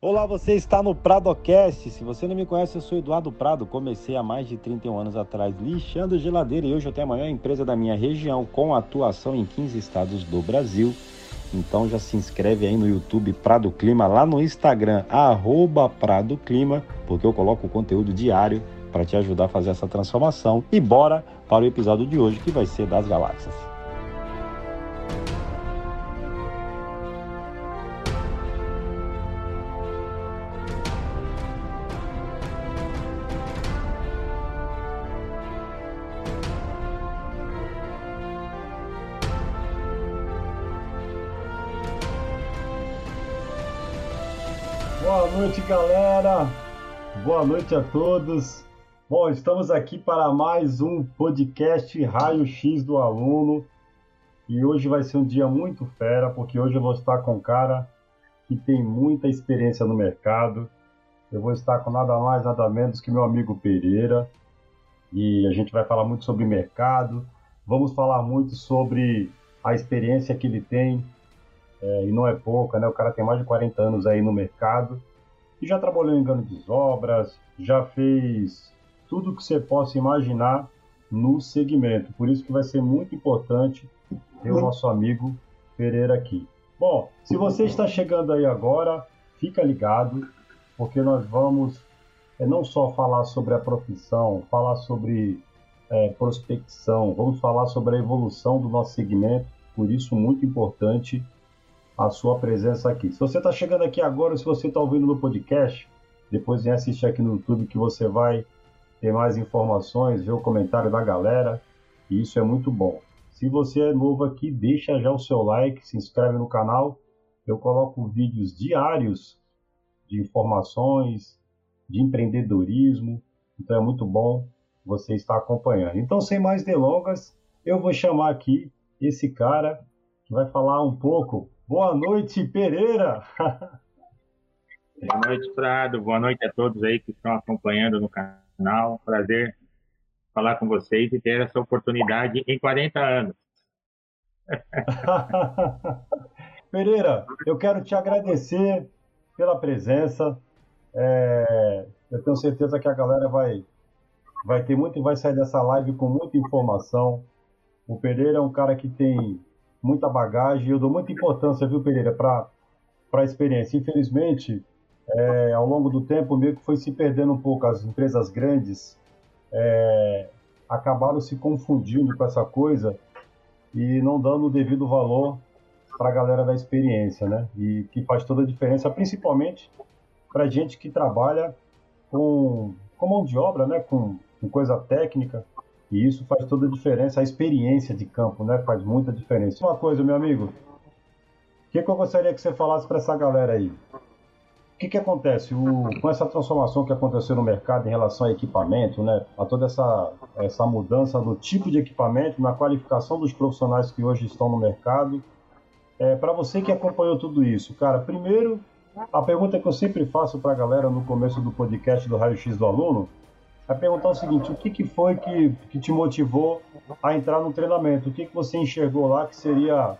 Olá, você está no Pradocast. Se você não me conhece, eu sou Eduardo Prado. Comecei há mais de 31 anos atrás lixando geladeira e hoje eu tenho a maior empresa da minha região com atuação em 15 estados do Brasil. Então já se inscreve aí no YouTube Prado Clima, lá no Instagram, arroba Prado Clima, porque eu coloco conteúdo diário para te ajudar a fazer essa transformação. E bora para o episódio de hoje que vai ser das galáxias. Galera. Boa noite a todos. Bom, estamos aqui para mais um podcast Raio X do Aluno. E hoje vai ser um dia muito fera, porque hoje eu vou estar com um cara que tem muita experiência no mercado. Eu vou estar com nada mais, nada menos que meu amigo Pereira. E a gente vai falar muito sobre mercado. Vamos falar muito sobre a experiência que ele tem é, e não é pouca, né? O cara tem mais de 40 anos aí no mercado e já trabalhou em grandes obras, já fez tudo que você possa imaginar no segmento. Por isso que vai ser muito importante ter o nosso amigo Pereira aqui. Bom, se você está chegando aí agora, fica ligado, porque nós vamos é, não só falar sobre a profissão, falar sobre é, prospecção, vamos falar sobre a evolução do nosso segmento, por isso muito importante a sua presença aqui. Se você está chegando aqui agora, se você está ouvindo no podcast, depois vem assistir aqui no YouTube que você vai ter mais informações, ver o comentário da galera, e isso é muito bom. Se você é novo aqui, deixa já o seu like, se inscreve no canal. Eu coloco vídeos diários de informações, de empreendedorismo, então é muito bom você estar acompanhando. Então, sem mais delongas, eu vou chamar aqui esse cara que vai falar um pouco Boa noite, Pereira. Boa noite, Prado. Boa noite a todos aí que estão acompanhando no canal. Prazer falar com vocês e ter essa oportunidade em 40 anos. Pereira, eu quero te agradecer pela presença. É, eu tenho certeza que a galera vai, vai ter muito e vai sair dessa live com muita informação. O Pereira é um cara que tem muita bagagem. Eu dou muita importância, viu, Pereira, para a experiência. Infelizmente, é, ao longo do tempo, meio que foi se perdendo um pouco. As empresas grandes é, acabaram se confundindo com essa coisa e não dando o devido valor para a galera da experiência, né? E que faz toda a diferença, principalmente para gente que trabalha com, com mão de obra, né? Com, com coisa técnica, e isso faz toda a diferença, a experiência de campo, né? Faz muita diferença. Uma coisa, meu amigo, o que, que eu gostaria que você falasse para essa galera aí? O que, que acontece o, com essa transformação que aconteceu no mercado em relação a equipamento, né? A toda essa, essa mudança no tipo de equipamento, na qualificação dos profissionais que hoje estão no mercado. É, para você que acompanhou tudo isso, cara, primeiro, a pergunta que eu sempre faço para a galera no começo do podcast do Raio X do Aluno é perguntar o seguinte: o que, que foi que, que te motivou a entrar no treinamento? O que, que você enxergou lá que seria,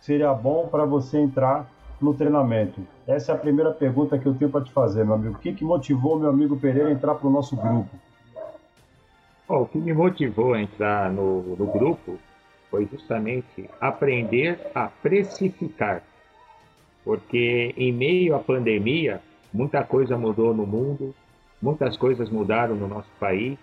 seria bom para você entrar no treinamento? Essa é a primeira pergunta que eu tenho para te fazer, meu amigo. O que, que motivou meu amigo Pereira a entrar para o nosso grupo? o que me motivou a entrar no, no grupo foi justamente aprender a precificar. Porque em meio à pandemia, muita coisa mudou no mundo, muitas coisas mudaram no nosso país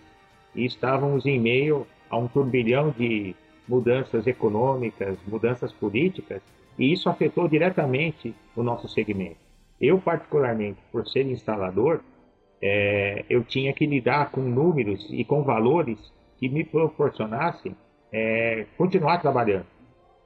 e estávamos em meio a um turbilhão de mudanças econômicas, mudanças políticas, e isso afetou diretamente o nosso segmento. Eu, particularmente, por ser instalador, é, eu tinha que lidar com números e com valores que me proporcionassem é, continuar trabalhando.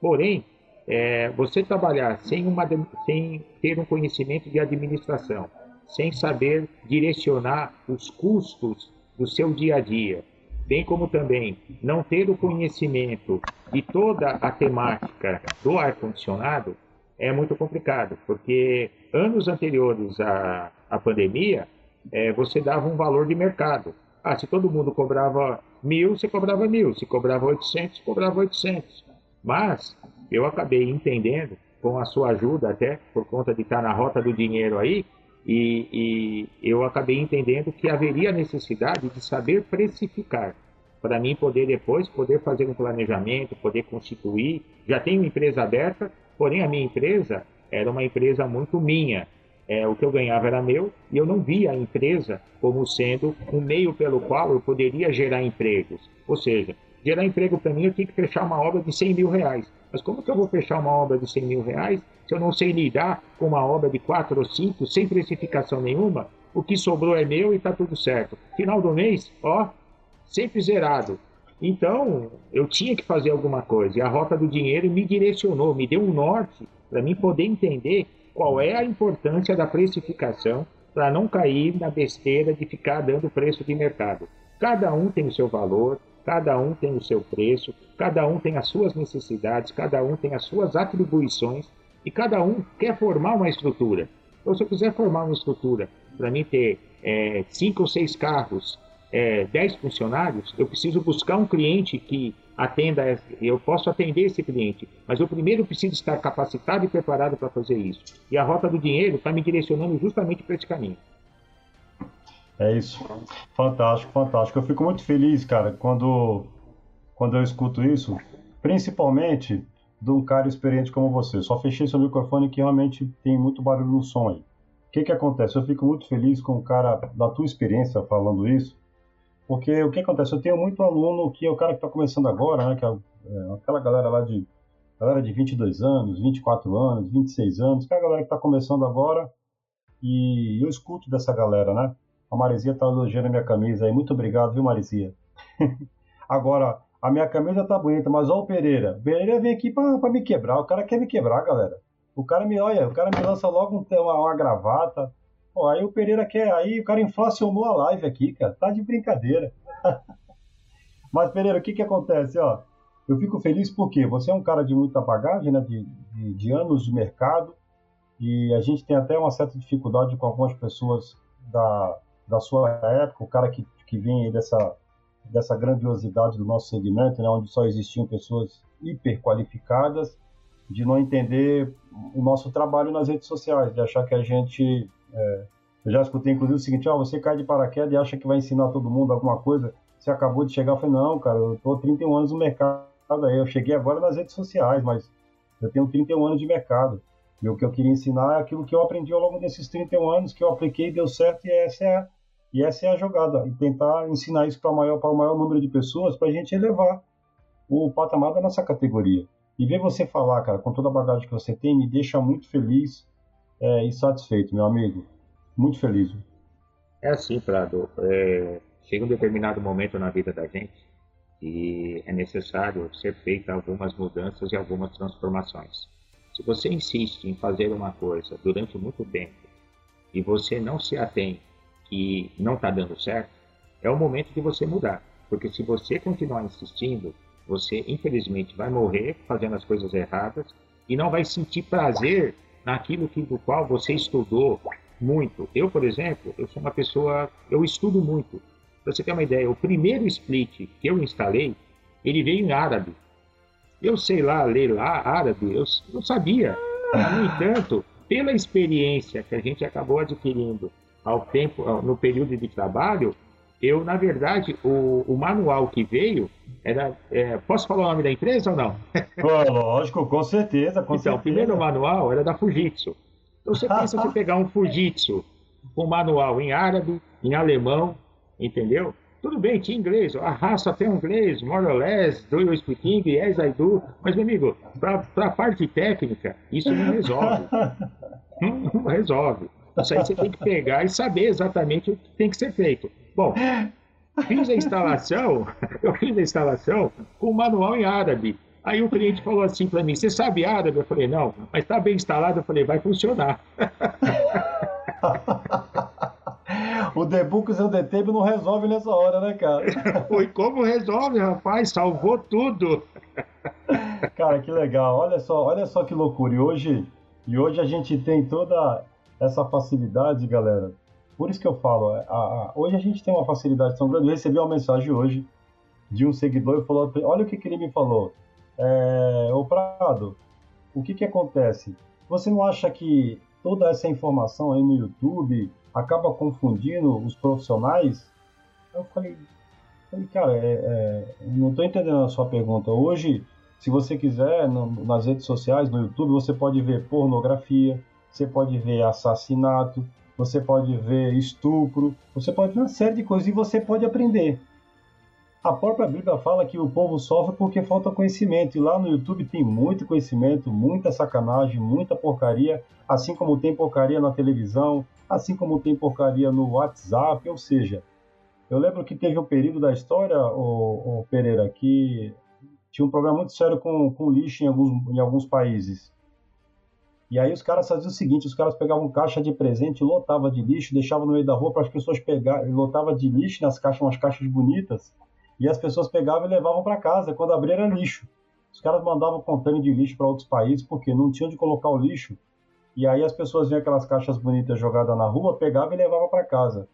Porém, é, você trabalhar sem, uma, sem ter um conhecimento de administração, sem saber direcionar os custos do seu dia a dia, bem como também não ter o conhecimento de toda a temática do ar-condicionado, é muito complicado, porque anos anteriores à, à pandemia, é, você dava um valor de mercado. Ah, se todo mundo cobrava mil, você cobrava mil. Se cobrava 800, cobrava 800. Mas eu acabei entendendo, com a sua ajuda até, por conta de estar na rota do dinheiro aí, E, e eu acabei entendendo que haveria necessidade de saber precificar para mim poder depois poder fazer um planejamento, poder constituir. Já tenho uma empresa aberta, porém a minha empresa era uma empresa muito minha. É, o que eu ganhava era meu e eu não via a empresa como sendo um meio pelo qual eu poderia gerar empregos. Ou seja, gerar emprego para mim eu tinha que fechar uma obra de 100 mil reais. Mas como que eu vou fechar uma obra de 100 mil reais se eu não sei lidar com uma obra de 4 ou 5 sem precificação nenhuma? O que sobrou é meu e está tudo certo. Final do mês, ó, sempre zerado. Então, eu tinha que fazer alguma coisa. E a Rota do Dinheiro me direcionou, me deu um norte para mim poder entender qual é a importância da precificação para não cair na besteira de ficar dando preço de mercado. Cada um tem o seu valor, cada um tem o seu preço, cada um tem as suas necessidades, cada um tem as suas atribuições e cada um quer formar uma estrutura. Então, se eu quiser formar uma estrutura para mim ter é, cinco ou seis carros é, 10 funcionários, eu preciso buscar um cliente que atenda, eu posso atender esse cliente, mas eu primeiro preciso estar capacitado e preparado para fazer isso. E a Rota do Dinheiro está me direcionando justamente para esse caminho. É isso. Fantástico, fantástico. Eu fico muito feliz, cara, quando, quando eu escuto isso, principalmente de um cara experiente como você. Só fechei seu microfone que realmente tem muito barulho no som aí. O que, que acontece? Eu fico muito feliz com o cara da tua experiência falando isso, porque o que acontece? Eu tenho muito aluno que é o cara que está começando agora, né? Que é, é, aquela galera lá de galera de 22 anos, 24 anos, 26 anos, que é galera que está começando agora. E eu escuto dessa galera, né? A Marizia está elogiando a minha camisa aí. Muito obrigado, viu, Marizia? agora, a minha camisa tá bonita, mas olha o Pereira. O Pereira vem aqui para me quebrar. O cara quer me quebrar, galera. O cara me olha, o cara me lança logo uma, uma gravata Pô, aí o Pereira quer. Aí o cara inflacionou a live aqui, cara. Tá de brincadeira. Mas, Pereira, o que que acontece? Ó, eu fico feliz porque você é um cara de muita bagagem, né? De, de, de anos de mercado. E a gente tem até uma certa dificuldade com algumas pessoas da, da sua época, o cara que, que vem dessa, dessa grandiosidade do nosso segmento, né, onde só existiam pessoas hiper qualificadas, de não entender o nosso trabalho nas redes sociais, de achar que a gente é, eu já escutei, inclusive, o seguinte: ó, você cai de paraquedas e acha que vai ensinar todo mundo alguma coisa. Você acabou de chegar. Eu falei: não, cara, eu tô 31 anos no mercado aí. Eu cheguei agora nas redes sociais, mas eu tenho 31 anos de mercado. E o que eu queria ensinar é aquilo que eu aprendi ao longo desses 31 anos, que eu apliquei, deu certo, e essa é a, e essa é a jogada. E tentar ensinar isso para o maior, maior número de pessoas, para a gente elevar o patamar da nossa categoria. E ver você falar, cara, com toda a bagagem que você tem, me deixa muito feliz é, e satisfeito, meu amigo. Muito feliz. É assim, Prado. É, chega um determinado momento na vida da gente e é necessário ser feita algumas mudanças e algumas transformações. Se você insiste em fazer uma coisa durante muito tempo e você não se atém que não está dando certo, é o momento de você mudar. Porque se você continuar insistindo, você infelizmente vai morrer fazendo as coisas erradas e não vai sentir prazer naquilo que, do qual você estudou muito. Eu, por exemplo, eu sou uma pessoa, eu estudo muito. Para você ter uma ideia, o primeiro split que eu instalei, ele veio em árabe. Eu sei lá ler lá árabe, eu não sabia. No entanto, pela experiência que a gente acabou adquirindo ao tempo, no período de trabalho, eu, na verdade, o, o manual que veio era. É, posso falar o nome da empresa ou não? Pô, lógico, com certeza. Com então, certeza. o primeiro manual era da Fujitsu. Então, você pensa você pegar um Fujitsu com um manual em árabe, em alemão, entendeu? Tudo bem, tinha inglês, a raça tem inglês, more or less, do you speak English, yes I do. Mas, meu amigo, para a parte técnica, isso não resolve. não resolve. Isso aí você tem que pegar e saber exatamente o que tem que ser feito. Bom, fiz a instalação, eu fiz a instalação com o manual em árabe. Aí o cliente falou assim para mim: Você sabe árabe? Eu falei: Não, mas está bem instalado. Eu falei: Vai funcionar. o debug e o detable não resolve nessa hora, né, cara? Foi como resolve, rapaz, salvou tudo. Cara, que legal. Olha só, olha só que loucura. E hoje, e hoje a gente tem toda essa facilidade, galera, por isso que eu falo, a, a, hoje a gente tem uma facilidade tão grande. Eu recebi uma mensagem hoje de um seguidor e falou: Olha o que, que ele me falou. É, Prado, o que, que acontece? Você não acha que toda essa informação aí no YouTube acaba confundindo os profissionais. Eu falei, falei cara, é, é, não estou entendendo a sua pergunta. Hoje, se você quiser, no, nas redes sociais, no YouTube, você pode ver pornografia, você pode ver assassinato, você pode ver estupro, você pode ver uma série de coisas e você pode aprender. A própria Bíblia fala que o povo sofre porque falta conhecimento, e lá no YouTube tem muito conhecimento, muita sacanagem, muita porcaria, assim como tem porcaria na televisão, assim como tem porcaria no WhatsApp, ou seja, eu lembro que teve um período da história, o, o Pereira, que tinha um problema muito sério com, com lixo em alguns, em alguns países. E aí os caras faziam o seguinte, os caras pegavam caixa de presente, lotava de lixo, deixavam no meio da rua para as pessoas pegarem, lotava de lixo nas caixas, umas caixas bonitas, e as pessoas pegavam e levavam para casa. Quando abriam era lixo. Os caras mandavam contêiner de lixo para outros países porque não tinham de colocar o lixo. E aí as pessoas viam aquelas caixas bonitas jogadas na rua, pegavam e levavam para casa.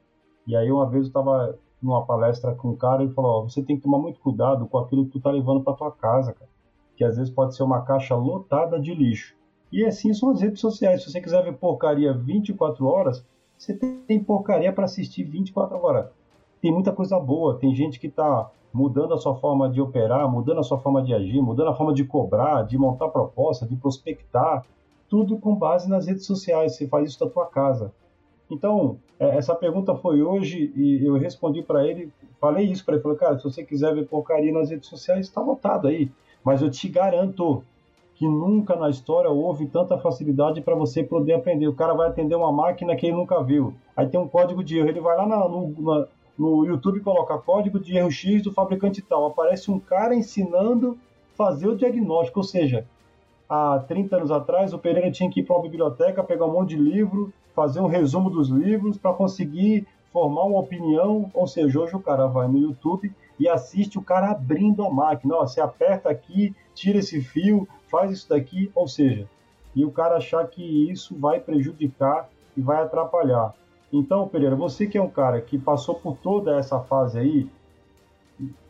E aí uma vez eu estava numa palestra com um cara e falou: oh, você tem que tomar muito cuidado com aquilo que tu tá levando para tua casa, cara. Que às vezes pode ser uma caixa lotada de lixo. E assim são as redes sociais. Se você quiser ver porcaria 24 horas, você tem porcaria para assistir 24 horas tem muita coisa boa. Tem gente que está mudando a sua forma de operar, mudando a sua forma de agir, mudando a forma de cobrar, de montar proposta, de prospectar, tudo com base nas redes sociais. Você faz isso da tua casa. Então, é, essa pergunta foi hoje e eu respondi para ele, falei isso para ele, falei, cara, se você quiser ver porcaria nas redes sociais, está lotado aí. Mas eu te garanto que nunca na história houve tanta facilidade para você poder aprender. O cara vai atender uma máquina que ele nunca viu. Aí tem um código de erro, ele vai lá na, no, na, no YouTube coloca código de erro X do fabricante tal, aparece um cara ensinando fazer o diagnóstico, ou seja, há 30 anos atrás o Pereira tinha que ir para uma biblioteca, pegar um monte de livro, fazer um resumo dos livros para conseguir formar uma opinião, ou seja, hoje o cara vai no YouTube e assiste o cara abrindo a máquina, ó, você aperta aqui, tira esse fio, faz isso daqui, ou seja, e o cara achar que isso vai prejudicar e vai atrapalhar. Então, Pereira, você que é um cara que passou por toda essa fase aí,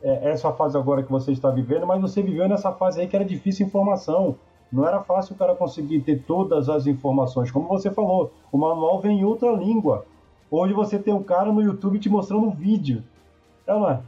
é, essa fase agora que você está vivendo, mas você viveu nessa fase aí que era difícil informação. Não era fácil o cara conseguir ter todas as informações. Como você falou, o manual vem em outra língua. Hoje você tem um cara no YouTube te mostrando um vídeo. É, não é?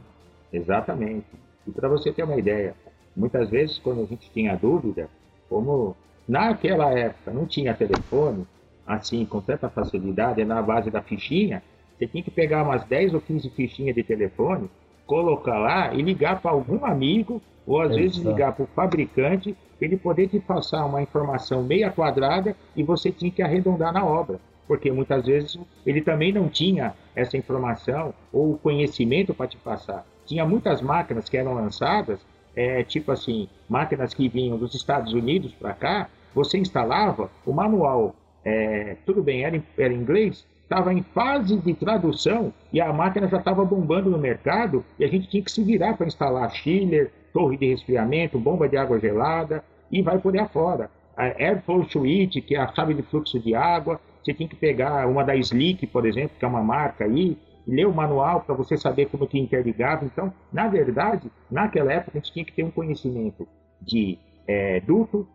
Exatamente. E para você ter uma ideia, muitas vezes quando a gente tinha dúvida, como naquela época não tinha telefone, assim, com tanta facilidade, é na base da fichinha, você tem que pegar umas 10 ou 15 fichinhas de telefone, colocar lá e ligar para algum amigo, ou às Exato. vezes ligar para o fabricante, para ele poder te passar uma informação meia quadrada e você tinha que arredondar na obra. Porque muitas vezes ele também não tinha essa informação ou conhecimento para te passar. Tinha muitas máquinas que eram lançadas, é, tipo assim, máquinas que vinham dos Estados Unidos para cá, você instalava o manual é, tudo bem, era, era inglês, estava em fase de tradução e a máquina já estava bombando no mercado e a gente tinha que se virar para instalar chiller, torre de resfriamento, bomba de água gelada e vai por aí afora. A Airflow Switch, que é a chave de fluxo de água, você tem que pegar uma da Slick, por exemplo, que é uma marca aí, ler o manual para você saber como que interligava. Então, na verdade, naquela época a gente tinha que ter um conhecimento de é, duto,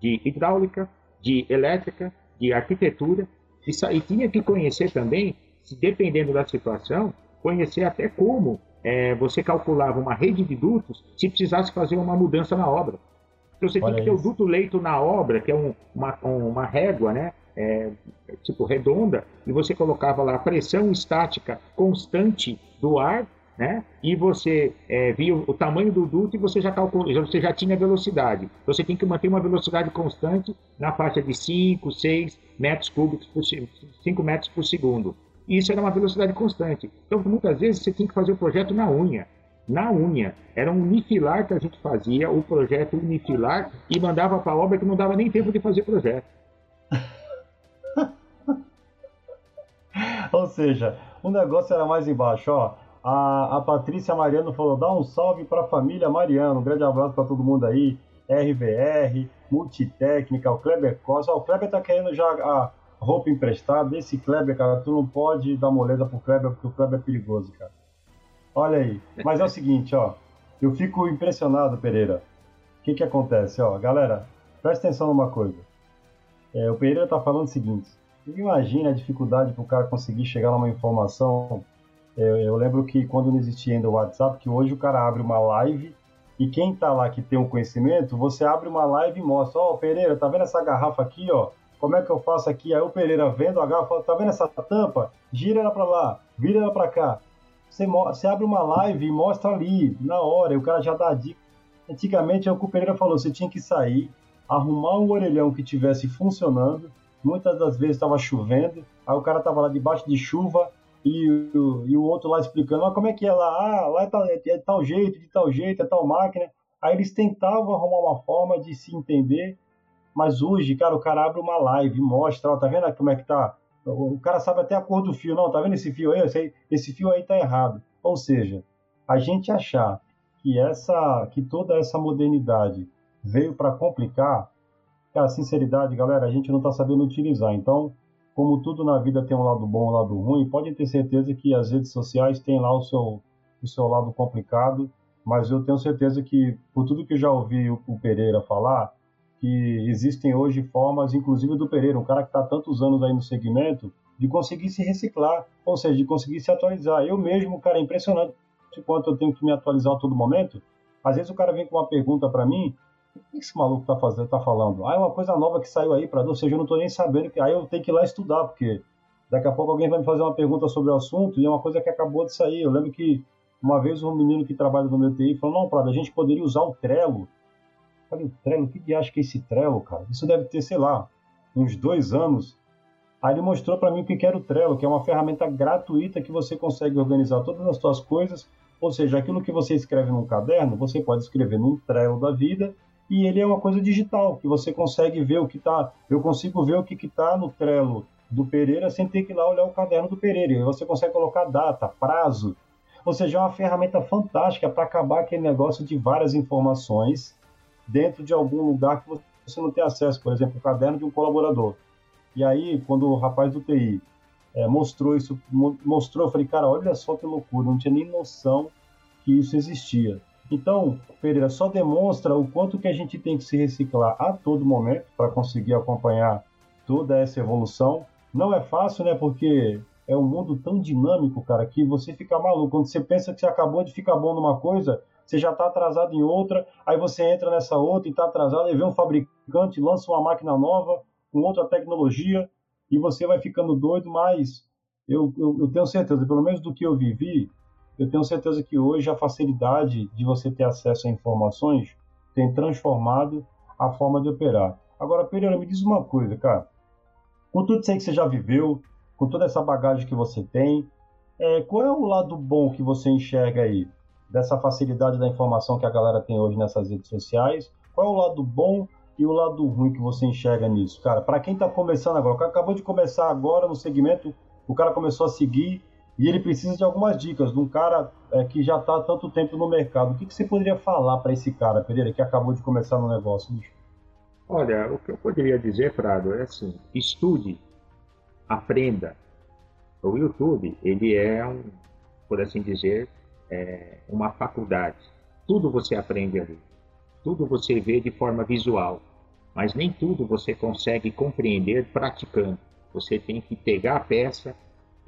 de hidráulica, de elétrica, de arquitetura e, e tinha que conhecer também, dependendo da situação, conhecer até como é, você calculava uma rede de dutos se precisasse fazer uma mudança na obra. Então você Olha tem que ter o duto leito na obra, que é um, uma, uma régua, né? É, tipo redonda, e você colocava lá a pressão estática constante do ar né? E você é, via o, tamanho do duto e você já calculou, você já tinha velocidade. Você tem que manter uma velocidade constante na faixa de 5, 6 metros cúbicos por 5 metros por segundo. Isso era uma velocidade constante. Então, muitas vezes você tinha que fazer o projeto na unha. Na unha. Era um unifilar que a gente fazia, o projeto unifilar, e mandava para a obra que não dava nem tempo de fazer projeto. Ou seja, o negócio era mais embaixo, ó a, a Patrícia Mariano falou: dá um salve para a família Mariano. Um grande abraço para todo mundo aí. RVR, Multitécnica, o Kleber Costa. o Kleber tá querendo já a roupa emprestada. Esse Kleber, cara, tu não pode dar moleza pro Kleber porque o Kleber é perigoso, cara. Olha aí. Mas é o seguinte, ó. Eu fico impressionado, Pereira. O que que acontece, ó? Galera, presta atenção numa coisa. É, o Pereira tá falando o seguinte. Imagina a dificuldade para o cara conseguir chegar numa informação. Eu, eu, lembro que quando não existia ainda o WhatsApp, que hoje o cara abre uma live e quem tá lá que tem um conhecimento, você abre uma live e mostra, ó, oh, Pereira, tá vendo essa garrafa aqui, ó? Como é que eu faço aqui? Aí o Pereira vendo a garrafa, tá vendo essa tampa? Gira ela para lá, vira ela para cá. Você, você, abre uma live e mostra ali, na hora, e o cara já dá a dica. Antigamente é o que o Pereira falou, você tinha que sair, arrumar um orelhão que tivesse funcionando, muitas das vezes estava chovendo, aí o cara estava lá debaixo de chuva e, o, e o outro lá explicando, ah, como é que é lá? Ah, lá é tal, é, é tal jeito, de tal jeito, é tal máquina. Aí eles tentavam arrumar uma forma de se entender, mas hoje, cara, o cara abre uma live, mostra, ó, tá vendo como é que tá? O cara sabe até a cor do fio, não, tá vendo esse fio aí? Esse, esse fio aí tá errado. Ou seja, a gente achar que essa, que toda essa modernidade veio para complicar, a sinceridade, galera, a gente não está sabendo utilizar. Então, como tudo na vida tem um lado bom e um lado ruim, pode ter certeza que as redes sociais têm lá o seu, o seu lado complicado, mas eu tenho certeza que, por tudo que eu já ouvi o, o Pereira falar, que existem hoje formas, inclusive do Pereira, um cara que está tantos anos aí no segmento, de conseguir se reciclar, ou seja, de conseguir se atualizar. Eu mesmo, cara, é impressionante quanto eu tenho que me atualizar a todo momento. Às vezes o cara vem com uma pergunta para mim o que esse maluco tá fazendo, tá falando? Ah, é uma coisa nova que saiu aí para ou seja, eu não tô nem sabendo que aí eu tenho que ir lá estudar, porque daqui a pouco alguém vai me fazer uma pergunta sobre o assunto e é uma coisa que acabou de sair. Eu lembro que uma vez um menino que trabalha no meu TI falou: "Não, Prado, a gente poderia usar o Trello". Eu falei: "Trello? O que que acha que é esse Trello, cara? Isso deve ter, sei lá, uns dois anos". Aí ele mostrou para mim o que era o Trello, que é uma ferramenta gratuita que você consegue organizar todas as suas coisas, ou seja, aquilo que você escreve num caderno, você pode escrever num Trello da vida e ele é uma coisa digital, que você consegue ver o que está. Eu consigo ver o que está no Trello do Pereira sem ter que ir lá olhar o caderno do Pereira. E você consegue colocar data, prazo. Ou seja, é uma ferramenta fantástica para acabar aquele negócio de várias informações dentro de algum lugar que você não tem acesso. Por exemplo, o caderno de um colaborador. E aí, quando o rapaz do TI é, mostrou isso, mostrou, eu falei, cara, olha só que loucura, não tinha nem noção que isso existia. Então, Pereira, só demonstra o quanto que a gente tem que se reciclar a todo momento para conseguir acompanhar toda essa evolução. Não é fácil, né? Porque é um mundo tão dinâmico, cara, que você fica maluco. Quando você pensa que você acabou de ficar bom numa coisa, você já está atrasado em outra, aí você entra nessa outra e está atrasado, aí vem um fabricante, lança uma máquina nova, com outra tecnologia, e você vai ficando doido, mas eu, eu, eu tenho certeza, pelo menos do que eu vivi, eu tenho certeza que hoje a facilidade de você ter acesso a informações tem transformado a forma de operar. Agora, Pereira, me diz uma coisa, cara. Com tudo isso aí que você já viveu, com toda essa bagagem que você tem, é, qual é o lado bom que você enxerga aí dessa facilidade da informação que a galera tem hoje nessas redes sociais? Qual é o lado bom e o lado ruim que você enxerga nisso, cara? Para quem está começando agora, o cara acabou de começar agora no segmento, o cara começou a seguir e ele precisa de algumas dicas de um cara é, que já está há tanto tempo no mercado. O que, que você poderia falar para esse cara, Pereira, que acabou de começar no negócio, bicho? Olha, o que eu poderia dizer, Prado, é assim: estude, aprenda. O YouTube, ele é, um, por assim dizer, é uma faculdade. Tudo você aprende ali. Tudo você vê de forma visual. Mas nem tudo você consegue compreender praticando. Você tem que pegar a peça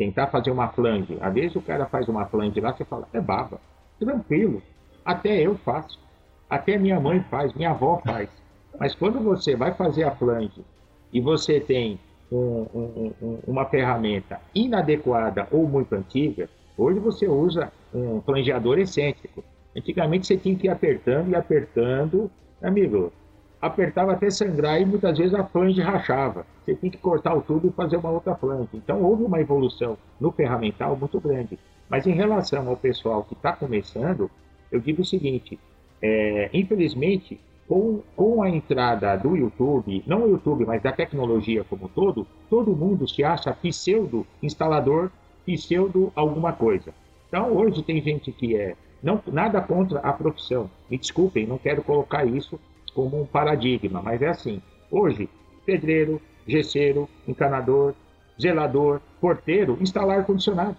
tentar fazer uma flange. Às vezes o cara faz uma flange lá, você fala, é baba. Tranquilo. Até eu faço. Até minha mãe faz, minha avó faz. Mas quando você vai fazer a flange e você tem um, um, um, uma ferramenta inadequada ou muito antiga, hoje você usa um flangeador excêntrico. Antigamente você tinha que ir apertando e apertando. Amigo, apertava até sangrar e muitas vezes a flange rachava. Você tem que cortar o tubo e fazer uma outra flange. Então houve uma evolução no ferramental muito grande. Mas em relação ao pessoal que está começando, eu digo o seguinte: é, infelizmente, com, com a entrada do YouTube, não o YouTube, mas da tecnologia como todo, todo mundo se acha pseudo instalador, pseudo alguma coisa. Então hoje tem gente que é não nada contra a profissão. Me desculpem, não quero colocar isso como um paradigma, mas é assim. Hoje, pedreiro, gesseiro, encanador, zelador, porteiro, instalar ar-condicionado.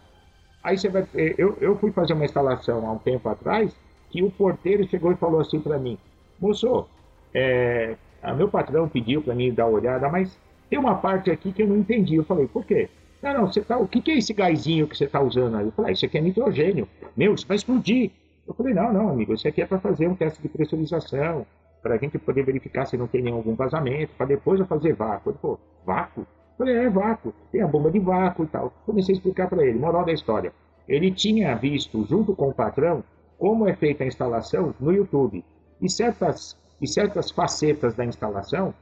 Aí você vai. Eh, eu, eu fui fazer uma instalação há um tempo atrás que o porteiro chegou e falou assim para mim: Moço, é, meu patrão pediu para mim dar uma olhada, mas tem uma parte aqui que eu não entendi. Eu falei, por quê? Não, não, você tá, o que, que é esse gásinho que você está usando aí? Eu falei, ah, isso aqui é nitrogênio. Meu, isso vai explodir. Eu falei, não, não, amigo, isso aqui é para fazer um teste de pressurização, para a gente poder verificar se não tem nenhum vazamento, para depois eu fazer vácuo. Ele falou, vácuo? Eu falei, é vácuo, tem a bomba de vácuo e tal. Comecei a explicar para ele, moral da história. Ele tinha visto, junto com o patrão, como é feita a instalação no YouTube. E certas, e certas facetas da instalação,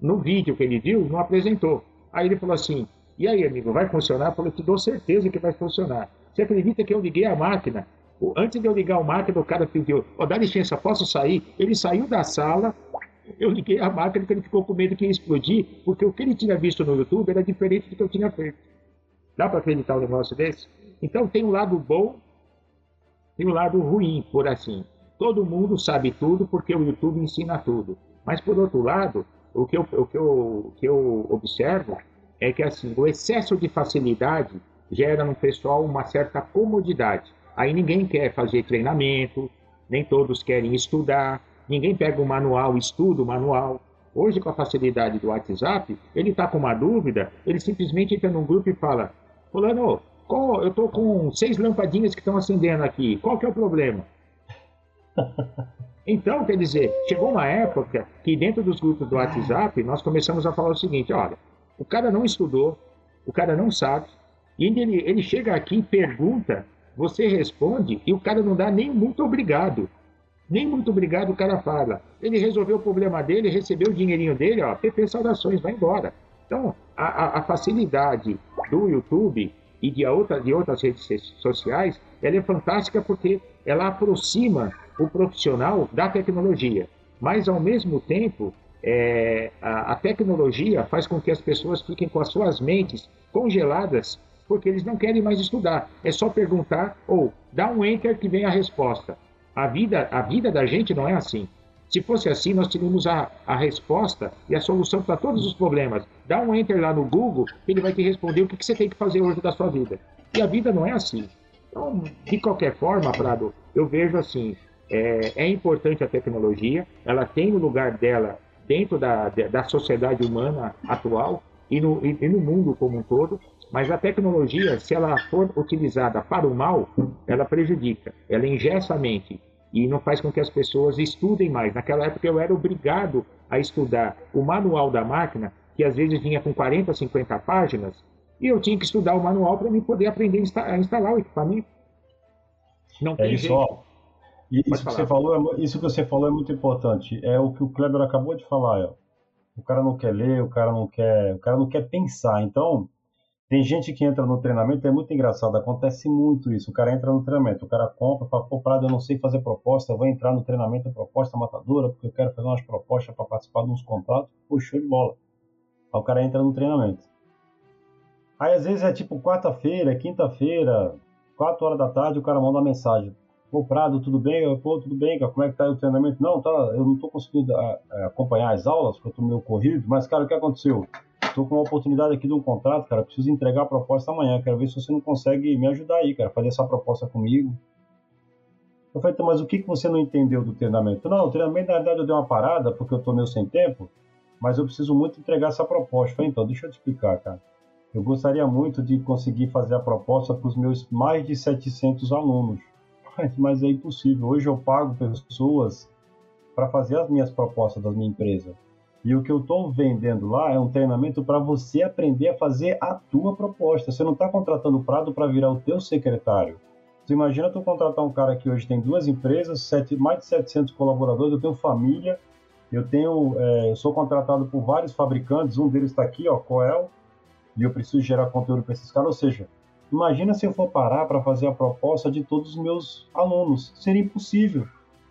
no vídeo que ele viu, não apresentou. Aí ele falou assim, e aí, amigo, vai funcionar? Eu falei, te dou certeza que vai funcionar. Você acredita que eu liguei a máquina? Antes de eu ligar a máquina, o cara pediu, oh, dá licença, posso sair? Ele saiu da sala, eu liguei a máquina porque ele ficou com medo que ia explodir, porque o que ele tinha visto no YouTube era diferente do que eu tinha feito. Dá para acreditar um negócio desse? Então tem um lado bom, tem um lado ruim, por assim. Todo mundo sabe tudo porque o YouTube ensina tudo. Mas por outro lado, o que eu, o que eu, o que eu observo é que assim, o excesso de facilidade gera no pessoal uma certa comodidade. Aí ninguém quer fazer treinamento, nem todos querem estudar, ninguém pega o manual, estuda o manual. Hoje, com a facilidade do WhatsApp, ele está com uma dúvida, ele simplesmente entra num grupo e fala: Fulano, qual, eu estou com seis lampadinhas que estão acendendo aqui, qual que é o problema? Então, quer dizer, chegou uma época que dentro dos grupos do WhatsApp nós começamos a falar o seguinte: olha, o cara não estudou, o cara não sabe, e ele, ele chega aqui e pergunta, você responde, e o cara não dá nem muito obrigado. Nem muito obrigado o cara fala. Ele resolveu o problema dele, recebeu o dinheirinho dele, ó, PP Saudações, vai embora. Então, a, a, facilidade do YouTube e de, outra, de outras redes sociais, ela é fantástica porque ela aproxima o profissional da tecnologia. Mas, ao mesmo tempo, é, a, a, tecnologia faz com que as pessoas fiquem com as suas mentes congeladas porque eles não querem mais estudar. É só perguntar ou dá um enter que vem a resposta. A vida, a vida da gente não é assim. Se fosse assim, nós teríamos a, a resposta e a solução para todos os problemas. Dá um enter lá no Google, ele vai te responder o que, que você tem que fazer hoje da sua vida. E a vida não é assim. Então, de qualquer forma, Prado, eu vejo assim, é, é importante a tecnologia, ela tem o lugar dela dentro da, da sociedade humana atual e no, e no mundo como um todo, mas a tecnologia, se ela for utilizada para o mal, ela prejudica, ela engessa a mente e não faz com que as pessoas estudem mais. Naquela época eu era obrigado a estudar o manual da máquina, que às vezes vinha com 40, 50 páginas, e eu tinha que estudar o manual para me poder aprender a instalar o equipamento. Não é tem é isso, isso que, você falou, é isso que você falou é muito importante. É o que o Kleber acabou de falar. Ó. O cara não quer ler, o cara não quer, o cara não quer pensar. Então, tem gente que entra no treinamento, é muito engraçado, acontece muito isso. O cara entra no treinamento, o cara compra, fala, pô, Prado, eu não sei fazer proposta, vou entrar no treinamento proposta matadora, porque eu quero fazer umas propostas para participar de uns contratos. Pô, show de bola. Aí o cara entra no treinamento. Aí às vezes é tipo quarta-feira, quinta-feira, quatro horas da tarde, o cara manda uma mensagem. Pô, Prado, tudo bem? Eu, Pô, tudo bem, cara. Como é que tá o treinamento? Não, tá, eu não tô conseguindo a, a, acompanhar as aulas, porque eu tô meio corrido, mas, cara, o que aconteceu? Estou com uma oportunidade aqui de um contrato, cara. Preciso entregar a proposta amanhã. Quero ver se você não consegue me ajudar aí, cara. Fazer essa proposta comigo. Eu falei, então, mas o que, que você não entendeu do treinamento? Não, o treinamento, na verdade, eu dei uma parada porque eu estou meio sem tempo, mas eu preciso muito entregar essa proposta. Eu falei, então, deixa eu te explicar, cara. Eu gostaria muito de conseguir fazer a proposta para os meus mais de 700 alunos mas é impossível. Hoje eu pago pessoas para fazer as minhas propostas da minha empresa. E o que eu estou vendendo lá é um treinamento para você aprender a fazer a tua proposta. Você não está contratando o Prado para virar o teu secretário. Imagina tu contratar um cara que hoje tem duas empresas, sete, mais de 700 colaboradores, eu tenho família, eu tenho, é, eu sou contratado por vários fabricantes, um deles está aqui, ó, Coel, e eu preciso gerar conteúdo para esses caras. Ou seja, Imagina se eu for parar para fazer a proposta de todos os meus alunos. Seria impossível.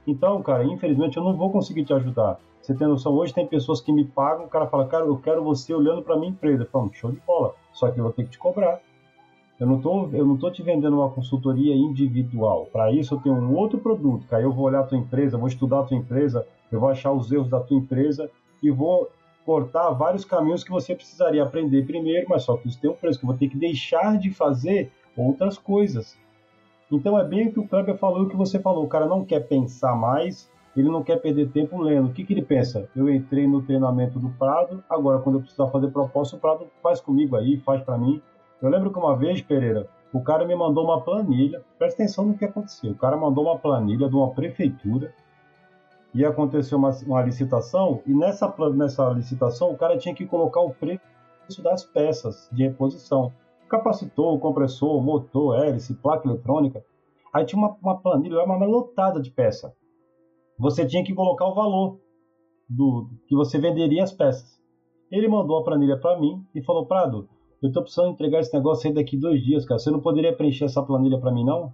Então, cara, infelizmente eu não vou conseguir te ajudar. Você tem noção? Hoje tem pessoas que me pagam, o cara fala, cara, eu quero você olhando para minha empresa. Falo, show de bola. Só que eu vou ter que te cobrar. Eu não tô, eu não tô te vendendo uma consultoria individual. Para isso eu tenho um outro produto, aí eu vou olhar a tua empresa, vou estudar a tua empresa, eu vou achar os erros da tua empresa e vou cortar vários caminhos que você precisaria aprender primeiro, mas só que isso tem um preço, que eu vou ter que deixar de fazer outras coisas. Então é bem o que o Kleber falou e o que você falou. O cara não quer pensar mais, ele não quer perder tempo lendo. O que, que ele pensa? Eu entrei no treinamento do Prado, agora quando eu precisar fazer proposta, o Prado faz comigo aí, faz para mim. Eu lembro que uma vez, Pereira, o cara me mandou uma planilha, presta atenção no que aconteceu. O cara mandou uma planilha de uma prefeitura e aconteceu uma, uma licitação, e nessa, nessa licitação o cara tinha que colocar o preço das peças de reposição. Capacitor, compressor, motor, hélice, placa eletrônica. Aí tinha uma, uma planilha, uma lotada de peça. Você tinha que colocar o valor do que você venderia as peças. Ele mandou a planilha para mim e falou: Prado, eu estou precisando entregar esse negócio aí daqui dois dias, cara. Você não poderia preencher essa planilha para mim, não?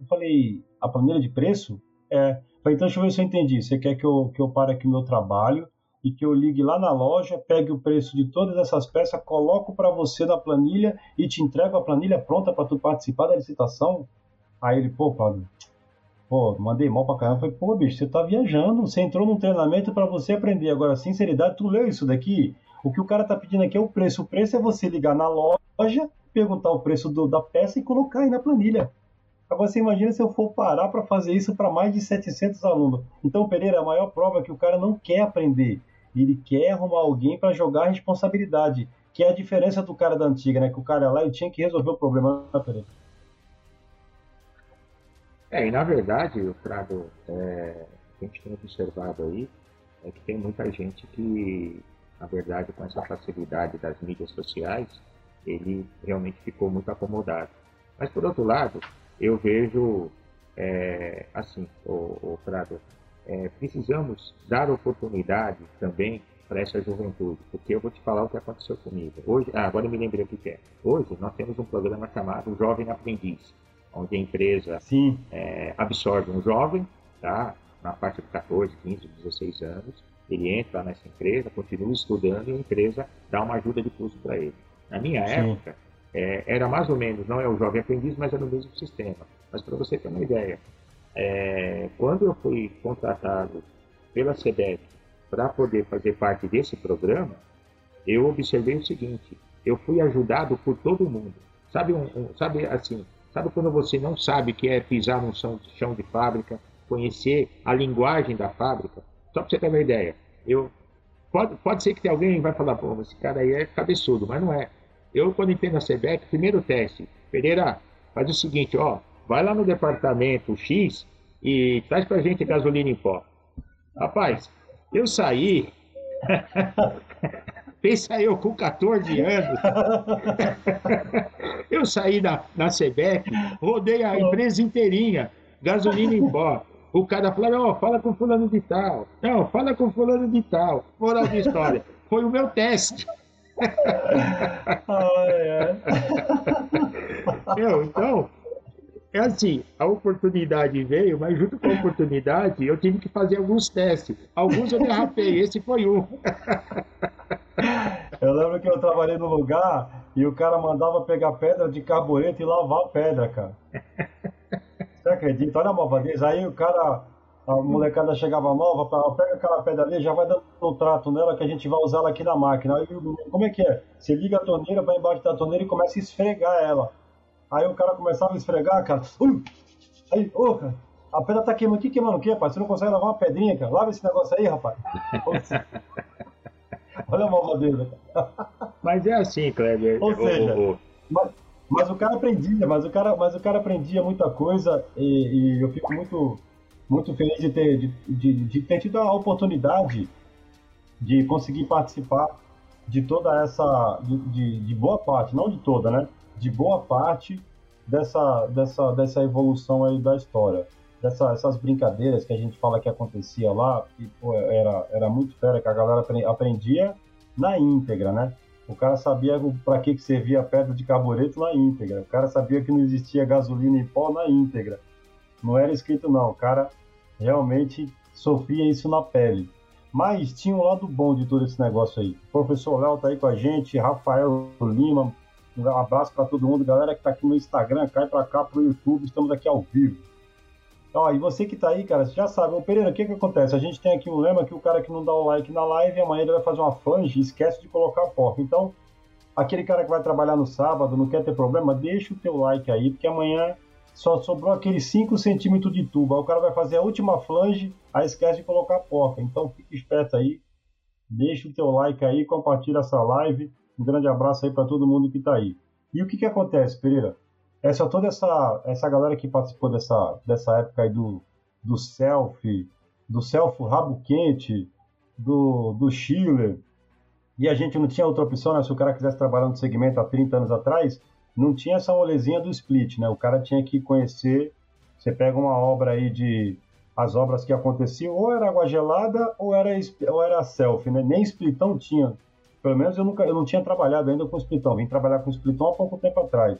Eu falei: a planilha de preço? É. Falei, então deixa eu ver se eu entendi. Você quer que eu, que eu pare aqui o meu trabalho e que eu ligue lá na loja, pegue o preço de todas essas peças, coloco para você na planilha e te entrego a planilha pronta para tu participar da licitação? Aí ele, pô, Padre, pô, mandei mal pra caramba. Falei, pô, bicho, você tá viajando, você entrou num treinamento para você aprender. Agora, sinceridade, tu leu isso daqui? O que o cara tá pedindo aqui é o preço. O preço é você ligar na loja, perguntar o preço do, da peça e colocar aí na planilha. Agora você imagina se eu for parar para fazer isso para mais de 700 alunos. Então, Pereira, a maior prova é que o cara não quer aprender. Ele quer arrumar alguém para jogar a responsabilidade. Que é a diferença do cara da antiga, né? Que o cara lá ele tinha que resolver o problema, né, Pereira? É, e na verdade, o Prado, é, a gente tem observado aí é que tem muita gente que, na verdade, com essa facilidade das mídias sociais, ele realmente ficou muito acomodado. Mas, por outro lado, eu vejo é, assim, o, o Prado, é, precisamos dar oportunidade também para essa juventude, porque eu vou te falar o que aconteceu comigo. Hoje, ah, agora eu me lembrei o que é. Hoje nós temos um programa chamado Jovem Aprendiz, onde a empresa é, absorve um jovem, tá, na parte de 14, 15, 16 anos, ele entra nessa empresa, continua estudando e a empresa dá uma ajuda de custo para ele. Na minha Sim. época, é, era mais ou menos, não é o jovem aprendiz, mas era o mesmo sistema. Mas para você ter uma ideia, é, quando eu fui contratado pela SEDEC para poder fazer parte desse programa, eu observei o seguinte: eu fui ajudado por todo mundo. Sabe, um, um, sabe assim, sabe quando você não sabe que é pisar num chão, de fábrica, conhecer a linguagem da fábrica? Só para você ter uma ideia, eu pode, pode ser que tenha alguém vai falar, pô, esse cara aí é cabeçudo, mas não é. Eu, quando entrei na SEBEC, primeiro teste, Pereira, faz o seguinte, ó, vai lá no departamento X e traz pra gente gasolina em pó. Rapaz, eu saí, pensa eu com 14 anos, eu saí da, da SEBEC, rodei a empresa inteirinha, gasolina em pó. O cara falou, oh, fala com fulano de tal. Não, fala com fulano de tal. Moral da história. Foi o meu teste então, é assim, a oportunidade veio, mas junto com a oportunidade eu tive que fazer alguns testes. Alguns eu derrapei, esse foi um. eu lembro que eu trabalhei no lugar e o cara mandava pegar pedra de carbureto e lavar a pedra, cara. Você acredita? Olha a malvadez. Aí o cara a molecada chegava nova, pra, pega aquela pedra ali, já vai dando um trato nela que a gente vai usar ela aqui na máquina. Aí, como é que é? Você liga a torneira, vai embaixo da torneira e começa a esfregar ela. Aí o cara começava a esfregar, cara. Aí, ô, oh, cara, a pedra tá queimando. Que queimando o quê, rapaz? Você não consegue lavar uma pedrinha, cara? Lava esse negócio aí, rapaz. Olha a malvadeza. Mas é assim, Kleber. Ou seja, o, o... Mas, mas, o cara aprendia, mas o cara, mas o cara aprendia muita coisa e, e eu fico muito muito feliz de ter, de, de, de ter tido a oportunidade de conseguir participar de toda essa, de, de, de, boa parte, não de toda, né? De boa parte dessa, dessa, dessa evolução aí da história. Essas brincadeiras que a gente fala que acontecia lá, que pô, era, era muito fera, que a galera aprendia na íntegra, né? O cara sabia para que, que servia a pedra de carbureto na íntegra. O cara sabia que não existia gasolina em pó na íntegra. Não era escrito, não. O cara realmente sofria isso na pele. Mas tinha um lado bom de todo esse negócio aí. O professor Léo tá aí com a gente, Rafael Lima, um abraço para todo mundo, galera que tá aqui no Instagram, cai para cá pro YouTube, estamos aqui ao vivo. Ó, e você que tá aí, cara, você já sabe, ô Pereira, o que que acontece? A gente tem aqui um lema que o cara que não dá o like na live, amanhã ele vai fazer uma flange e esquece de colocar a porta. Então, aquele cara que vai trabalhar no sábado, não quer ter problema, deixa o teu like aí, porque amanhã só sobrou aqueles 5 centímetros de tubo. Aí o cara vai fazer a última flange, aí esquece de colocar a porca. Então fique esperto aí, deixa o teu like aí, compartilha essa live. Um grande abraço aí para todo mundo que está aí. E o que que acontece, Pereira? Essa toda essa essa galera que participou dessa dessa época aí do do selfie, do selfie rabo quente, do do Schiller, e a gente não tinha outra opção, né? Se o cara quisesse trabalhar no segmento há 30 anos atrás, não tinha essa molezinha do split, né? O cara tinha que conhecer. Você pega uma obra aí de as obras que aconteciam, ou era água gelada ou era, ou era selfie, né? Nem splitão tinha. Pelo menos eu, nunca, eu não tinha trabalhado ainda com splitão. Vim trabalhar com splitão há pouco tempo atrás.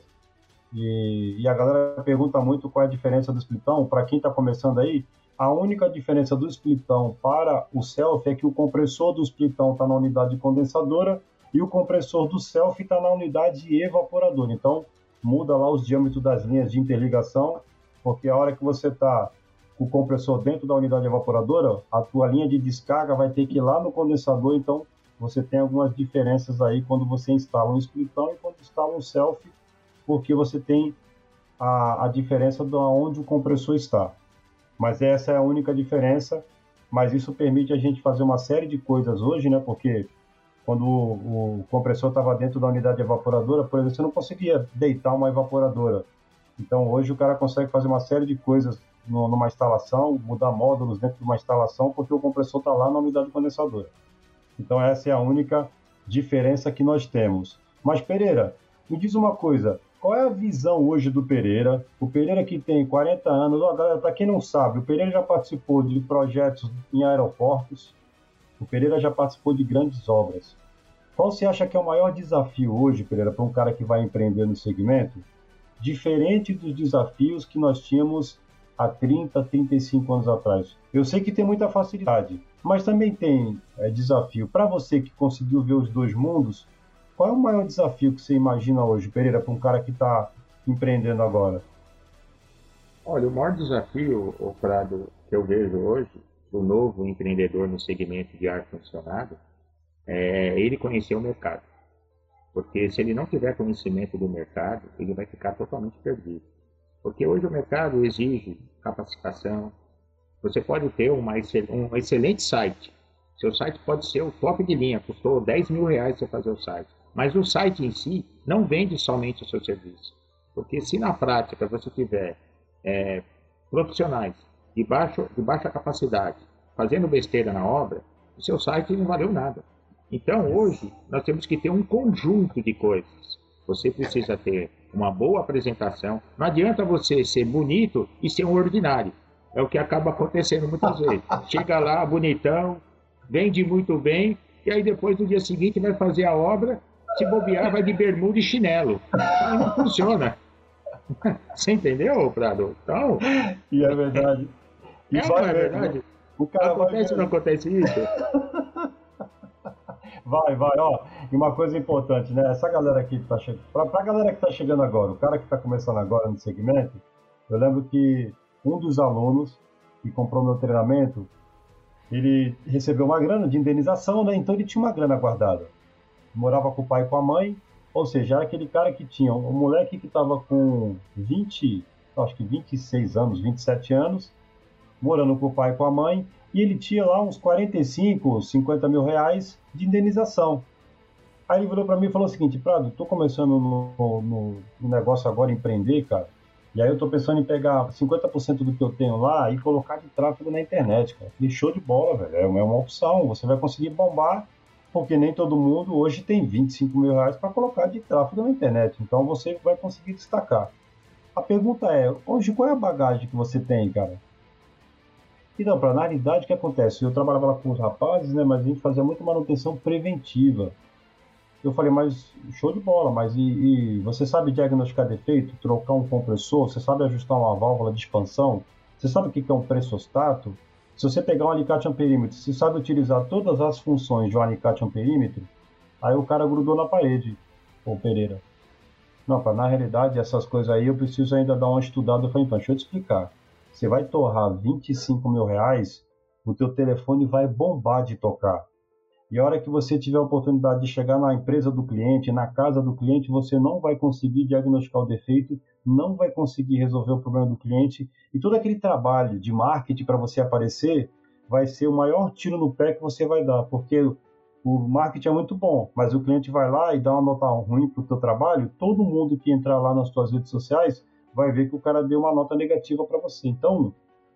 E, e a galera pergunta muito qual é a diferença do splitão. Para quem está começando aí, a única diferença do splitão para o selfie é que o compressor do splitão está na unidade condensadora e o compressor do selfie está na unidade evaporadora. Então, muda lá os diâmetros das linhas de interligação, porque a hora que você está com o compressor dentro da unidade evaporadora, a tua linha de descarga vai ter que ir lá no condensador, então você tem algumas diferenças aí quando você instala um splitão e quando instala um selfie, porque você tem a, a diferença de onde o compressor está. Mas essa é a única diferença, mas isso permite a gente fazer uma série de coisas hoje, né? Porque quando o, o compressor estava dentro da unidade evaporadora, por exemplo, você não conseguia deitar uma evaporadora. Então hoje o cara consegue fazer uma série de coisas numa instalação, mudar módulos dentro de uma instalação, porque o compressor está lá na unidade condensadora. Então essa é a única diferença que nós temos. Mas Pereira, me diz uma coisa, qual é a visão hoje do Pereira? O Pereira que tem 40 anos, ó, galera, para quem não sabe, o Pereira já participou de projetos em aeroportos, o Pereira já participou de grandes obras. Qual você acha que é o maior desafio hoje, Pereira, para um cara que vai empreender no segmento? Diferente dos desafios que nós tínhamos há 30, 35 anos atrás. Eu sei que tem muita facilidade, mas também tem é, desafio. Para você que conseguiu ver os dois mundos, qual é o maior desafio que você imagina hoje, Pereira, para um cara que está empreendendo agora? Olha, o maior desafio, o Prado, que eu vejo hoje, do novo empreendedor no segmento de ar-condicionado é ele conhecer o mercado. Porque se ele não tiver conhecimento do mercado, ele vai ficar totalmente perdido. Porque hoje o mercado exige capacitação. Você pode ter uma, um excelente site. Seu site pode ser o top de linha, custou 10 mil reais você fazer o site. Mas o site em si não vende somente o seu serviço. Porque se na prática você tiver é, profissionais de, baixo, de baixa capacidade, fazendo besteira na obra, o seu site não valeu nada. Então, hoje, nós temos que ter um conjunto de coisas. Você precisa ter uma boa apresentação. Não adianta você ser bonito e ser um ordinário. É o que acaba acontecendo muitas vezes. Chega lá, bonitão, vende muito bem, e aí depois, no dia seguinte, vai fazer a obra, se bobear, vai de bermuda e chinelo. Aí não funciona. Você entendeu, Prado? Então... E é verdade. E é, não é verdade? O cara acontece ou não acontece isso? vai, vai, ó. E uma coisa importante, né? Essa galera aqui que tá chegando. Pra, pra galera que tá chegando agora, o cara que tá começando agora no segmento, eu lembro que um dos alunos que comprou meu treinamento, ele recebeu uma grana de indenização, né? Então ele tinha uma grana guardada. Morava com o pai e com a mãe, ou seja, aquele cara que tinha um moleque que estava com 20, acho que 26 anos, 27 anos, morando com o pai e com a mãe, e ele tinha lá uns 45, 50 mil reais de indenização. Aí ele virou para mim e falou o seguinte, Prado, tô começando no, no, no, negócio agora, empreender, cara, e aí eu tô pensando em pegar 50% do que eu tenho lá e colocar de tráfego na internet, cara. E show de bola, velho, é uma opção, você vai conseguir bombar, porque nem todo mundo hoje tem 25 mil reais para colocar de tráfego na internet, então você vai conseguir destacar. A pergunta é, hoje qual é a bagagem que você tem, cara? Então, para na realidade, o que acontece? Eu trabalhava lá com os rapazes, né, mas a gente fazia muito manutenção preventiva. Eu falei, mas show de bola, mas e, e, você sabe diagnosticar defeito, trocar um compressor, você sabe ajustar uma válvula de expansão, você sabe o que é um pressostato? Se você pegar um alicate amperímetro, você sabe utilizar todas as funções de um alicate amperímetro, aí o cara grudou na parede, o Pereira. Não, na realidade, essas coisas aí eu preciso ainda dar uma estudada. Eu falei, então, deixa eu te explicar. Você vai torrar 25 mil reais, o teu telefone vai bombar de tocar. E a hora que você tiver a oportunidade de chegar na empresa do cliente, na casa do cliente, você não vai conseguir diagnosticar o defeito, não vai conseguir resolver o problema do cliente. E todo aquele trabalho de marketing para você aparecer vai ser o maior tiro no pé que você vai dar, porque o marketing é muito bom, mas o cliente vai lá e dá uma nota ruim para o teu trabalho, todo mundo que entrar lá nas suas redes sociais vai ver que o cara deu uma nota negativa para você. Então,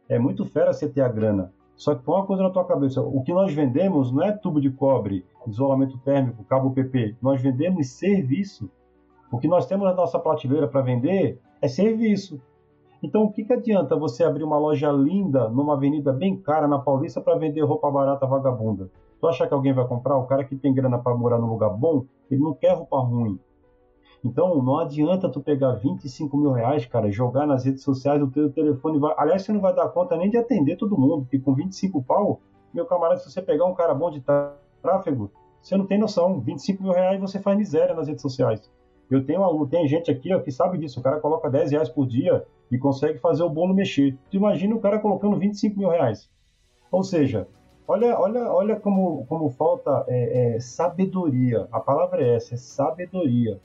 é muito fera você ter a grana. Só que põe uma coisa na tua cabeça, o que nós vendemos não é tubo de cobre, isolamento térmico, cabo PP, nós vendemos serviço. O que nós temos na nossa prateleira para vender é serviço. Então, o que, que adianta você abrir uma loja linda numa avenida bem cara na Paulista para vender roupa barata vagabunda? Tu acha que alguém vai comprar? O cara que tem grana para morar num lugar bom, ele não quer roupa ruim. Então, não adianta tu pegar 25 mil reais, cara, jogar nas redes sociais, o teu telefone vai... Aliás, você não vai dar conta nem de atender todo mundo, porque com 25 pau, meu camarada, se você pegar um cara bom de tráfego, você não tem noção. 25 mil reais você faz miséria nas redes sociais. Eu tenho aluno, tem gente aqui ó, que sabe disso. O cara coloca 10 reais por dia e consegue fazer o bolo mexer. Tu imagina o cara colocando 25 mil reais. Ou seja, olha, olha, olha como, como falta é, é, sabedoria. A palavra é essa, é sabedoria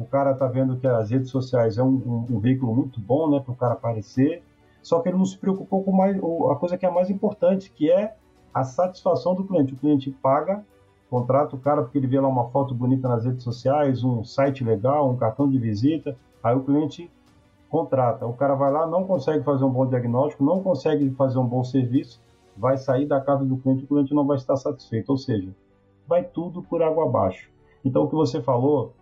o cara tá vendo que as redes sociais é um, um, um veículo muito bom, né, para o cara aparecer, só que ele não se preocupou com mais, a coisa que é mais importante, que é a satisfação do cliente. O cliente paga, contrata o cara porque ele vê lá uma foto bonita nas redes sociais, um site legal, um cartão de visita, aí o cliente contrata. O cara vai lá, não consegue fazer um bom diagnóstico, não consegue fazer um bom serviço, vai sair da casa do cliente, o cliente não vai estar satisfeito. Ou seja, vai tudo por água abaixo. Então, o que você falou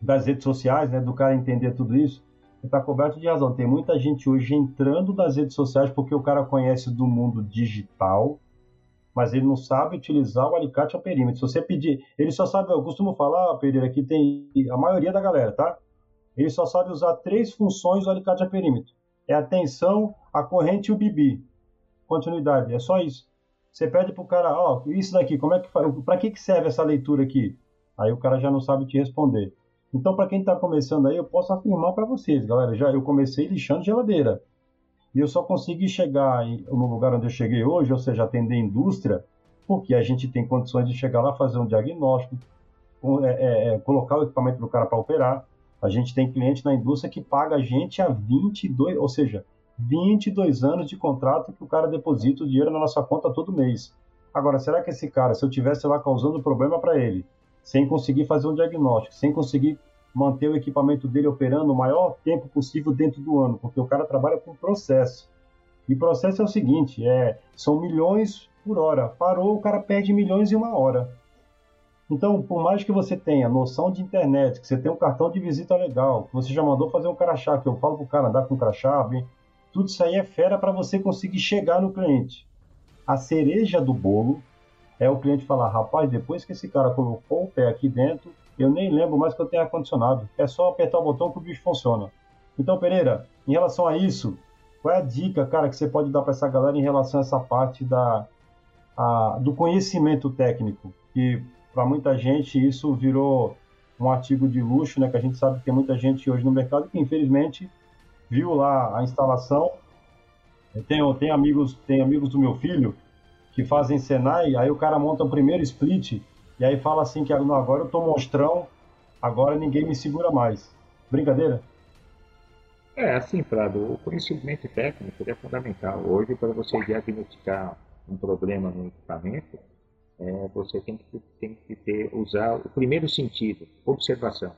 das redes sociais, né, do cara entender tudo isso, está coberto de razão. Tem muita gente hoje entrando nas redes sociais porque o cara conhece do mundo digital, mas ele não sabe utilizar o alicate ao perímetro. Se você pedir, ele só sabe, eu costumo falar, Pereira, que tem a maioria da galera, tá? Ele só sabe usar três funções do alicate a perímetro. É a tensão, a corrente e o bibi. Continuidade, é só isso. Você pede pro cara, ó, oh, isso daqui, como é que faz? Para que que serve essa leitura aqui? Aí o cara já não sabe te responder. Então, para quem está começando aí, eu posso afirmar para vocês, galera, já eu comecei lixando geladeira. E eu só consegui chegar no lugar onde eu cheguei hoje, ou seja, atender indústria, porque a gente tem condições de chegar lá, fazer um diagnóstico, é, é, é, colocar o equipamento do cara para operar. A gente tem cliente na indústria que paga a gente há 22, ou seja, 22 anos de contrato que o cara deposita o dinheiro na nossa conta todo mês. Agora, será que esse cara, se eu tivesse lá causando problema para ele, sem conseguir fazer um diagnóstico, sem conseguir manter o equipamento dele operando o maior tempo possível dentro do ano, porque o cara trabalha com processo. E processo é o seguinte, é, são milhões por hora. Parou, o cara perde milhões em uma hora. Então, por mais que você tenha noção de internet, que você tenha um cartão de visita legal, que você já mandou fazer um crachá, que eu falo pro cara andar com crachá, bem, tudo isso aí é fera para você conseguir chegar no cliente. A cereja do bolo é o cliente falar, rapaz, depois que esse cara colocou o pé aqui dentro, eu nem lembro mais que eu tenho ar-condicionado. É só apertar o botão que o bicho funciona. Então, Pereira, em relação a isso, qual é a dica, cara, que você pode dar para essa galera em relação a essa parte da, a, do conhecimento técnico? Que para muita gente isso virou um artigo de luxo, né? Que a gente sabe que tem muita gente hoje no mercado que infelizmente viu lá a instalação. Tem, tem amigos, tem amigos do meu filho que fazem Senai, aí o cara monta o primeiro split e aí fala assim que agora eu tô monstrão, agora ninguém me segura mais. Brincadeira? É, assim, Prado, o conhecimento técnico é fundamental. Hoje, para você diagnosticar um problema no equipamento, é, você tem que, tem que ter, usar o primeiro sentido, observação.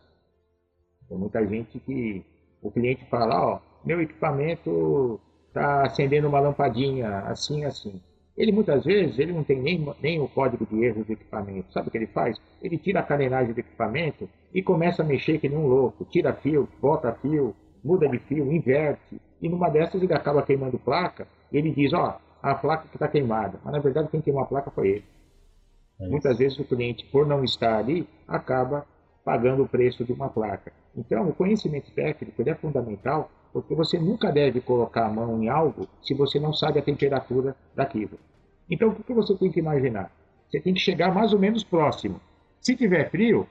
Tem muita gente que o cliente fala, ó, meu equipamento está acendendo uma lampadinha assim, assim. Ele muitas vezes ele não tem nem, nem o código de erros do equipamento. Sabe o que ele faz? Ele tira a carenagem do equipamento e começa a mexer que nem um louco. Tira fio, bota fio, muda de fio, inverte. E numa dessas ele acaba queimando placa e ele diz, ó, a placa que está queimada. Mas na verdade quem queimou a placa foi ele. É muitas vezes o cliente, por não estar ali, acaba pagando o preço de uma placa. Então, o conhecimento técnico é fundamental porque você nunca deve colocar a mão em algo se você não sabe a temperatura daquilo. Então, o que você tem que imaginar? Você tem que chegar mais ou menos próximo. Se tiver frio,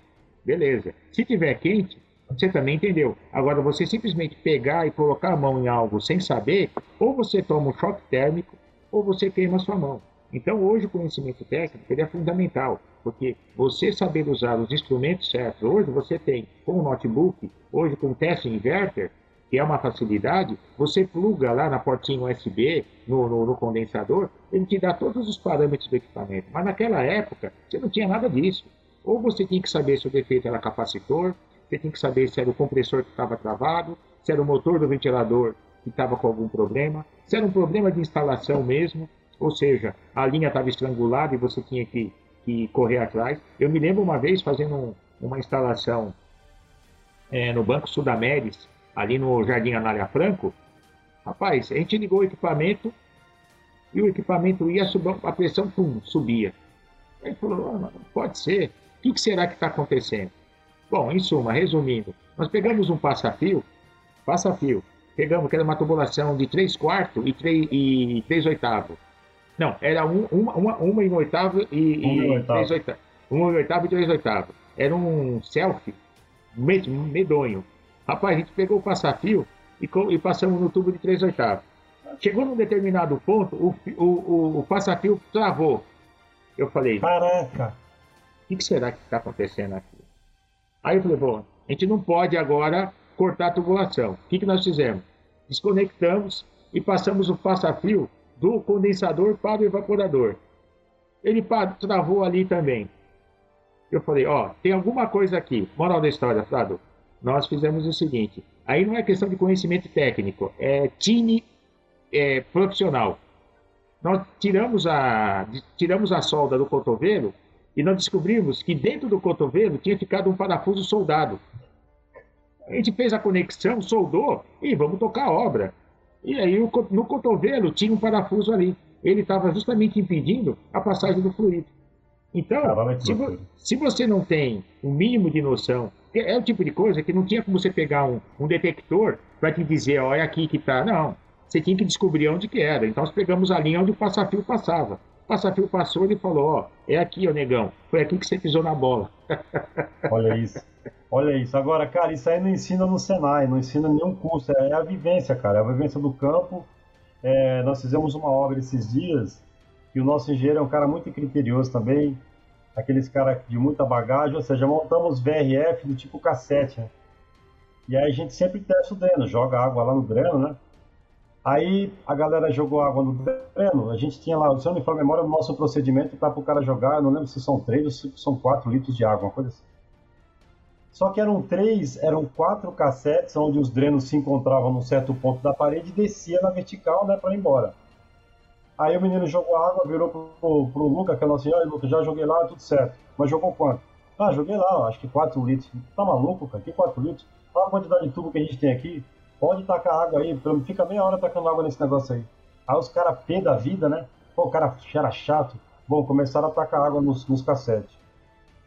beleza. Se tiver quente, você também entendeu. Agora, você simplesmente pegar e colocar a mão em algo sem saber, ou você toma um choque térmico, ou você queima a sua mão. Então, hoje, o conhecimento técnico é fundamental, porque você saber usar os instrumentos certos, hoje você tem, com o notebook, hoje com o teste inverter, que é uma facilidade, você pluga lá na portinha USB, no, no, no, condensador, ele te dá todos os parâmetros do equipamento. Mas naquela época, você não tinha nada disso. Ou você tinha que saber se o defeito era capacitor, você tinha que saber se era o compressor que estava travado, se era o motor do ventilador que estava com algum problema, se era um problema de instalação mesmo, ou seja, a linha estava estrangulada e você tinha que, que, correr atrás. Eu me lembro uma vez fazendo um, uma instalação é, no Banco Sudameris, ali no Jardim Anália Franco, rapaz, a gente ligou o equipamento e o equipamento ia subir, a pressão pum, subia. Aí falou, oh, pode ser, o que, que será que está acontecendo? Bom, em suma, resumindo, nós pegamos um passa-fio, passa-fio, pegamos que era uma tubulação de 3 quartos e 3, e 3 oitavos. Não, era um, uma, uma, uma em oitavo e, e, três oitavos. Uma em oitavo e três oitavos. Era um selfie medonho. Rapaz, a gente pegou o passafio e, e passamos no tubo de 3 oitavos. Chegou num determinado ponto, o, o, o, o passafio travou. Eu falei: Caraca! O que, que será que está acontecendo aqui? Aí eu falei: Bom, a gente não pode agora cortar a tubulação. O que, que nós fizemos? Desconectamos e passamos o passafio do condensador para o evaporador. Ele travou ali também. Eu falei: Ó, tem alguma coisa aqui. Moral da história, Flávio nós fizemos o seguinte: aí não é questão de conhecimento técnico, é time é, profissional. Nós tiramos a, tiramos a solda do cotovelo e nós descobrimos que dentro do cotovelo tinha ficado um parafuso soldado. A gente fez a conexão, soldou e vamos tocar a obra. E aí no cotovelo tinha um parafuso ali. Ele estava justamente impedindo a passagem do fluido. Então, se, vo se, você não tem o um mínimo de noção é o tipo de coisa que não tinha como você pegar um, um detector para te dizer, ó, é aqui que está. Não, você tinha que descobrir onde que era. Então nós pegamos a linha onde o passafio passava. O passafio passou e ele falou, ó, é aqui, ó, negão. Foi aqui que você pisou na bola. Olha isso. Olha isso. Agora, cara, isso aí não ensina no Senai, não ensina nenhum curso. É a vivência, cara. É a vivência do campo. É, nós fizemos uma obra esses dias e o nosso engenheiro é um cara muito criterioso também aqueles caras de muita bagagem, ou seja, montamos VRF do tipo cassete, né? E aí a gente sempre testa o dreno, joga água lá no dreno, né? Aí a galera jogou água no dreno, a gente tinha lá, se eu não me falo memória, o nosso procedimento para o cara jogar, eu não lembro se são três ou se são quatro litros de água, uma coisa assim. Só que eram três, eram quatro cassetes onde os drenos se encontravam num certo ponto da parede e descia na vertical, né, para ir embora. Aí o menino jogou água, virou pro, pro, pro Luca, que é nosso olha, Luca, já joguei lá, tudo certo. Mas jogou quanto? Ah, joguei lá, acho que 4 litros. Tá maluco, cara? Que 4 litros? Olha a quantidade de tubo que a gente tem aqui. Pode tacar água aí, fica meia hora tacando água nesse negócio aí. Aí os caras pé da vida, né? Pô, o cara era chato. Bom, começaram a tacar água nos, nos cassetes.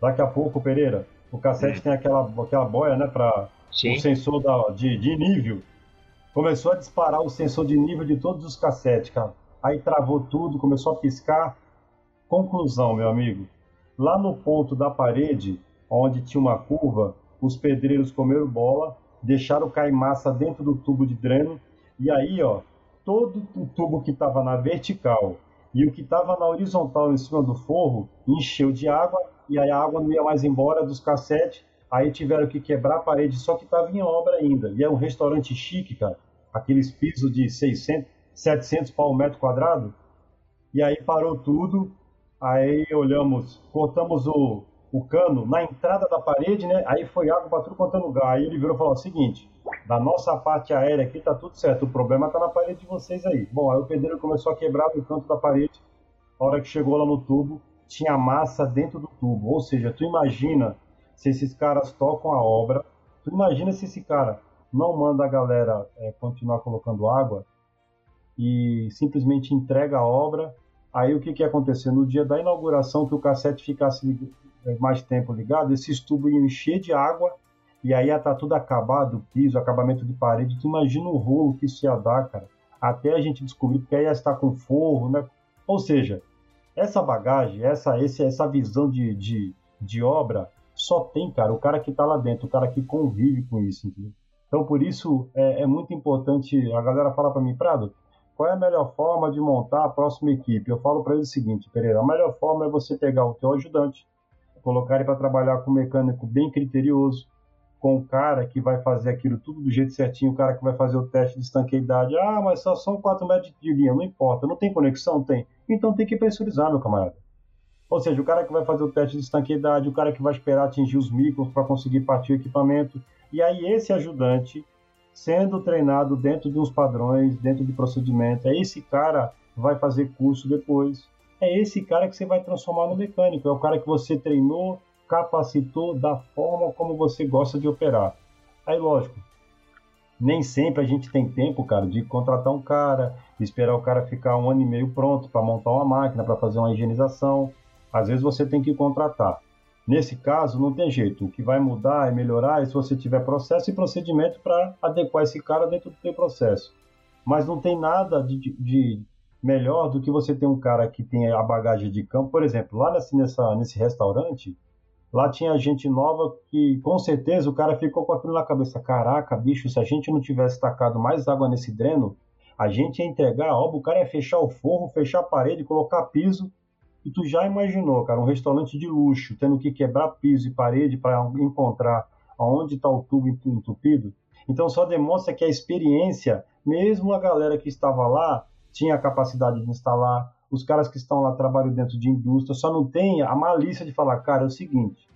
Daqui a pouco, Pereira, o cassete tem aquela, aquela boia, né, para o sensor da, de, de nível. Começou a disparar o sensor de nível de todos os cassetes, cara aí travou tudo, começou a piscar. Conclusão, meu amigo. Lá no ponto da parede, onde tinha uma curva, os pedreiros comeram bola, deixaram cair massa dentro do tubo de dreno, e aí, ó, todo o tubo que estava na vertical e o que estava na horizontal em cima do forro encheu de água, e aí a água não ia mais embora dos cassetes, aí tiveram que quebrar a parede, só que estava em obra ainda. E é um restaurante chique, cara, aqueles pisos de 600, 700 pau metro quadrado. E aí parou tudo. Aí olhamos, cortamos o, o cano na entrada da parede, né? Aí foi água para tudo quanto é lugar. Aí ele virou e falou o seguinte: da nossa parte aérea aqui tá tudo certo, o problema tá na parede de vocês aí. Bom, aí o pedreiro começou a quebrar o canto da parede. A hora que chegou lá no tubo, tinha massa dentro do tubo. Ou seja, tu imagina se esses caras tocam a obra, tu imagina se esse cara não manda a galera é, continuar colocando água e simplesmente entrega a obra. Aí o que, que ia acontecer? No dia da inauguração, que o cassete ficasse eh, mais tempo ligado, esses tubos iam encher de água e aí ia estar tá tudo acabado, piso, acabamento de parede. Tu imagina o rolo que isso ia dar, cara. Até a gente descobrir que aí ia estar com forro, né? Ou seja, essa bagagem, essa, esse, essa visão de, de, de obra só tem, cara, o cara que está lá dentro, o cara que convive com isso, entendeu? Então, por isso, é, é muito importante. A galera fala para mim, Prado, qual é a melhor forma de montar a próxima equipe? Eu falo para ele o seguinte, Pereira, a melhor forma é você pegar o teu ajudante, colocar ele para trabalhar com um mecânico bem criterioso, com o cara que vai fazer aquilo tudo do jeito certinho, o cara que vai fazer o teste de estanqueidade. Ah, mas só são 4 metros de linha, não importa. Não tem conexão? Tem. Então tem que pressurizar, meu camarada. Ou seja, o cara que vai fazer o teste de estanqueidade, o cara que vai esperar atingir os micros para conseguir partir o equipamento. E aí esse ajudante, sendo treinado dentro de uns padrões, dentro de procedimento, é esse cara vai fazer curso depois. É esse cara que você vai transformar no mecânico, é o cara que você treinou, capacitou da forma como você gosta de operar. Aí, lógico, nem sempre a gente tem tempo, cara, de contratar um cara, esperar o cara ficar um ano e meio pronto para montar uma máquina, para fazer uma higienização. Às vezes você tem que contratar. Nesse caso, não tem jeito. O que vai mudar e melhorar é se você tiver processo e procedimento para adequar esse cara dentro do seu processo. Mas não tem nada de, de, melhor do que você ter um cara que tem a bagagem de campo. Por exemplo, lá nesse, nessa, nesse restaurante, Lá tinha gente nova que, com certeza, o cara ficou com aquilo na cabeça. Caraca, bicho, se a gente não tivesse tacado mais água nesse dreno, a gente ia entregar obra, o cara ia fechar o forro, fechar a parede, colocar piso. E tu já imaginou, cara, um restaurante de luxo, tendo que quebrar piso e parede para encontrar aonde está o tubo entupido? Então só demonstra que a experiência, mesmo a galera que estava lá, tinha a capacidade de instalar, os caras que estão lá trabalham dentro de indústria, só não tem a malícia de falar, cara, é o seguinte,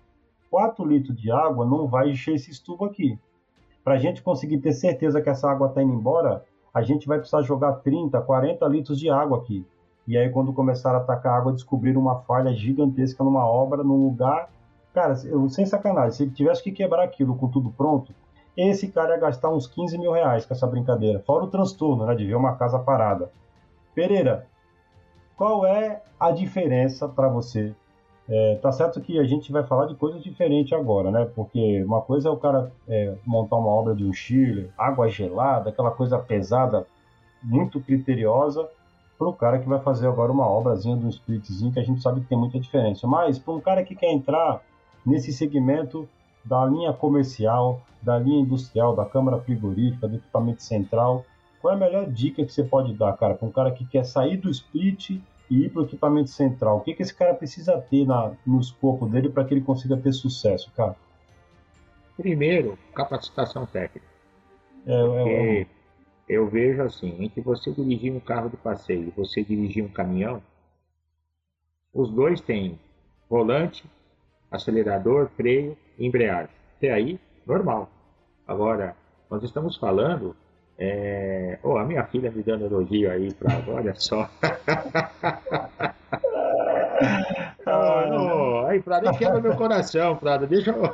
4 litros de água não vai encher esse tubo aqui. Para a gente conseguir ter certeza que essa água está indo embora, a gente vai precisar jogar 30, 40 litros de água aqui. E aí, quando começaram a atacar água, descobriram uma falha gigantesca numa obra, num lugar. Cara, eu, sem sacanagem, se ele tivesse que quebrar aquilo com tudo pronto, esse cara ia gastar uns 15 mil reais com essa brincadeira. Fora o transtorno, né, de ver uma casa parada. Pereira, qual é a diferença para você? É, tá certo que a gente vai falar de coisas diferentes agora, né? Porque uma coisa é o cara é, montar uma obra de um Chile, água gelada, aquela coisa pesada, muito criteriosa, para o cara que vai fazer agora uma obrazinha de um splitzinho, que a gente sabe que tem muita diferença. Mas para um cara que quer entrar nesse segmento da linha comercial, da linha industrial, da câmara frigorífica, do equipamento central, qual é a melhor dica que você pode dar, cara, para um cara que quer sair do split e ir para o equipamento central? O que, que esse cara precisa ter na, no escopo dele para que ele consiga ter sucesso, cara? Primeiro, capacitação técnica. É, é, é... Eu vejo assim, entre você dirigir um carro de passeio e você dirigir um caminhão, os dois têm volante, acelerador, freio e embreagem. Até aí, normal. Agora, nós estamos falando é... Oh, a minha filha me dando elogio aí pra. Olha só. ah, oh, aí, Prada, quebra meu coração, Prada. Deixa eu.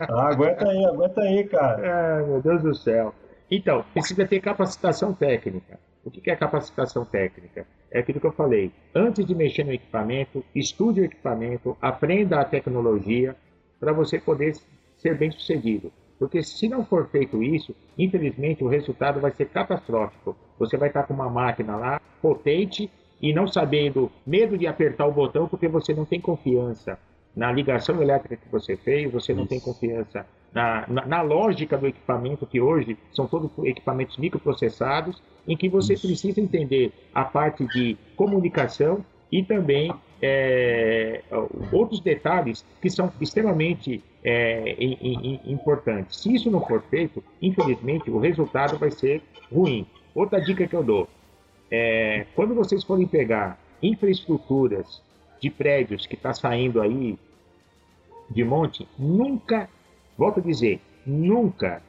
ah, aguenta aí, aguenta aí, cara. É, meu Deus do céu. Então, precisa ter capacitação técnica. O que é capacitação técnica? É aquilo que eu falei. Antes de mexer no equipamento, estude o equipamento, aprenda a tecnologia para você poder ser bem sucedido. Porque se não for feito isso, infelizmente o resultado vai ser catastrófico. Você vai estar com uma máquina lá potente e não sabendo, medo de apertar o botão porque você não tem confiança na ligação elétrica que você fez, você não isso. tem confiança na, na, na, lógica do equipamento, que hoje são todos equipamentos microprocessados, em que você isso. precisa entender a parte de comunicação e também é, outros detalhes que são extremamente é, importantes. Se isso não for feito, infelizmente, o resultado vai ser ruim. Outra dica que eu dou: é, quando vocês forem pegar infraestruturas de prédios que está saindo aí de monte, nunca, volto a dizer, nunca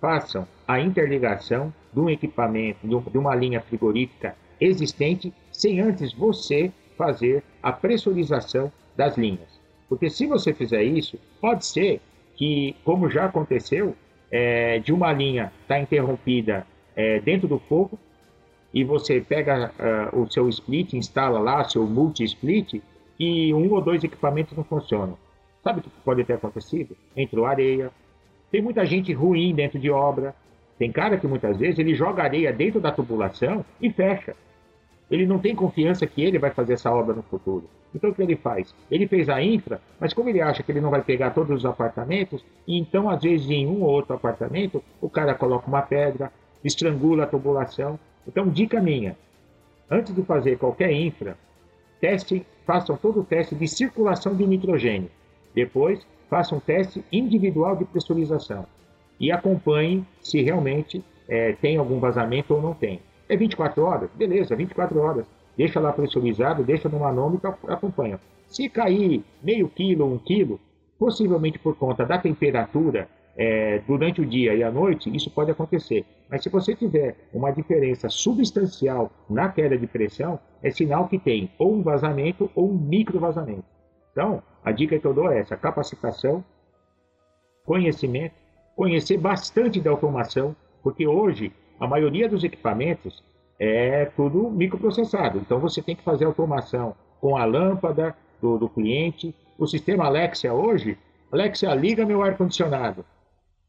façam a interligação de um equipamento, de uma linha frigorífica existente, sem antes você fazer a pressurização das linhas. Porque se você fizer isso, pode ser que, como já aconteceu, é, de uma linha está interrompida é, dentro do fogo e você pega uh, o seu split, instala lá seu multi-split e um ou dois equipamentos não funcionam. Sabe o que pode ter acontecido? Entrou areia. Tem muita gente ruim dentro de obra. Tem cara que muitas vezes ele joga areia dentro da tubulação e fecha. Ele não tem confiança que ele vai fazer essa obra no futuro. Então o que ele faz? Ele fez a infra, mas como ele acha que ele não vai pegar todos os apartamentos, então às vezes em um ou outro apartamento o cara coloca uma pedra, estrangula a tubulação Então, dica minha: antes de fazer qualquer infra, teste, façam todo o teste de circulação de nitrogênio. Depois, façam um teste individual de pressurização e acompanhem se realmente é, tem algum vazamento ou não tem. É 24 horas? Beleza, 24 horas. Deixa lá pressurizado, deixa no manômetro, acompanha. Se cair meio quilo, um quilo, possivelmente por conta da temperatura é, durante o dia e a noite, isso pode acontecer. Mas se você tiver uma diferença substancial na queda de pressão, é sinal que tem ou um vazamento ou um micro vazamento. Então, a dica que eu dou é essa: capacitação, conhecimento, conhecer bastante da automação, porque hoje a maioria dos equipamentos é tudo microprocessado. Então você tem que fazer automação com a lâmpada do, do cliente. O sistema Alexia hoje, Alexia liga meu ar condicionado.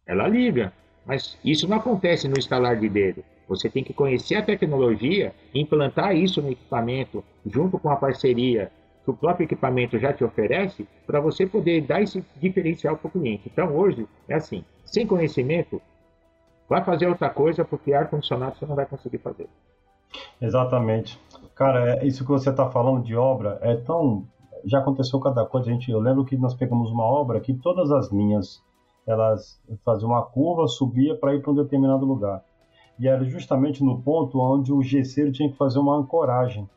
Ela liga, mas isso não acontece no instalar de dedo. Você tem que conhecer a tecnologia, implantar isso no equipamento, junto com a parceria que o próprio equipamento já te oferece, para você poder dar esse diferencial para o cliente. Então, hoje, é assim: sem conhecimento, vai fazer outra coisa, porque ar-condicionado você não vai conseguir fazer. Exatamente. Cara, é, isso que você está falando de obra é tão. Já aconteceu cada coisa. Gente, eu lembro que nós pegamos uma obra que todas as linhas elas faziam uma curva, subia para ir para um determinado lugar. E era justamente no ponto onde o gesseiro tinha que fazer uma ancoragem.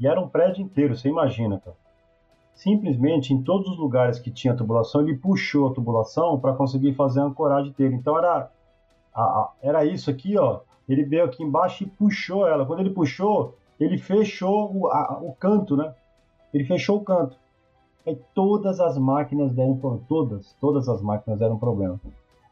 E era um prédio inteiro, você imagina, cara. Simplesmente em todos os lugares que tinha tubulação, ele puxou a tubulação para conseguir fazer a ancoragem dele. Então era, a, a, era isso aqui, ó. Ele veio aqui embaixo e puxou ela. Quando ele puxou, ele fechou o, a, o canto, né? Ele fechou o canto. Aí todas as máquinas deram problema. Todas, todas as máquinas deram problema.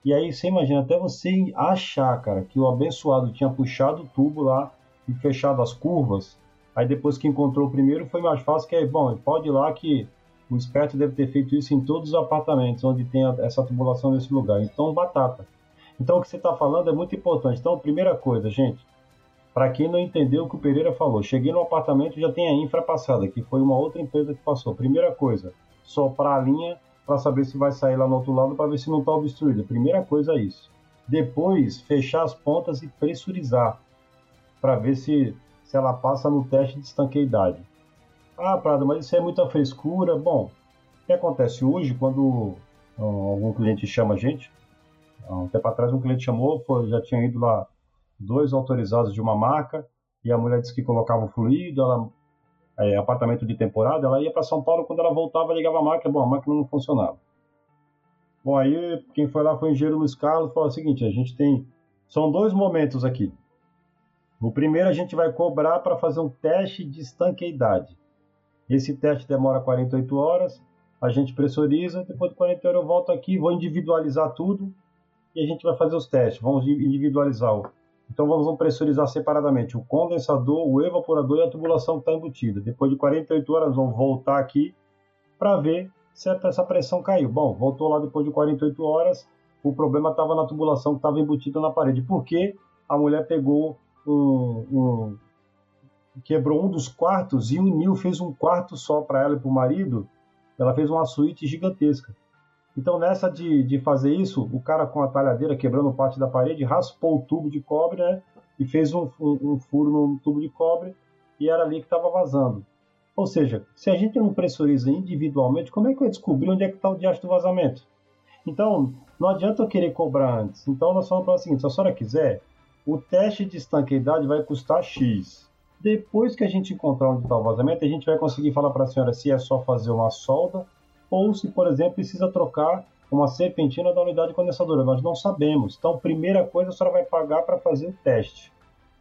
E aí você imagina, até você achar, cara, que o abençoado tinha puxado o tubo lá e fechado as curvas. Aí depois que encontrou o primeiro foi mais fácil, que é, bom, pode ir lá que o esperto deve ter feito isso em todos os apartamentos onde tem essa tubulação nesse lugar. Então, batata. Então, o que você está falando é muito importante. Então, primeira coisa, gente, para quem não entendeu o que o Pereira falou, cheguei no apartamento já tem a infra passada, que foi uma outra empresa que passou. Primeira coisa, soprar a linha para saber se vai sair lá no outro lado para ver se não está obstruída. Primeira coisa é isso. Depois, fechar as pontas e pressurizar para ver se, se ela passa no teste de estanqueidade. Ah, Prado, mas isso é muita frescura. Bom, o que acontece hoje quando algum cliente chama a gente? Um tempo atrás um cliente chamou, foi, já tinha ido lá dois autorizados de uma marca, e a mulher disse que colocava o fluido, ela, é, apartamento de temporada, ela ia para São Paulo, quando ela voltava, ligava a máquina, bom, a máquina não funcionava. Bom, aí quem foi lá foi o engenheiro Luiz Carlos, falou o seguinte, a gente tem, são dois momentos aqui. O primeiro a gente vai cobrar para fazer um teste de estanqueidade. Esse teste demora 48 horas, a gente pressuriza, depois de 48 horas eu volto aqui, vou individualizar tudo e a gente vai fazer os testes, vamos individualizar o então vamos pressurizar separadamente o condensador, o evaporador e a tubulação que está embutida. Depois de 48 horas vamos voltar aqui para ver se essa pressão caiu. Bom, voltou lá depois de 48 horas, o problema estava na tubulação que estava embutida na parede. Porque a mulher pegou quebrou um dos quartos e uniu, fez um quarto só para ela e para o marido. Ela fez uma suíte gigantesca. Então, nessa de, de fazer isso, o cara com a talhadeira quebrando parte da parede, raspou o tubo de cobre né, e fez um, um, furo no tubo de cobre e era ali que estava vazando. Ou seja, se a gente não pressuriza individualmente, como é que eu descobri onde é que está o diacho do vazamento? Então, não adianta eu querer cobrar antes. Então, nós vamos falar o seguinte: se a senhora quiser, o teste de estanqueidade vai custar X. Depois que a gente encontrar onde está o vazamento, a gente vai conseguir falar para a senhora se é só fazer uma solda ou se, por exemplo, precisa trocar uma serpentina da unidade condensadora. Nós não sabemos. Então, primeira coisa, a senhora vai pagar para fazer o teste.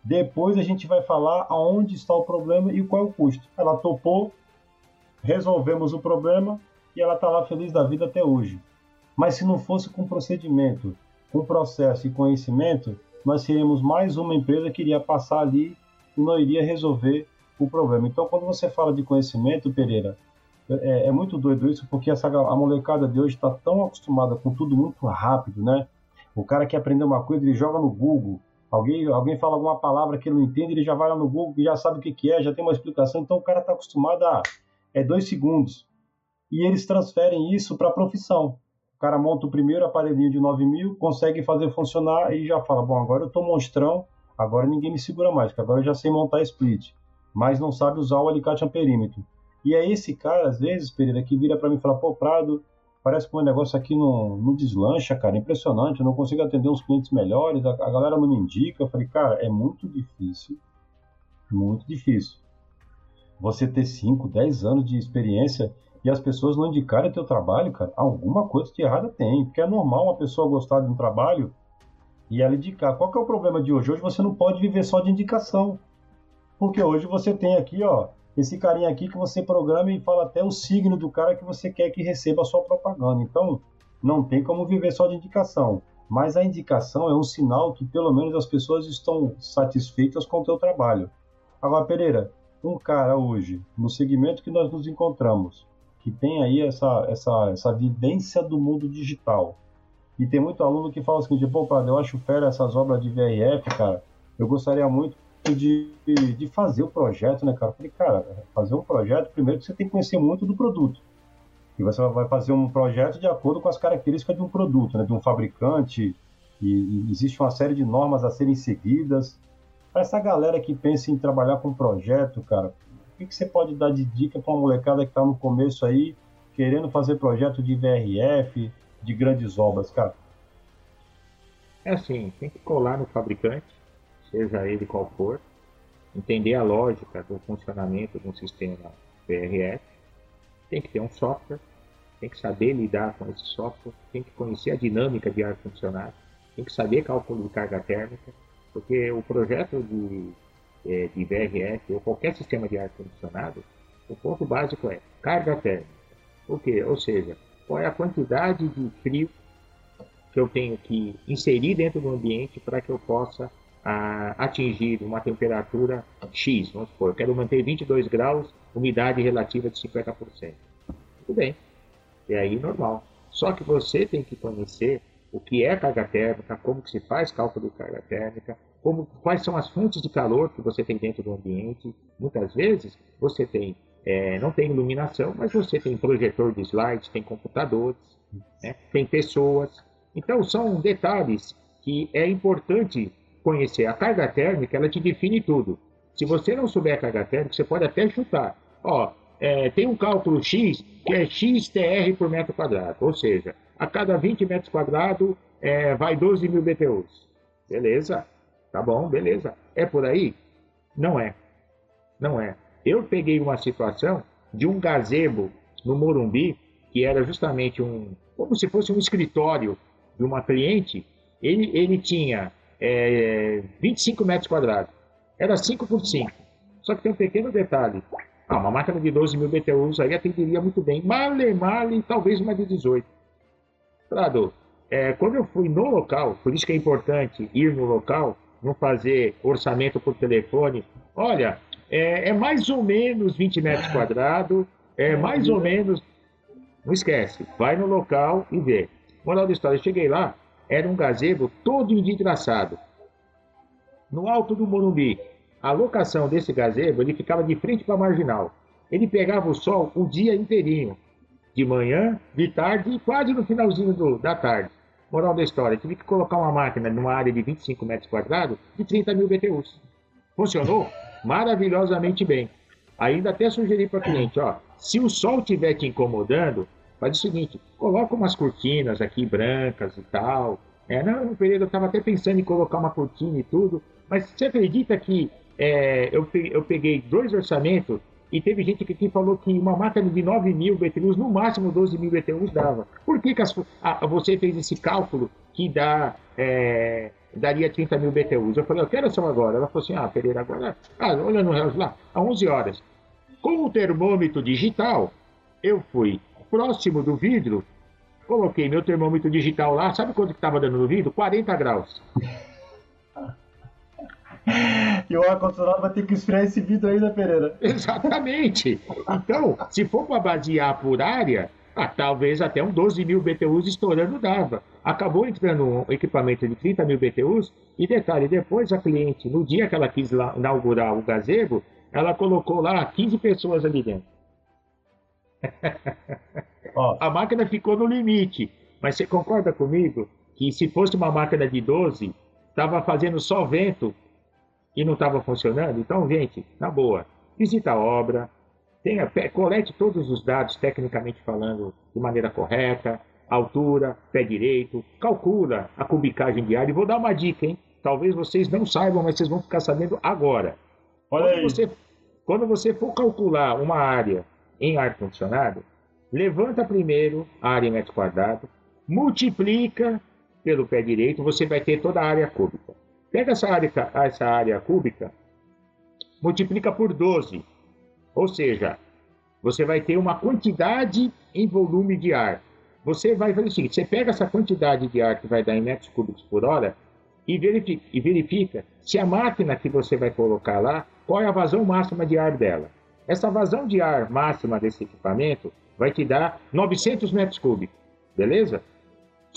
Depois a gente vai falar aonde está o problema e qual é o custo. Ela topou, resolvemos o problema e ela está lá feliz da vida até hoje. Mas se não fosse com procedimento, com processo e conhecimento, nós seríamos mais uma empresa que iria passar ali e não iria resolver o problema. Então, quando você fala de conhecimento, Pereira, é, é, muito doido isso, porque essa, a molecada de hoje está tão acostumada com tudo muito rápido, né? O cara quer aprender uma coisa, ele joga no Google. Alguém, alguém fala alguma palavra que ele não entende, ele já vai lá no Google já sabe o que, que é, já tem uma explicação. Então o cara está acostumado a. É dois segundos. E eles transferem isso para a profissão. O cara monta o primeiro aparelhinho de 9 mil, consegue fazer funcionar e já fala: Bom, agora eu estou monstrão, agora ninguém me segura mais, porque agora eu já sei montar split, mas não sabe usar o alicate amperímetro. E é esse cara, às vezes, Pereira, que vira para mim e fala, pô, Prado, parece que o meu negócio aqui não, não deslancha, cara, impressionante, eu não consigo atender uns clientes melhores, a, a galera não me indica. Eu falei, cara, é muito difícil, muito difícil. Você ter 5, 10 anos de experiência e as pessoas não indicarem teu trabalho, cara, alguma coisa de errada tem, porque é normal uma pessoa gostar de um trabalho e ela indicar. Qual que é o problema de hoje? Hoje você não pode viver só de indicação. Porque hoje você tem aqui, ó, esse carinha aqui que você programa e fala até o signo do cara que você quer que receba a sua propaganda. Então, não tem como viver só de indicação. Mas a indicação é um sinal que pelo menos as pessoas estão satisfeitas com o teu trabalho. Agora, Pereira, um cara hoje, no segmento que nós nos encontramos, que tem aí essa, essa, essa vivência do mundo digital, e tem muito aluno que fala assim, pô, padre, eu acho fera essas obras de VRF, cara, eu gostaria muito de, de fazer o projeto, né, cara? Eu falei, cara, fazer um projeto, primeiro você tem que conhecer muito do produto. E você vai fazer um projeto de acordo com as características de um produto, né, de um fabricante, e, e existe uma série de normas a serem seguidas. Para essa galera que pensa em trabalhar com projeto, cara, o que, que você pode dar de dica para uma molecada que está no começo aí, querendo fazer projeto de VRF, de grandes obras, cara? É assim, tem que colar no fabricante, seja ele qual for, entender a lógica do funcionamento de um sistema PRF, tem que ter um software, tem que saber lidar com esse software, tem que conhecer a dinâmica de ar-condicionado, tem que saber cálculo de carga térmica, porque o projeto de, é, de VRF ou qualquer sistema de ar-condicionado, o ponto básico é carga térmica. O quê? Ou seja, qual é a quantidade de frio que eu tenho que inserir dentro do ambiente para que eu possa a atingir uma temperatura X, vamos supor, eu quero manter 22 graus, umidade relativa de 50%. Tudo bem, é aí normal. Só que você tem que conhecer o que é carga térmica, como que se faz cálculo de carga térmica, como, quais são as fontes de calor que você tem dentro do ambiente. Muitas vezes você tem, é, não tem iluminação, mas você tem projetor de slides, tem computadores, né, tem pessoas. Então são detalhes que é importante conhecer a carga térmica, ela te define tudo. Se você não souber a carga térmica, você pode até chutar. Ó, é, tem um cálculo X que é XTR por metro quadrado, ou seja, a cada 20 metros quadrados é, vai 12 mil BTUs. Beleza, tá bom, beleza. É por aí? Não é. Não é. Eu peguei uma situação de um gazebo no Morumbi, que era justamente um, como se fosse um escritório de uma cliente. Ele, ele tinha é, 25 metros quadrados. Era 5 por 5. Só que tem um pequeno detalhe. Ah, uma máquina de 12 mil BTUs aí atenderia muito bem. Male, male, talvez uma de 18. Prado, é, quando eu fui no local, por isso que é importante ir no local, não fazer orçamento por telefone. Olha, é, é mais ou menos 20 metros quadrados, é mais ou menos. Não esquece, vai no local e vê. Moral da história, eu cheguei lá, era um gazebo todo envidraçado. No alto do Morumbi, a locação desse gazebo, ele ficava de frente para a marginal. Ele pegava o sol o dia inteirinho, de manhã, de tarde e quase no finalzinho do, da tarde. Moral da história, tive que colocar uma máquina numa área de 25 metros quadrados de 30 mil BTUs. Funcionou maravilhosamente bem. Ainda até sugeri para o cliente, ó, se o sol estiver te incomodando, Faz o seguinte, coloca umas cortinas aqui brancas e tal. É, não, período eu estava até pensando em colocar uma cortina e tudo, mas você acredita que é, eu, eu peguei dois orçamentos e teve gente que aqui falou que uma máquina de 9 mil BTUs, no máximo 12 mil BTUs dava. Por que, que as, a, você fez esse cálculo que dá, é, daria 30 mil BTUs? Eu falei, eu quero só agora. Ela falou assim, ah, Pereira, agora, ah, olha no relógio lá, a 11 horas. Com o termômetro digital, eu fui próximo do vidro, coloquei meu termômetro digital lá, sabe quanto que estava dando no vidro? 40 graus. E o ar-condicionado vai ter que esfriar esse vidro aí, né, Pereira? Exatamente. Então, se for para basear por área, ah, talvez até um 12 mil BTUs estourando dava. Acabou entrando um equipamento de 30 mil BTUs, e detalhe, depois a cliente, no dia que ela quis inaugurar o gazebo, ela colocou lá 15 pessoas ali dentro. A máquina ficou no limite. Mas você concorda comigo que se fosse uma máquina de 12, estava fazendo só vento e não estava funcionando? Então, gente, na boa, visita a obra, tenha, colete todos os dados, tecnicamente falando, de maneira correta, altura, pé direito, calcula a cubicagem de ar. E vou dar uma dica, hein? Talvez vocês não saibam, mas vocês vão ficar sabendo agora. Olha quando, aí. Você, quando você for calcular uma área em ar-condicionado, levanta primeiro a área em metro quadrado, multiplica pelo pé direito, você vai ter toda a área cúbica. Pega essa área, essa área cúbica, multiplica por 12. Ou seja, você vai ter uma quantidade em volume de ar. Você vai fazer o seguinte: você pega essa quantidade de ar que vai dar em metros cúbicos por hora e verifica, e verifica se a máquina que você vai colocar lá, qual é a vazão máxima de ar dela. Essa vazão de ar máxima desse equipamento vai te dar 900 metros cúbicos, beleza?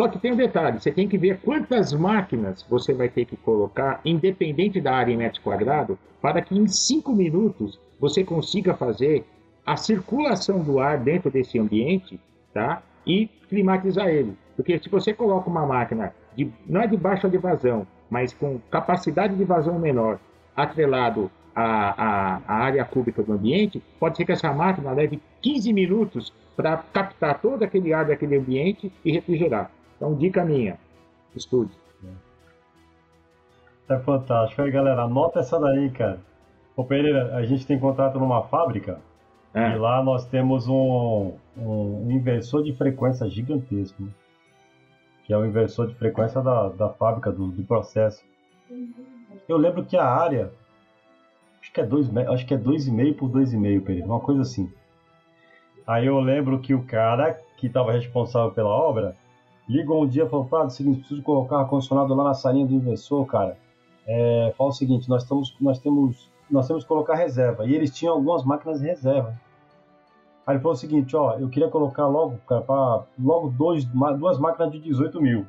Só que tem um detalhe, você tem que ver quantas máquinas você vai ter que colocar, independente da área em metros quadrados, para que em 5 minutos você consiga fazer a circulação do ar dentro desse ambiente, tá? E climatizar ele. Porque se você coloca uma máquina, de, não é de baixa de vazão, mas com capacidade de vazão menor, atrelado à, à, à área cúbica do ambiente, pode ser que essa máquina leve 15 minutos para captar todo aquele ar daquele ambiente e refrigerar. Então, dica minha, estude. É fantástico. Aí, galera, anota essa daí, cara. Ô, Pereira, a gente tem contrato numa fábrica é. e lá nós temos um, um, inversor de frequência gigantesco, né? que é o inversor de frequência da, da fábrica, do, do processo. Eu lembro que a área, acho que é 2,5 acho que é dois e meio por 2,5, Pereira, uma coisa assim. Aí eu lembro que o cara que estava responsável pela obra, ligou um dia e falou, Prado, é seguinte, preciso colocar ar-condicionado lá na salinha do inversor, cara. É, fala o seguinte, nós, estamos, nós, temos, nós temos que colocar reserva. E eles tinham algumas máquinas de reserva. Aí ele falou o seguinte, ó, eu queria colocar logo, cara, pra, logo dois, duas máquinas de 18 mil.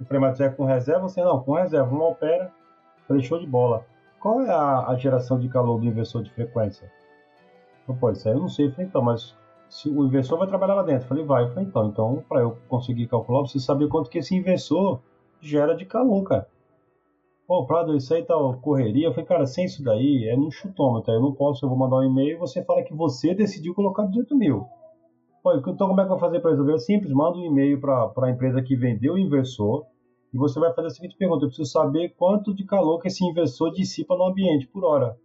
Eu falei, mas é com reserva? Você não, com reserva, uma opera. Eu falei, show de bola. Qual é a, a geração de calor do inversor de frequência? Não pode ser, eu não sei. Eu falei, então, mas se o inversor vai trabalhar lá dentro. Eu falei, vai. Eu falei, então, então para eu conseguir calcular, você saber quanto que esse inversor gera de calor, cara. Pô, Prado, isso aí tá correria. Eu falei, cara, sem isso daí é no chutômetro. Eu não posso, eu vou mandar um e-mail e você fala que você decidiu colocar 18 mil. Pô, então como é que eu vou fazer para resolver? É simples, manda um e-mail para a empresa que vendeu o inversor e você vai fazer a seguinte pergunta: eu preciso saber quanto de calor que esse inversor dissipa no ambiente por hora.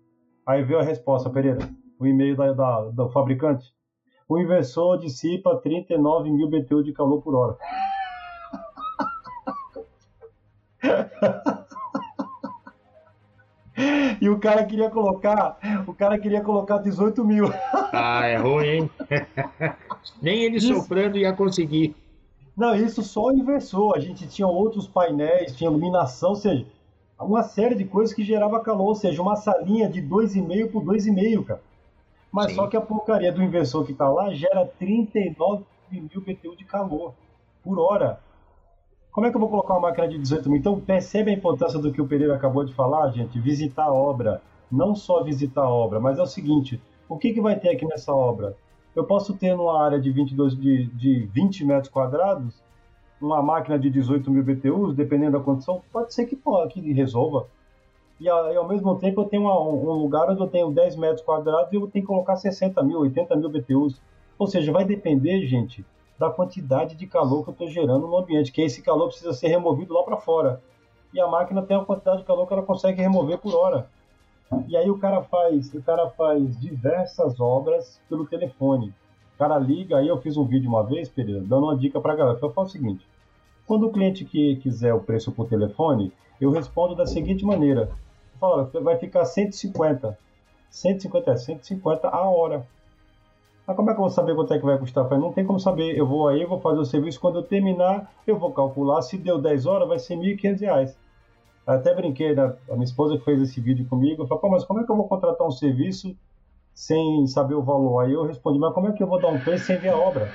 Aí veio a resposta, Pereira, o e-mail da, da, do fabricante o inversor dissipa 39 mil BTU de calor por hora. E o cara queria colocar, o cara queria colocar 18 mil. Ah, é ruim, hein? Nem ele isso... soprando ia conseguir. Não, isso só o inversor. A gente tinha outros painéis, tinha iluminação, ou seja, uma série de coisas que gerava calor, ou seja, uma salinha de 2,5 por 2,5, cara. Mas Sim. só que a porcaria do inversor que está lá gera 39 mil BTU de calor por hora. Como é que eu vou colocar uma máquina de 18 mil? Então percebe a importância do que o Pereira acabou de falar, gente? Visitar a obra. Não só visitar a obra, mas é o seguinte: o que, que vai ter aqui nessa obra? Eu posso ter numa área de 22 de, de 20 metros quadrados uma máquina de 18 mil BTUs, dependendo da condição, pode ser que, que resolva e, ao mesmo tempo eu tenho uma, um lugar onde eu tenho 10 metros quadrados e eu tenho que colocar 60 mil, 80 mil BTUs. Ou seja, vai depender, gente, da quantidade de calor que eu estou gerando no ambiente, que esse calor precisa ser removido lá para fora. E a máquina tem a quantidade de calor que ela consegue remover por hora. E aí o cara faz, o cara faz diversas obras pelo telefone. O cara liga, aí eu fiz um vídeo uma vez, Pereira, dando uma dica para a galera. Eu falo o seguinte: quando o cliente que quiser o preço por telefone, eu respondo da seguinte maneira: fala, vai ficar 150. 150 é 150 a hora. Mas como é que eu vou saber quanto é que vai custar? falei, não tem como saber. Eu vou aí, vou fazer o serviço. Quando eu terminar, eu vou calcular. Se deu 10 horas, vai ser R$ 1.500. Até brinquei, né? a minha esposa que fez esse vídeo comigo, eu mas como é que eu vou contratar um serviço sem saber o valor? Aí eu respondi, mas como é que eu vou dar um preço sem ver a obra?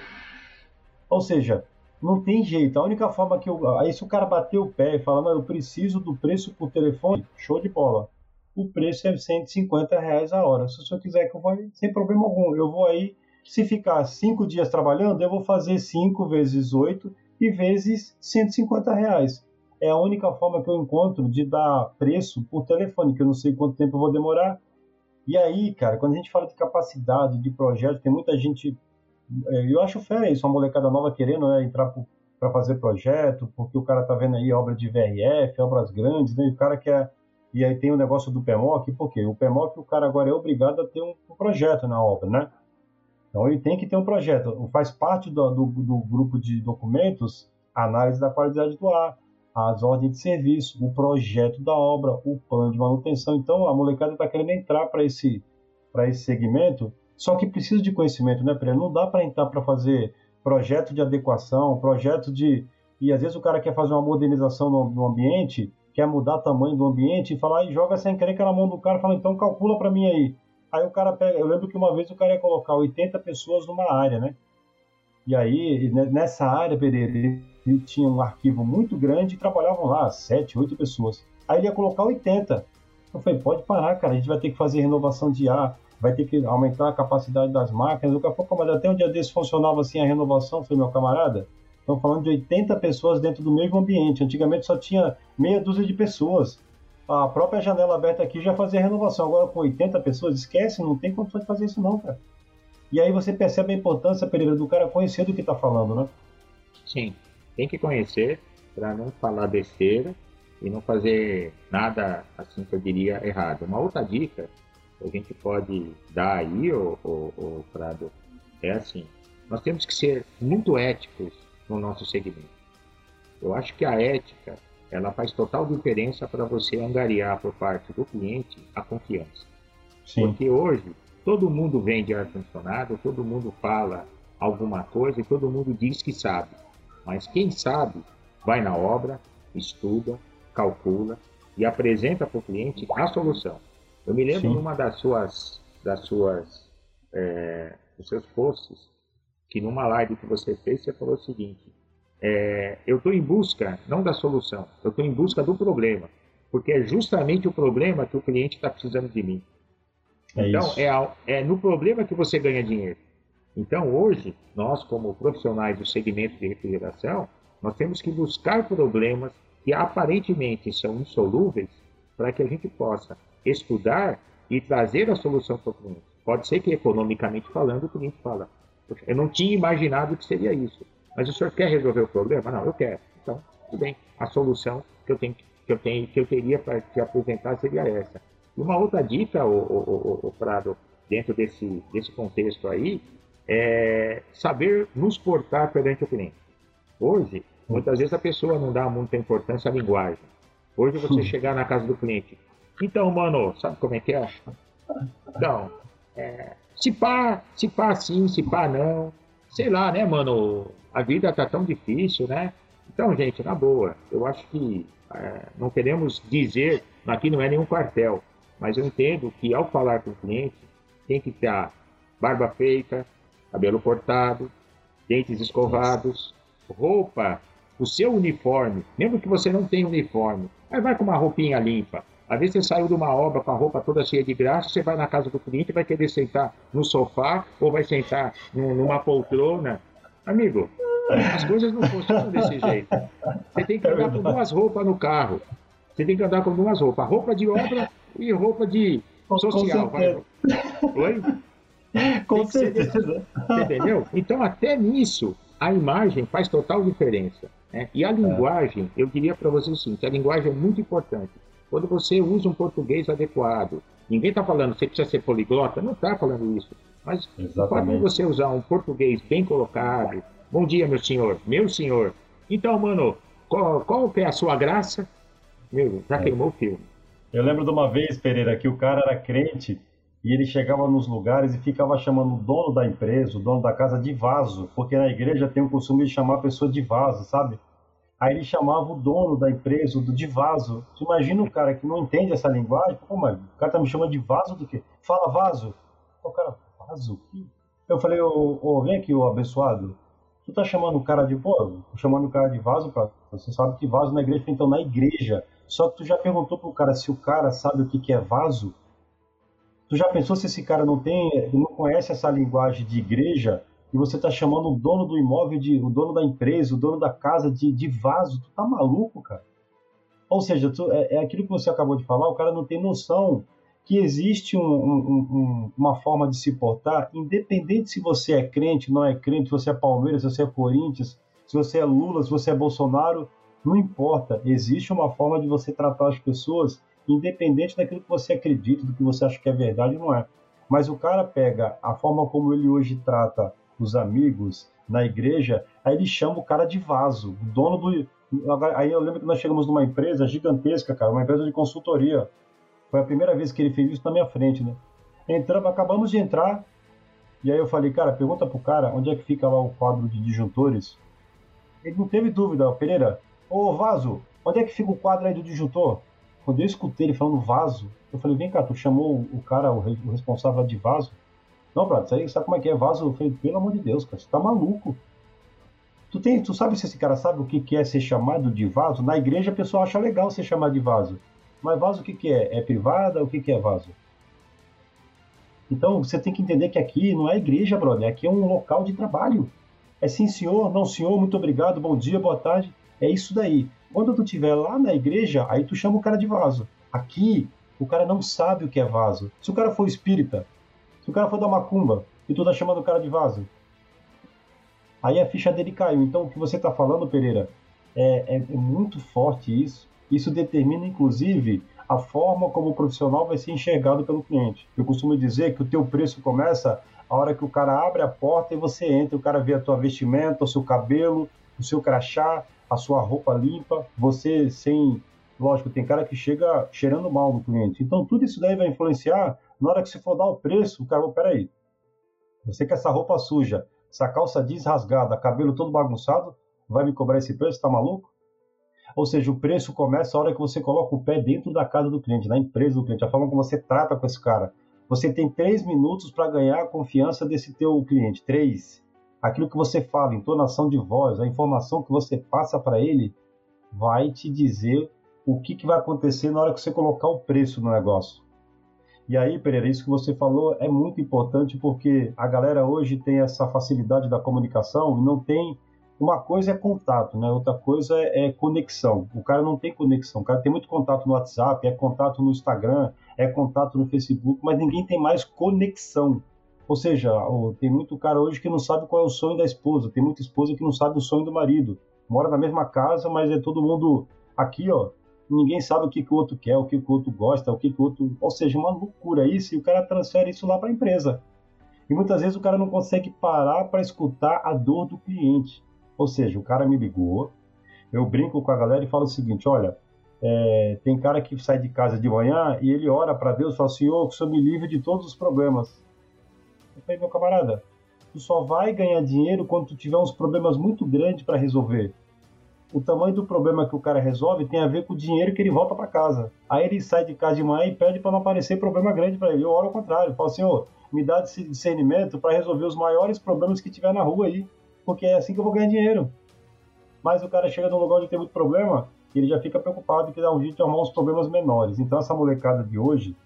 Ou seja, não tem jeito. A única forma que eu. Aí se o cara bater o pé e falar, não, eu preciso do preço por telefone, show de bola. O preço é 150 reais a hora. Se o senhor quiser que eu vá, sem problema algum. Eu vou aí, se ficar cinco dias trabalhando, eu vou fazer 5 vezes 8 e vezes 150 reais. é a única forma que eu encontro de dar preço por telefone, que eu não sei quanto tempo eu vou demorar. E aí, cara, quando a gente fala de capacidade, de projeto, tem muita gente. É, eu acho fera isso, uma molecada nova querendo né, entrar para fazer projeto, porque o cara tá vendo aí obra de VRF, obras grandes, né? E o cara quer. E aí tem o negócio do PMOC, porque o PMOC o cara agora é obrigado a ter um, um projeto na obra, né? Então ele tem que ter um projeto. Faz parte do, do, do grupo de documentos a análise da qualidade do ar, as ordens de serviço, o projeto da obra, o plano de manutenção. Então a molecada está querendo entrar para esse, esse segmento, só que precisa de conhecimento, né, Pedro? Não dá para entrar para fazer projeto de adequação, projeto de. E às vezes o cara quer fazer uma modernização no, no ambiente, quer mudar o tamanho do ambiente e falar e joga sem querer na mão do cara fala, então calcula para mim aí. Aí o cara pega. Eu lembro que uma vez o cara ia colocar 80 pessoas numa área, né? E aí, nessa área, Pereira, ele tinha um arquivo muito grande e trabalhavam lá sete, oito pessoas. Aí ele ia colocar 80. Eu falei, pode parar, cara, a gente vai ter que fazer renovação de ar, vai ter que aumentar a capacidade das máquinas. A pouco, mas até um dia desse funcionava assim a renovação, foi meu camarada. Estamos falando de 80 pessoas dentro do mesmo ambiente. Antigamente só tinha meia dúzia de pessoas. A própria janela aberta aqui já fazia renovação. Agora com 80 pessoas, esquece, não tem condição de fazer isso não, cara. E aí você percebe a importância, Pereira, do cara conhecer do que está falando, né? Sim tem que conhecer para não falar besteira e não fazer nada, assim que eu diria, errado. Uma outra dica a gente pode dar aí, o, o, o Prado, é assim: nós temos que ser muito éticos no nosso segmento. Eu acho que a ética ela faz total diferença para você angariar por parte do cliente a confiança. Sim. Porque hoje todo mundo vende ar-condicionado, todo mundo fala alguma coisa e todo mundo diz que sabe. Mas quem sabe, vai na obra, estuda, calcula e apresenta para o cliente a solução. Eu me lembro Sim. numa das suas, das suas, é, dos seus posts, que numa live que você fez, você falou o seguinte: é, eu estou em busca não da solução, eu estou em busca do problema, porque é justamente o problema que o cliente está precisando de mim. É então, é, é no problema que você ganha dinheiro. Então, hoje, nós, como profissionais do segmento de refrigeração, nós temos que buscar problemas que aparentemente são insolúveis para que a gente possa estudar e trazer a solução para o cliente. Pode ser que, economicamente falando, o cliente fala, eu não tinha imaginado que seria isso, mas o senhor quer resolver o problema? Não, eu quero. Então, tudo bem. A solução que eu tenho que eu tenho que eu teria para te apresentar seria essa. E uma outra dica, o, o, o, o Prado, dentro desse, desse contexto aí, é saber nos portar perante o cliente. Hoje, muitas vezes a pessoa não dá muita importância à linguagem. Hoje você chegar na casa do cliente, então, mano, sabe como é que é? Então, é, se pá, se pá sim, se pá não. Sei lá, né, mano? A vida tá tão difícil, né? Então, gente, na boa, eu acho que é, não queremos dizer, aqui não é nenhum quartel, mas eu entendo que ao falar com o cliente, tem que ter barba feita, cabelo cortado, dentes escovados, roupa, o seu uniforme, mesmo que você não tenha uniforme, aí vai com uma roupinha limpa. Às vezes você saiu de uma obra com a roupa toda cheia de graxa, você vai na casa do cliente e vai querer sentar no sofá ou vai sentar numa poltrona. Amigo, as coisas não funcionam desse jeito. Você tem que andar com duas roupas no carro. Você tem que andar com duas roupas. Roupa de obra e roupa de social. Vai. Oi? Com certeza. entendeu? Então, até nisso, a imagem faz total diferença. Né? E a linguagem, eu diria para você o seguinte: a linguagem é muito importante. Quando você usa um português adequado, ninguém está falando que você precisa ser poliglota, não está falando isso. Mas quando você usar um português bem colocado, bom dia, meu senhor, meu senhor. Então, mano, qual, qual é a sua graça? Meu, já é. queimou o filme. Eu lembro de uma vez, Pereira, que o cara era crente e ele chegava nos lugares e ficava chamando o dono da empresa, o dono da casa de vaso, porque na igreja tem o costume de chamar a pessoa de vaso, sabe? Aí ele chamava o dono da empresa, do de vaso. Você imagina um cara que não entende essa linguagem, pô, mas o cara tá me chamando de vaso do quê? Fala vaso. O cara, vaso? Eu falei, ô, ô, vem aqui, ô abençoado. Tu tá chamando o cara de, pô, chamando o cara de vaso pra. Você sabe que vaso na igreja, então na igreja. Só que tu já perguntou pro cara se o cara sabe o que, que é vaso? Tu já pensou se esse cara não tem, não conhece essa linguagem de igreja e você tá chamando o dono do imóvel de, o dono da empresa, o dono da casa de, de vaso? Tu tá maluco, cara? Ou seja, tu, é, é, aquilo que você acabou de falar, o cara não tem noção que existe um, um, um, uma forma de se portar, independente se você é crente, não é crente, se você é Palmeiras, se você é Corinthians, se você é Lula, se você é Bolsonaro, não importa. Existe uma forma de você tratar as pessoas, independente daquilo que você acredita, do que você acha que é verdade, não é. Mas o cara pega a forma como ele hoje trata os amigos na igreja, aí ele chama o cara de vaso, o dono do. Aí eu lembro que nós chegamos numa empresa gigantesca, cara, uma empresa de consultoria. Foi a primeira vez que ele fez isso na minha frente, né? Entramos, acabamos de entrar, e aí eu falei, cara, pergunta pro cara onde é que fica lá o quadro de disjuntores. Ele não teve dúvida, Pereira. Ô, Vaso, onde é que fica o quadro aí do disjuntor? Quando eu escutei ele falando vaso, eu falei, vem cá, tu chamou o cara, o responsável de vaso? Não, brother, você sabe como é que é vaso? Falei, pelo amor de Deus, cara, você tá maluco. Tu, tem, tu sabe se esse cara sabe o que, que é ser chamado de vaso? Na igreja a pessoa acha legal ser chamado de vaso. Mas vaso o que, que é? É privada? O que, que é vaso? Então você tem que entender que aqui não é igreja, brother. Aqui é um local de trabalho. É sim, senhor, não, senhor, muito obrigado, bom dia, boa tarde. É isso daí. Quando tu estiver lá na igreja, aí tu chama o cara de vaso. Aqui, o cara não sabe o que é vaso. Se o cara for espírita, se o cara for da macumba, e tu tá chamando o cara de vaso, aí a ficha dele caiu. Então o que você tá falando, Pereira, é, é, é muito forte isso. Isso determina, inclusive, a forma como o profissional vai ser enxergado pelo cliente. Eu costumo dizer que o teu preço começa a hora que o cara abre a porta e você entra, o cara vê a tua vestimenta, o seu cabelo, o seu crachá, a sua roupa limpa, você sem. Lógico, tem cara que chega cheirando mal no cliente. Então, tudo isso daí vai influenciar na hora que você for dar o preço. O cara, oh, peraí, você quer essa roupa suja, essa calça jeans rasgada, cabelo todo bagunçado, vai me cobrar esse preço? Tá maluco? Ou seja, o preço começa a hora que você coloca o pé dentro da casa do cliente, na empresa do cliente, a forma como você trata com esse cara. Você tem três minutos para ganhar a confiança desse teu cliente. Três aquilo que você fala, entonação de voz, a informação que você passa para ele, vai te dizer o que, que vai acontecer na hora que você colocar o preço no negócio. E aí, Pereira, isso que você falou é muito importante porque a galera hoje tem essa facilidade da comunicação e não tem. Uma coisa é contato, né? Outra coisa é, conexão. O cara não tem conexão. O cara tem muito contato no WhatsApp, é contato no Instagram, é contato no Facebook, mas ninguém tem mais conexão. Ou seja, tem muito cara hoje que não sabe qual é o sonho da esposa, tem muita esposa que não sabe o sonho do marido. Mora na mesma casa, mas é todo mundo aqui, ó. Ninguém sabe o que, que o outro quer, o que, que o outro gosta, o que, que o outro. Ou seja, uma loucura isso e o cara transfere isso lá para a empresa. E muitas vezes o cara não consegue parar para escutar a dor do cliente. Ou seja, o cara me ligou, eu brinco com a galera e falo o seguinte: olha, é, tem cara que sai de casa de manhã e ele ora para Deus e fala: Senhor, que o Senhor me livre de todos os problemas. Eu falei, meu camarada, tu só vai ganhar dinheiro quando tu tiver uns problemas muito grandes para resolver. O tamanho do problema que o cara resolve tem a ver com o dinheiro que ele volta para casa. Aí ele sai de casa de manhã e pede para não aparecer problema grande para ele. Eu oro ao contrário, eu falo assim, ô, me dá discernimento para resolver os maiores problemas que tiver na rua aí, porque é assim que eu vou ganhar dinheiro. Mas o cara chega num lugar onde tem muito problema, ele já fica preocupado que dá um jeito de arrumar uns problemas menores. Então essa molecada de hoje,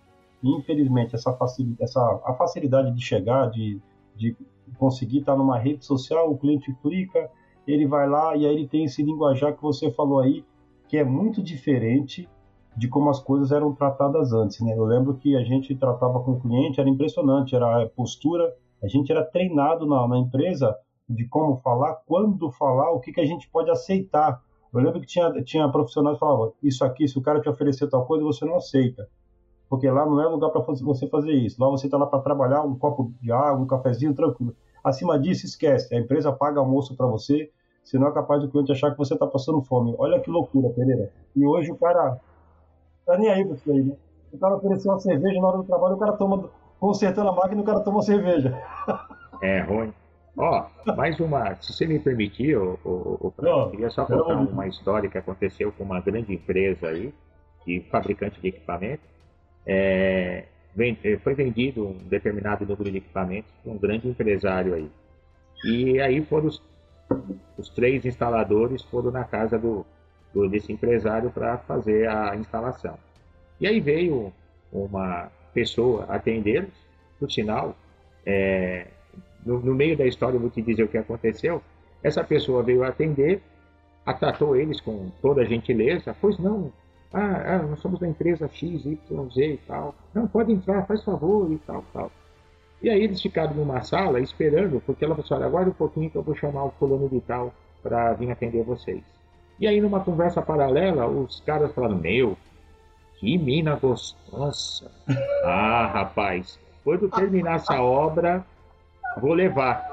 infelizmente, essa facilidade, essa, a facilidade de chegar, de, de conseguir estar numa rede social, o cliente clica, ele vai lá e aí ele tem esse linguajar que você falou aí, que é muito diferente de como as coisas eram tratadas antes, né? Eu lembro que a gente tratava com o cliente, era impressionante, era postura, a gente era treinado na, na empresa de como falar, quando falar, o que, que a gente pode aceitar. Eu lembro que tinha, tinha profissionais que falavam, isso aqui, se o cara te oferecer tal coisa, você não aceita porque lá não é lugar para você fazer isso. Lá você está lá para trabalhar, um copo de água, um cafezinho, tranquilo. Acima disso, esquece. A empresa paga almoço para você, senão é capaz do cliente achar que você está passando fome. Olha que loucura, Pereira. E hoje o cara tá nem aí isso aí, né? O cara ofereceu uma cerveja na hora do trabalho, o cara toma, consertando a máquina, o cara toma uma cerveja. É ruim. Ó, oh, mais uma, se você me permitir, o, o, o eu queria só contar uma história que aconteceu com uma grande empresa aí, de fabricante de equipamento é, eh, foi vendido um determinado número de equipamentos para um grande empresário aí. E aí foram os, três instaladores foram na casa do, do desse empresário para fazer a instalação. E aí veio uma pessoa atender, por sinal, é, no, no, meio da história eu vou te dizer o que aconteceu. Essa pessoa veio atender, atratou eles com toda gentileza, pois não, Ah, ah, nós somos da empresa X, Y, Z e tal. Não, pode entrar, faz favor e tal, tal. E aí eles ficaram numa sala esperando, porque ela falou assim, olha, aguarda um pouquinho que eu vou chamar o fulano de tal para vir atender vocês. E aí numa conversa paralela, os caras falaram, meu, que mina gostosa. Ah, rapaz, quando terminar essa obra, vou levar.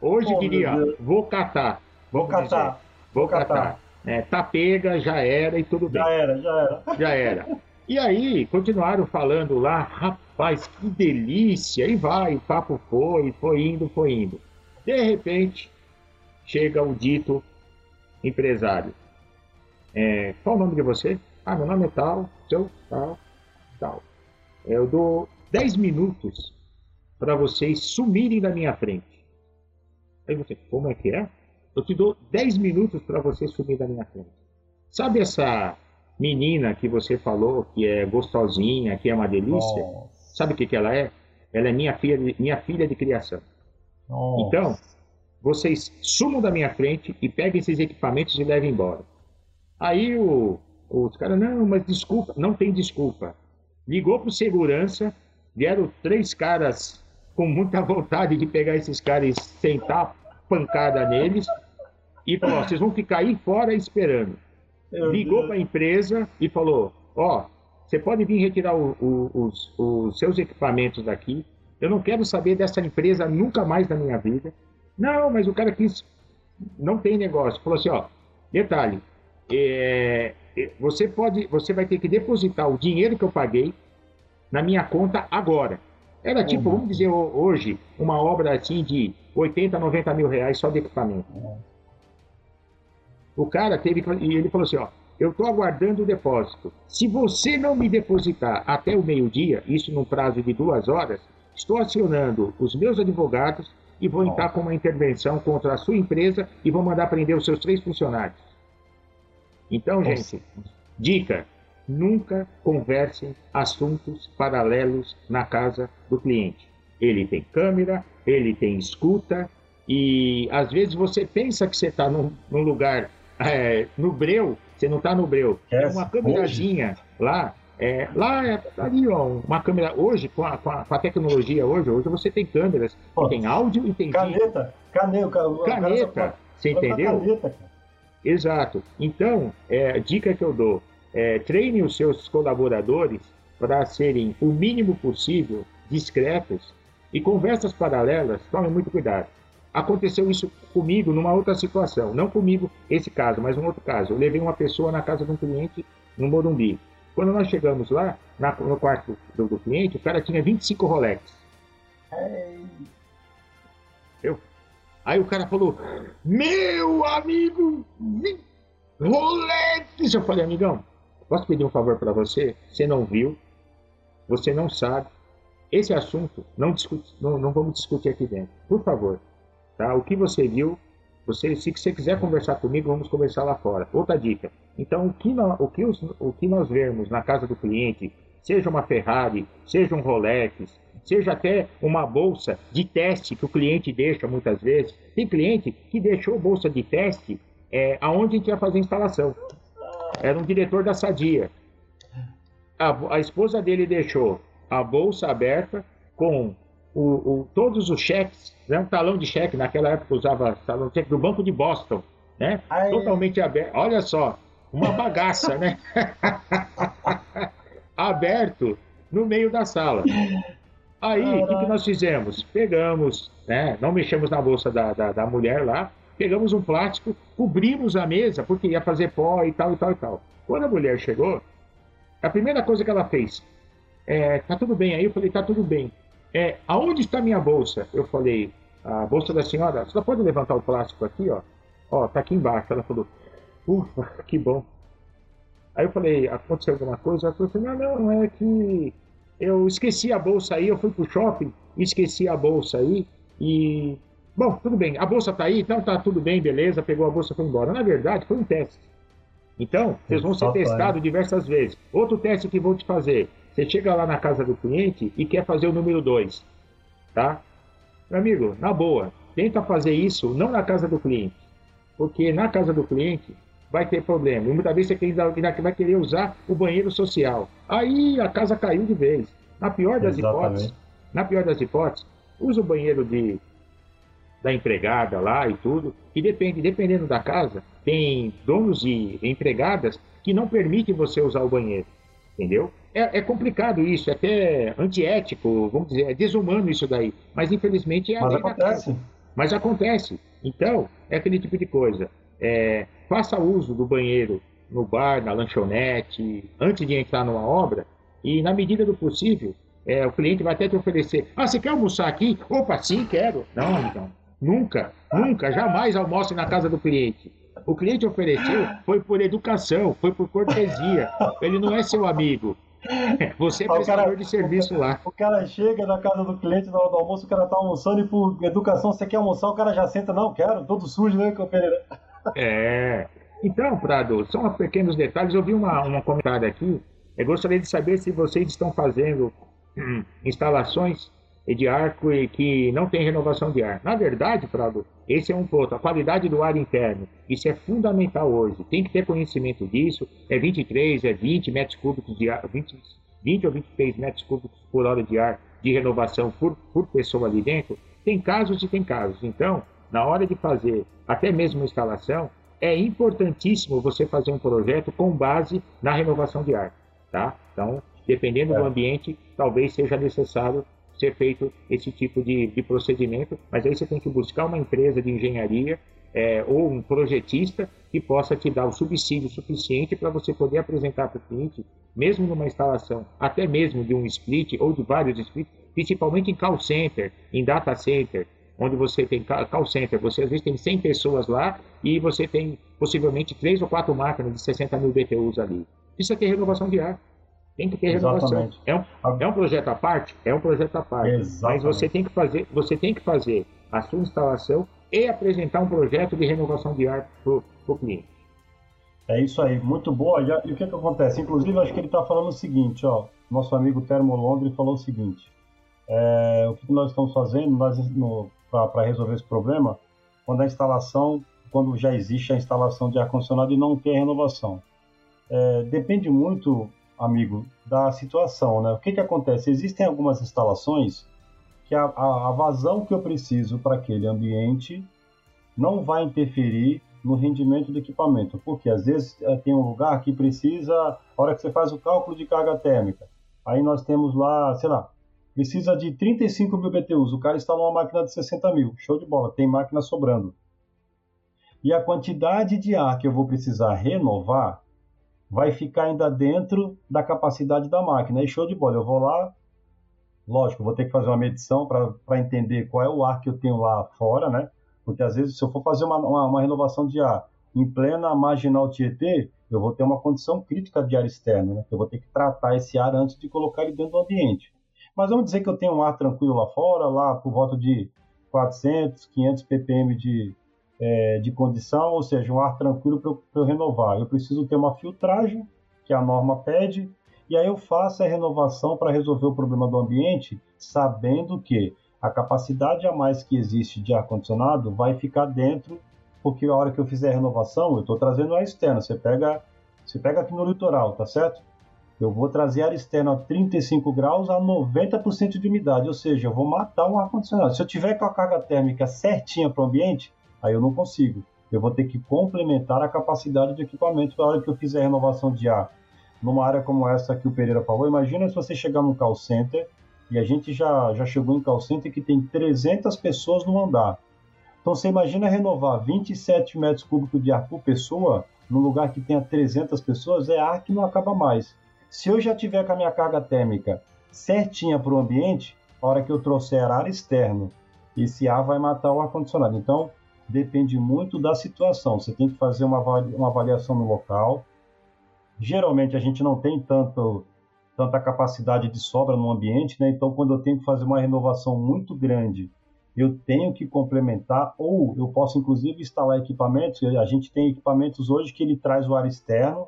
Hoje oh, diria, vou catar. Vou catar. Dizer. Vou, vou catar. catar. É, tá pega, já era e tudo bem. Já era, já era. Já era. E aí, continuaram falando lá, rapaz, que delícia! E vai, o papo foi, foi indo, foi indo. De repente, chega o dito empresário. É, qual o nome de você? Ah, meu nome é tal, seu, tal, tal. Eu dou 10 minutos para vocês sumirem da minha frente. Aí você, como é que é? Eu te dou 10 minutos para você sumir da minha frente. Sabe essa menina que você falou que é gostosinha, que é uma delícia? Nossa. Sabe o que, que ela é? Ela é minha filha de, minha filha de criação. Nossa. Então, vocês sumam da minha frente e peguem esses equipamentos e levem embora. Aí o, os caras, não, mas desculpa, não tem desculpa. Ligou para segurança, vieram três caras com muita vontade de pegar esses caras e sentar pancada neles e falou: vocês vão ficar aí fora esperando. Ligou para a empresa e falou: ó, oh, você pode vir retirar o, o, os, os seus equipamentos daqui. Eu não quero saber dessa empresa nunca mais na minha vida. Não, mas o cara quis. Não tem negócio. Falou assim: ó, detalhe, é, é, você pode, você vai ter que depositar o dinheiro que eu paguei na minha conta agora. Era tipo, uhum. vamos dizer hoje, uma obra assim de 80, 90 mil reais só de equipamento. Uhum. O cara teve e ele falou assim, ó, eu estou aguardando o depósito. Se você não me depositar até o meio-dia, isso num prazo de duas horas, estou acionando os meus advogados e vou entrar com uma intervenção contra a sua empresa e vou mandar prender os seus três funcionários. Então, Nossa. gente, dica: nunca conversem assuntos paralelos na casa do cliente. Ele tem câmera, ele tem escuta, e às vezes você pensa que você está num, num, lugar é, no breu, você não está no breu. Tem uma câmerazinha lá. É, lá é ali, ó, uma câmera. Hoje, com a, com a, com a tecnologia, hoje, hoje você tem câmeras, tem áudio e tem caneta, Caneta, caneta, você entendeu? Caneta, Exato. Então, é, dica que eu dou: é, treine os seus colaboradores para serem o mínimo possível discretos e conversas paralelas, tome muito cuidado. Aconteceu isso comigo numa outra situação, não comigo esse caso, mas um outro caso. Eu levei uma pessoa na casa de um cliente no Morumbi. Quando nós chegamos lá, na, no quarto do, do, cliente, o cara tinha 25 Rolex. Eu Aí o cara falou: Meu amigo, Rolex! Eu falei, amigão, posso pedir um favor para você? Você não viu, você não sabe. Esse assunto não, discute, não, não vamos discutir aqui dentro. Por favor, tá? O que você viu, você, se você quiser conversar comigo, vamos conversar lá fora. Outra dica. Então, o que, nós, o que, os, o que nós vemos na casa do cliente, seja uma Ferrari, seja um Rolex, seja até uma bolsa de teste que o cliente deixa muitas vezes. Tem cliente que deixou bolsa de teste é, aonde a gente ia fazer a instalação. Era um diretor da Sadia. A, a esposa dele deixou a bolsa aberta com o, o, todos os cheques, né, um talão de cheque, naquela época usava talão de cheque do Banco de Boston, né? Totalmente aberto. Olha só, uma bagaça, né? aberto no meio da sala. Aí, o que, que, nós fizemos? Pegamos, né, não mexemos na bolsa da, da, da, mulher lá, pegamos um plástico, cobrimos a mesa, porque ia fazer pó e tal, e tal, e tal. Quando a mulher chegou, a primeira coisa que ela fez, é, tá tudo bem aí? Eu falei, tá tudo bem. É, aonde está minha bolsa? Eu falei, a bolsa da senhora, você pode levantar o plástico aqui, ó? Ó, tá aqui embaixo. Ela falou, ufa, que bom. Aí eu falei, aconteceu alguma coisa? Ela falou assim, não, não, é que eu esqueci a bolsa aí, eu fui pro shopping, esqueci a bolsa aí e. Bom, tudo bem, a bolsa tá aí, então tá tudo bem, beleza, pegou a bolsa e foi embora. Na verdade, foi um teste. Então, vocês vão ser testados diversas vezes. Outro teste que vou te fazer. Você chega lá na casa do cliente e quer fazer o número 2, tá? Meu amigo, na boa, tenta fazer isso não na casa do cliente. Porque na casa do cliente, vai ter problema. E muitas vezes você vai querer usar o banheiro social. Aí a casa caiu de vez. Na pior das Exatamente. hipóteses, na pior das hipóteses, usa o banheiro de, da empregada lá e tudo, e depende, dependendo da casa, tem donos e empregadas que não permitem você usar o banheiro, entendeu? É, é complicado isso, é até antiético, vamos dizer, é desumano isso daí, mas infelizmente é a mas acontece. Mas acontece. Então, é aquele tipo de coisa. É, faça uso do banheiro no bar, na lanchonete, antes de entrar numa obra, e na medida do possível, é, o cliente vai até te oferecer: Ah, você quer almoçar aqui? Opa, sim, quero. Não, então. Nunca, nunca, jamais almoce na casa do cliente. O cliente ofereceu foi por educação, foi por cortesia. Ele não é seu amigo. Você é prestador cara, de serviço lá. O cara chega na casa do cliente na hora do almoço, o cara tá almoçando e por educação, você quer almoçar, o cara já senta, não, quero, todo sujo, né, Pereira? É. Então, Prado, são pequenos detalhes. Eu vi uma, uma comentário aqui. Eu gostaria de saber se vocês estão fazendo hum, instalações de ar que não tem renovação de ar. Na verdade, Prado, esse é um ponto. A qualidade do ar interno, isso é fundamental hoje. Tem que ter conhecimento disso. É 23, é 20 metros cúbicos de ar, 20, 20 ou 23 metros cúbicos por hora de ar de renovação por, por pessoa ali dentro. Tem casos e tem casos. Então, na hora de fazer até mesmo uma instalação, é importantíssimo você fazer um projeto com base na renovação de ar, tá? Então, dependendo é. do ambiente, talvez seja necessário ser feito esse tipo de, de procedimento, mas aí você tem que buscar uma empresa de engenharia é, ou um projetista que possa te dar o subsídio suficiente para você poder apresentar para o cliente, mesmo numa instalação, até mesmo de um split ou de vários splits, principalmente em call center, em data center, onde você tem call center, você às vezes tem 100 pessoas lá e você tem possivelmente três ou quatro máquinas de 60 mil BTUs ali. Precisa ter renovação de ar. Tem que ter renovação. É um, é um projeto à parte? É um projeto à parte. Exatamente. Mas você tem que fazer, você tem que fazer a sua instalação e apresentar um projeto de renovação de ar para o cliente. É isso aí, muito boa. E o que, que acontece? Inclusive, acho que ele está falando o seguinte, ó. Nosso amigo Termo Londres falou o seguinte: é, o que, que nós estamos fazendo para resolver esse problema? Quando a instalação, quando já existe a instalação de ar condicionado e não tem renovação. É, depende muito amigo, da situação, né? O que que acontece? Existem algumas instalações que a, a, a vazão que eu preciso para aquele ambiente não vai interferir no rendimento do equipamento, porque às vezes é, tem um lugar que precisa, a hora que você faz o cálculo de carga térmica, aí nós temos lá, sei lá, precisa de 35 mil BTUs, o cara instalou uma máquina de 60 mil, show de bola, tem máquina sobrando. E a quantidade de ar que eu vou precisar renovar vai ficar ainda dentro da capacidade da máquina. E show de bola, eu vou lá, lógico, vou ter que fazer uma medição para entender qual é o ar que eu tenho lá fora, né? Porque às vezes, se eu for fazer uma, uma, uma renovação de ar em plena marginal Tietê, eu vou ter uma condição crítica de ar externo, né? Eu vou ter que tratar esse ar antes de colocar ele dentro do ambiente. Mas vamos dizer que eu tenho um ar tranquilo lá fora, lá por volta de 400, 500 ppm de, é, de condição, ou seja, um ar tranquilo para eu, eu, renovar. Eu preciso ter uma filtragem, que a norma pede, e aí eu faço a renovação para resolver o problema do ambiente, sabendo que a capacidade a mais que existe de ar-condicionado vai ficar dentro, porque a hora que eu fizer a renovação, eu estou trazendo ar externo. Você pega, você pega aqui no litoral, tá certo? Eu vou trazer ar externo a 35 graus a 90% de umidade, ou seja, eu vou matar um ar-condicionado. Se eu tiver com a carga térmica certinha para o ambiente, aí eu não consigo. Eu vou ter que complementar a capacidade do equipamento na hora que eu fizer a renovação de ar. Numa área como essa que o Pereira falou, imagina se você chegar num call center, e a gente já, já chegou em call center que tem 300 pessoas no andar. Então você imagina renovar 27 metros cúbicos de ar por pessoa, num lugar que tenha 300 pessoas, é ar que não acaba mais. Se eu já tiver com a minha carga térmica certinha para o ambiente, a hora que eu trouxer ar externo, esse ar vai matar o ar-condicionado. Então, depende muito da situação. Você tem que fazer uma, uma avaliação no local. Geralmente a gente não tem tanto, tanta capacidade de sobra no ambiente, né? então quando eu tenho que fazer uma renovação muito grande, eu tenho que complementar, ou eu posso inclusive instalar equipamentos. A gente tem equipamentos hoje que ele traz o ar externo,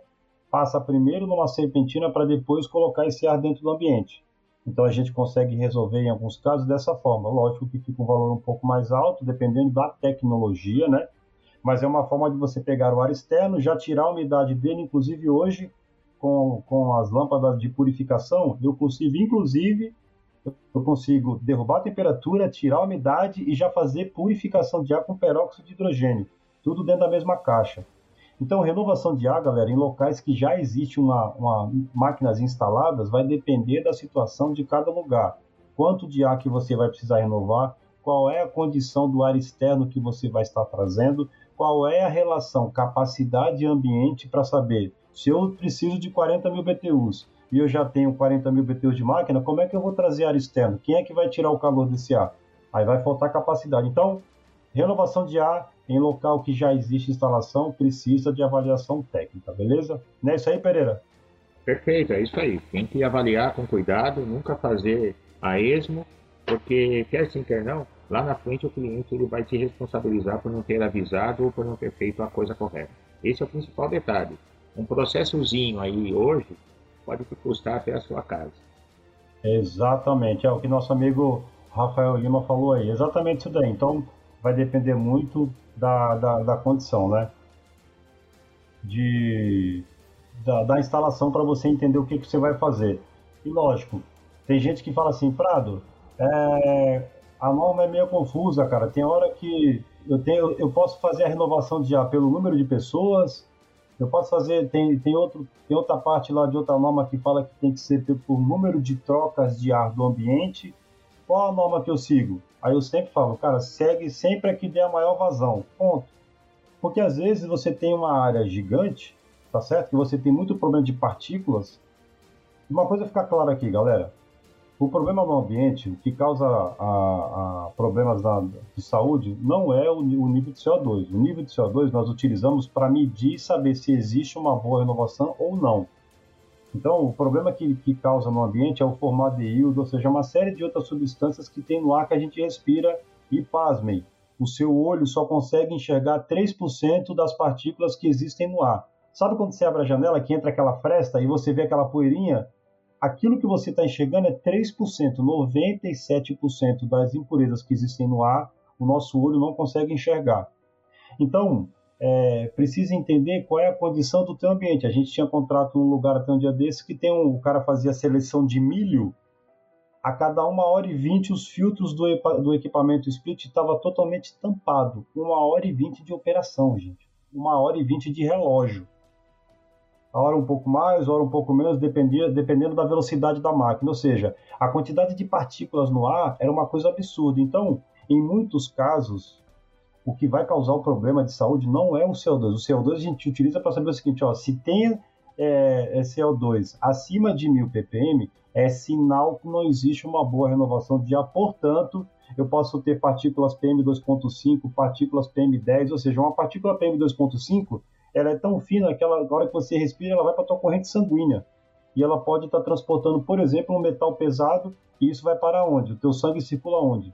passa primeiro numa serpentina para depois colocar esse ar dentro do ambiente. Então a gente consegue resolver em alguns casos dessa forma. Lógico que fica um valor um pouco mais alto, dependendo da tecnologia, né? mas é uma forma de você pegar o ar externo, já tirar a umidade dele, inclusive hoje, com, com as lâmpadas de purificação, eu consigo, inclusive, eu consigo derrubar a temperatura, tirar a umidade e já fazer purificação de ar com peróxido de hidrogênio, tudo dentro da mesma caixa. Então, renovação de ar, galera, em locais que já existe uma, uma máquinas instaladas, vai depender da situação de cada lugar. Quanto de ar que você vai precisar renovar, qual é a condição do ar externo que você vai estar trazendo, qual é a relação capacidade ambiente para saber se eu preciso de 40 mil BTUs e eu já tenho 40 mil BTUs de máquina, como é que eu vou trazer ar externo? Quem é que vai tirar o calor desse ar? Aí vai faltar capacidade. Então, renovação de ar em local que já existe instalação precisa de avaliação técnica, beleza? Não é isso aí, Pereira? Perfeito, é isso aí. Tem que avaliar com cuidado, nunca fazer a esmo, porque quer sim, quer não, lá na frente o cliente ele vai te responsabilizar por não ter avisado ou por não ter feito a coisa correta. Esse é o principal detalhe. Um processozinho aí hoje pode te custar até a sua casa. Exatamente, é o que nosso amigo Rafael Lima falou aí. Exatamente isso daí. Então, vai depender muito da, da, da condição, né? De, da, da instalação para você entender o que, que você vai fazer. E lógico, tem gente que fala assim, Prado, é, a norma é meio confusa, cara. Tem hora que eu tenho, eu posso fazer a renovação de ar pelo número de pessoas, eu posso fazer, tem, tem, outro, tem outra parte lá de outra norma que fala que tem que ser por número de trocas de ar do ambiente. Qual a norma que eu sigo? Aí eu sempre falo, cara, segue sempre a que der a maior vazão. Ponto. Porque às vezes você tem uma área gigante, tá certo? Que você tem muito problema de partículas. Uma coisa fica clara aqui, galera. O problema no ambiente, o que causa a, a problemas da, de saúde, não é o, o, nível de CO2. O nível de CO2 nós utilizamos para medir e saber se existe uma boa renovação ou não. Então, o problema que, que causa no ambiente é o formaldeído, ou seja, uma série de outras substâncias que tem no ar que a gente respira e, pasmem, o seu olho só consegue enxergar 3% das partículas que existem no ar. Sabe quando você abre a janela que entra aquela fresta e você vê aquela poeirinha? aquilo que você está enxergando é 3%, 97% das impurezas que existem no ar, o nosso olho não consegue enxergar. Então, é, precisa entender qual é a condição do teu ambiente. A gente tinha contrato num lugar até um dia desse que tem um, o cara fazia seleção de milho, a cada uma hora e vinte os filtros do, do equipamento split estava totalmente tampado. Uma hora e vinte de operação, gente. Uma hora e vinte de relógio a hora um pouco mais, a hora um pouco menos, dependia, dependendo da velocidade da máquina. Ou seja, a quantidade de partículas no ar era uma coisa absurda. Então, em muitos casos, o que vai causar o problema de saúde não é o CO2. O CO2 a gente utiliza para saber o seguinte: ó, se tem é, é CO2 acima de 1000 ppm, é sinal que não existe uma boa renovação de ar. Portanto, eu posso ter partículas PM2.5, partículas PM10, ou seja, uma partícula PM2.5 ela é tão fina que ela, na hora que você respira, ela vai para a tua corrente sanguínea. E ela pode estar tá transportando, por exemplo, um metal pesado, e isso vai para onde? O teu sangue circula onde?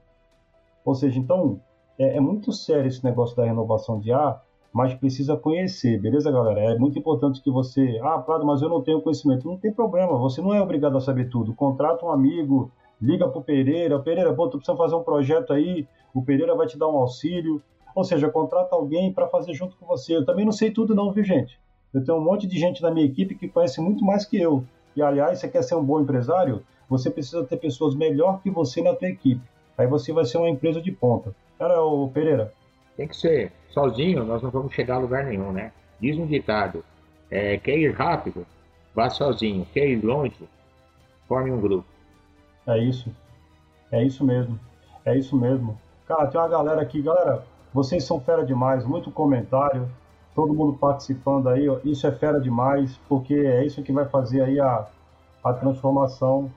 Ou seja, então, é, é muito sério esse negócio da renovação de ar, mas precisa conhecer, beleza, galera? É muito importante que você. Ah, Prado, mas eu não tenho conhecimento. Não tem problema, você não é obrigado a saber tudo. Contrata um amigo, liga pro Pereira. Pereira, pô, tu precisa fazer um projeto aí, o Pereira vai te dar um auxílio. Ou seja, contrata alguém para fazer junto com você. Eu também não sei tudo, não, viu, gente? Eu tenho um monte de gente na minha equipe que conhece muito mais que eu. E, aliás, você quer ser um bom empresário? Você precisa ter pessoas melhor que você na tua equipe. Aí você vai ser uma empresa de ponta. Cara, o Pereira. Tem que ser. Sozinho nós não vamos chegar a lugar nenhum, né? Diz um ditado: é, quer ir rápido, vá sozinho. Quer ir longe, forme um grupo. É isso. É isso mesmo. É isso mesmo. Cara, tem uma galera aqui, galera. Vocês são fera demais, muito comentário, todo mundo participando aí, isso é fera demais, porque é isso que vai fazer aí a, a transformação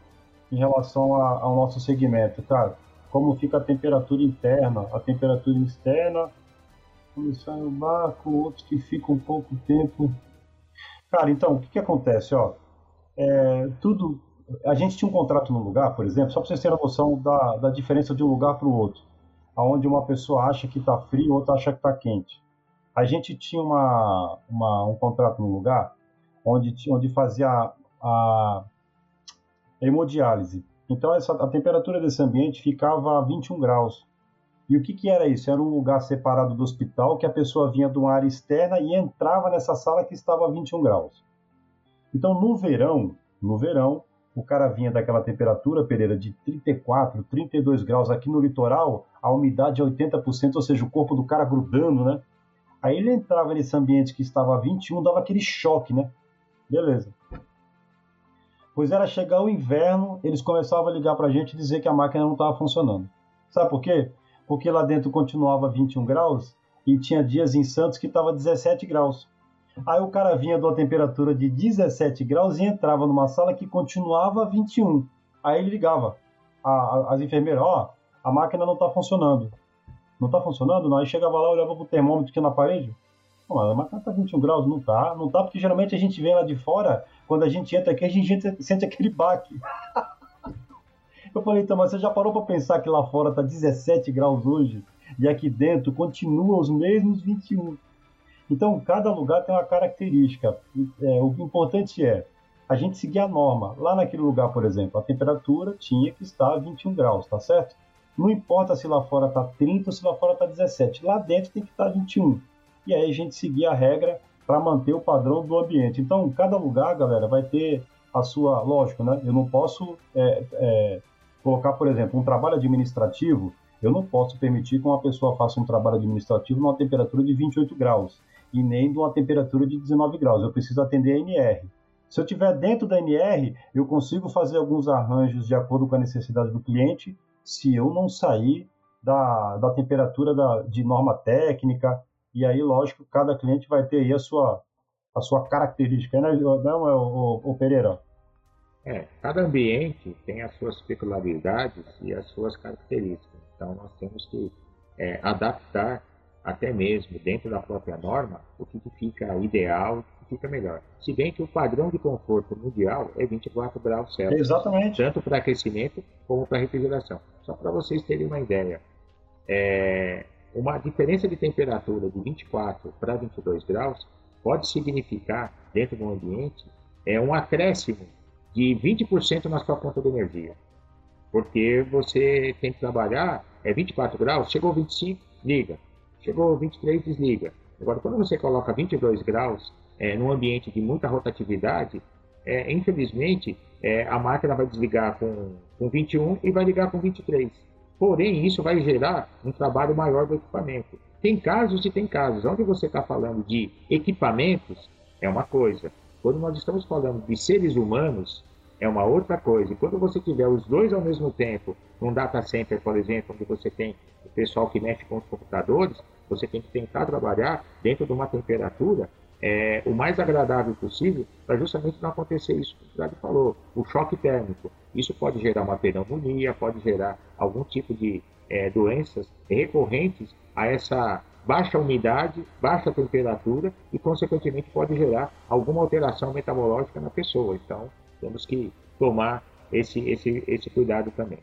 em relação a, ao nosso segmento, cara. Como fica a temperatura interna, a temperatura externa, quando sai o barco, outros que ficam um pouco tempo. Cara, então, o que, que acontece, ó? É, tudo, a gente tinha um contrato no lugar, por exemplo, só para vocês terem a noção da, da diferença de um lugar para o outro onde uma pessoa acha que está frio, outra acha que está quente. A gente tinha uma, uma, um contrato no lugar onde, onde fazia a, a hemodiálise. Então essa, a temperatura desse ambiente ficava a 21 graus. E o que, que era isso? Era um lugar separado do hospital que a pessoa vinha de uma área externa e entrava nessa sala que estava a 21 graus. Então, no verão, no verão, o cara vinha daquela temperatura, Pereira, de 34, 32 graus aqui no litoral, a umidade é 80%, ou seja, o corpo do cara grudando, né? Aí ele entrava nesse ambiente que estava a 21, dava aquele choque, né? Beleza. Pois era chegar o inverno, eles começavam a ligar para a gente e dizer que a máquina não estava funcionando. Sabe por quê? Porque lá dentro continuava 21 graus e tinha dias em Santos que estava 17 graus. Aí o cara vinha de uma temperatura de 17 graus e entrava numa sala que continuava 21. Aí ele ligava. As enfermeiras, ó, oh, a máquina não está funcionando. Não está funcionando? Não. Aí chegava lá, olhava pro termômetro aqui na parede. A máquina está 21 graus. Não tá. Não tá porque geralmente a gente vem lá de fora quando a gente entra aqui, a gente sente aquele baque. Eu falei, então, mas você já parou para pensar que lá fora tá 17 graus hoje e aqui dentro continua os mesmos 21? Então, cada lugar tem uma característica. É, o importante é a gente seguir a norma. Lá naquele lugar, por exemplo, a temperatura tinha que estar 21 graus, tá certo? Não importa se lá fora tá 30 ou se lá fora tá 17. Lá dentro tem que estar 21. E aí a gente seguir a regra para manter o padrão do ambiente. Então, cada lugar, galera, vai ter a sua. Lógico, né? Eu não posso é, é, colocar, por exemplo, um trabalho administrativo. Eu não posso permitir que uma pessoa faça um trabalho administrativo numa temperatura de 28 graus e nem de uma temperatura de 19 graus. Eu preciso atender a NR. Se eu estiver dentro da NR, eu consigo fazer alguns arranjos de acordo com a necessidade do cliente, se eu não sair da, da temperatura da, de norma técnica, e aí, lógico, cada cliente vai ter aí a sua, a sua característica, né, não, é o, o Pereira? É, cada ambiente tem as suas peculiaridades e as suas características. Então, nós temos que é, adaptar até mesmo dentro da própria norma o que, que fica ideal, o que fica melhor. Se bem que o padrão de conforto mundial é 24 graus Celsius. Exatamente. Tanto para aquecimento como para refrigeração. Só para vocês terem uma ideia. É, uma diferença de temperatura de 24 para 22 graus pode significar, dentro do ambiente, é um acréscimo de 20% na sua conta de energia. Porque você tem que trabalhar, é 24 graus, chegou 25, liga. Chegou 23, desliga. Agora, quando você coloca 22 graus é, num ambiente de muita rotatividade, é, infelizmente, é, a máquina vai desligar com, com 21 e vai ligar com 23. Porém, isso vai gerar um trabalho maior do equipamento. Tem casos e tem casos. Onde você está falando de equipamentos, é uma coisa. Quando nós estamos falando de seres humanos, é uma outra coisa. E quando você tiver os dois ao mesmo tempo, num data center, por exemplo, onde você tem o pessoal que mexe com os computadores, você tem que tentar trabalhar dentro de uma temperatura é, o mais agradável possível para justamente não acontecer isso que o Grado falou, o choque térmico. Isso pode gerar uma pneumonia, pode gerar algum tipo de é, doenças recorrentes a essa baixa umidade, baixa temperatura e, consequentemente, pode gerar alguma alteração metabológica na pessoa. Então, temos que tomar esse, esse, esse cuidado também.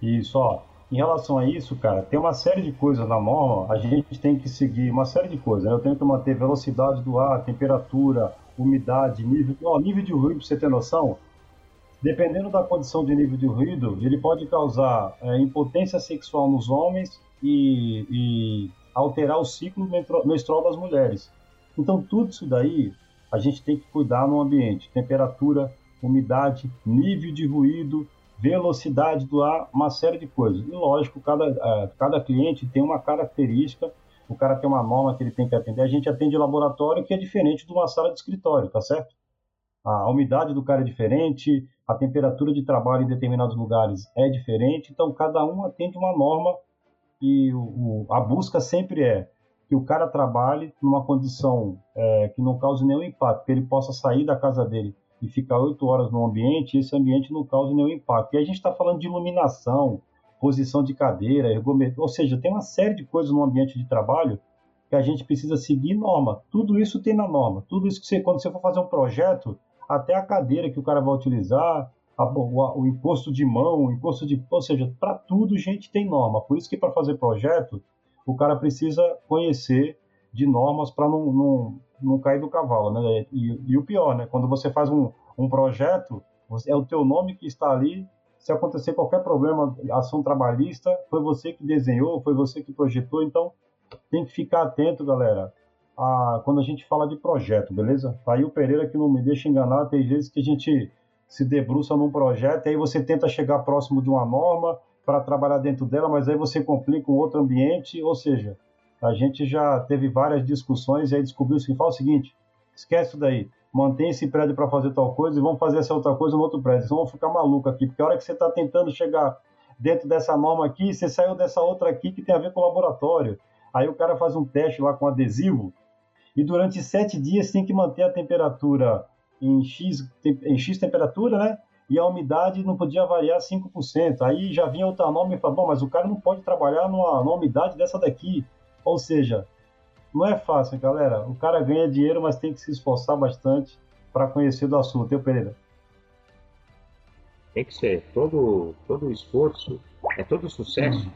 Isso, ó. Em relação a isso, cara, tem uma série de coisas na norma, a gente tem que seguir uma série de coisas. Né? Eu tenho que manter velocidade do ar, temperatura, umidade, nível, ó, nível de ruído, pra você ter noção. Dependendo da condição de nível de ruído, ele pode causar é, impotência sexual nos homens e, e alterar o ciclo menstrual das mulheres. Então, tudo isso daí a gente tem que cuidar no ambiente: temperatura, umidade, nível de ruído, velocidade do ar, uma série de coisas. E lógico, cada, cada cliente tem uma característica, o cara tem uma norma que ele tem que atender. A gente atende laboratório que é diferente de uma sala de escritório, tá certo? A umidade do cara é diferente, a temperatura de trabalho em determinados lugares é diferente, então cada um atende uma norma e o, o, a busca sempre é que o cara trabalhe numa condição é, que não cause nenhum impacto, que ele possa sair da casa dele e ficar oito horas no ambiente, esse ambiente não causa nenhum impacto. E a gente está falando de iluminação, posição de cadeira, ergometria, ou seja, tem uma série de coisas no ambiente de trabalho que a gente precisa seguir norma. Tudo isso tem na norma. Tudo isso que você, quando você for fazer um projeto, até a cadeira que o cara vai utilizar, a, o, o, encosto de mão, o encosto de. Ou seja, para tudo, gente, tem norma. Por isso que para fazer projeto, o cara precisa conhecer de normas para não, não, não cair do cavalo, né? E, e, o pior, né? Quando você faz um, um projeto, é o teu nome que está ali se acontecer qualquer problema, ação trabalhista, foi você que desenhou, foi você que projetou, então tem que ficar atento, galera, a, quando a gente fala de projeto, beleza? Tá aí o Pereira que não me deixa enganar, tem vezes que a gente se debruça num projeto e aí você tenta chegar próximo de uma norma para trabalhar dentro dela, mas aí você complica um outro ambiente, ou seja, a gente já teve várias discussões e aí descobriu que fala o seguinte, esquece isso daí, mantém esse prédio para fazer tal coisa e vamos fazer essa outra coisa no outro prédio. Vocês vão ficar maluco aqui, porque a hora que você está tentando chegar dentro dessa norma aqui, você saiu dessa outra aqui que tem a ver com o laboratório. Aí o cara faz um teste lá com adesivo e durante sete dias tem que manter a temperatura em X, em X temperatura, né? E a umidade não podia variar 5%. Aí já vinha outra norma e falou, bom, mas o cara não pode trabalhar numa, numa umidade dessa daqui. Ou seja, não é fácil, galera. O cara ganha dinheiro, mas tem que se esforçar bastante para conhecer do assunto. Eu, Pereira. Tem que ser. Todo, todo esforço, é todo sucesso.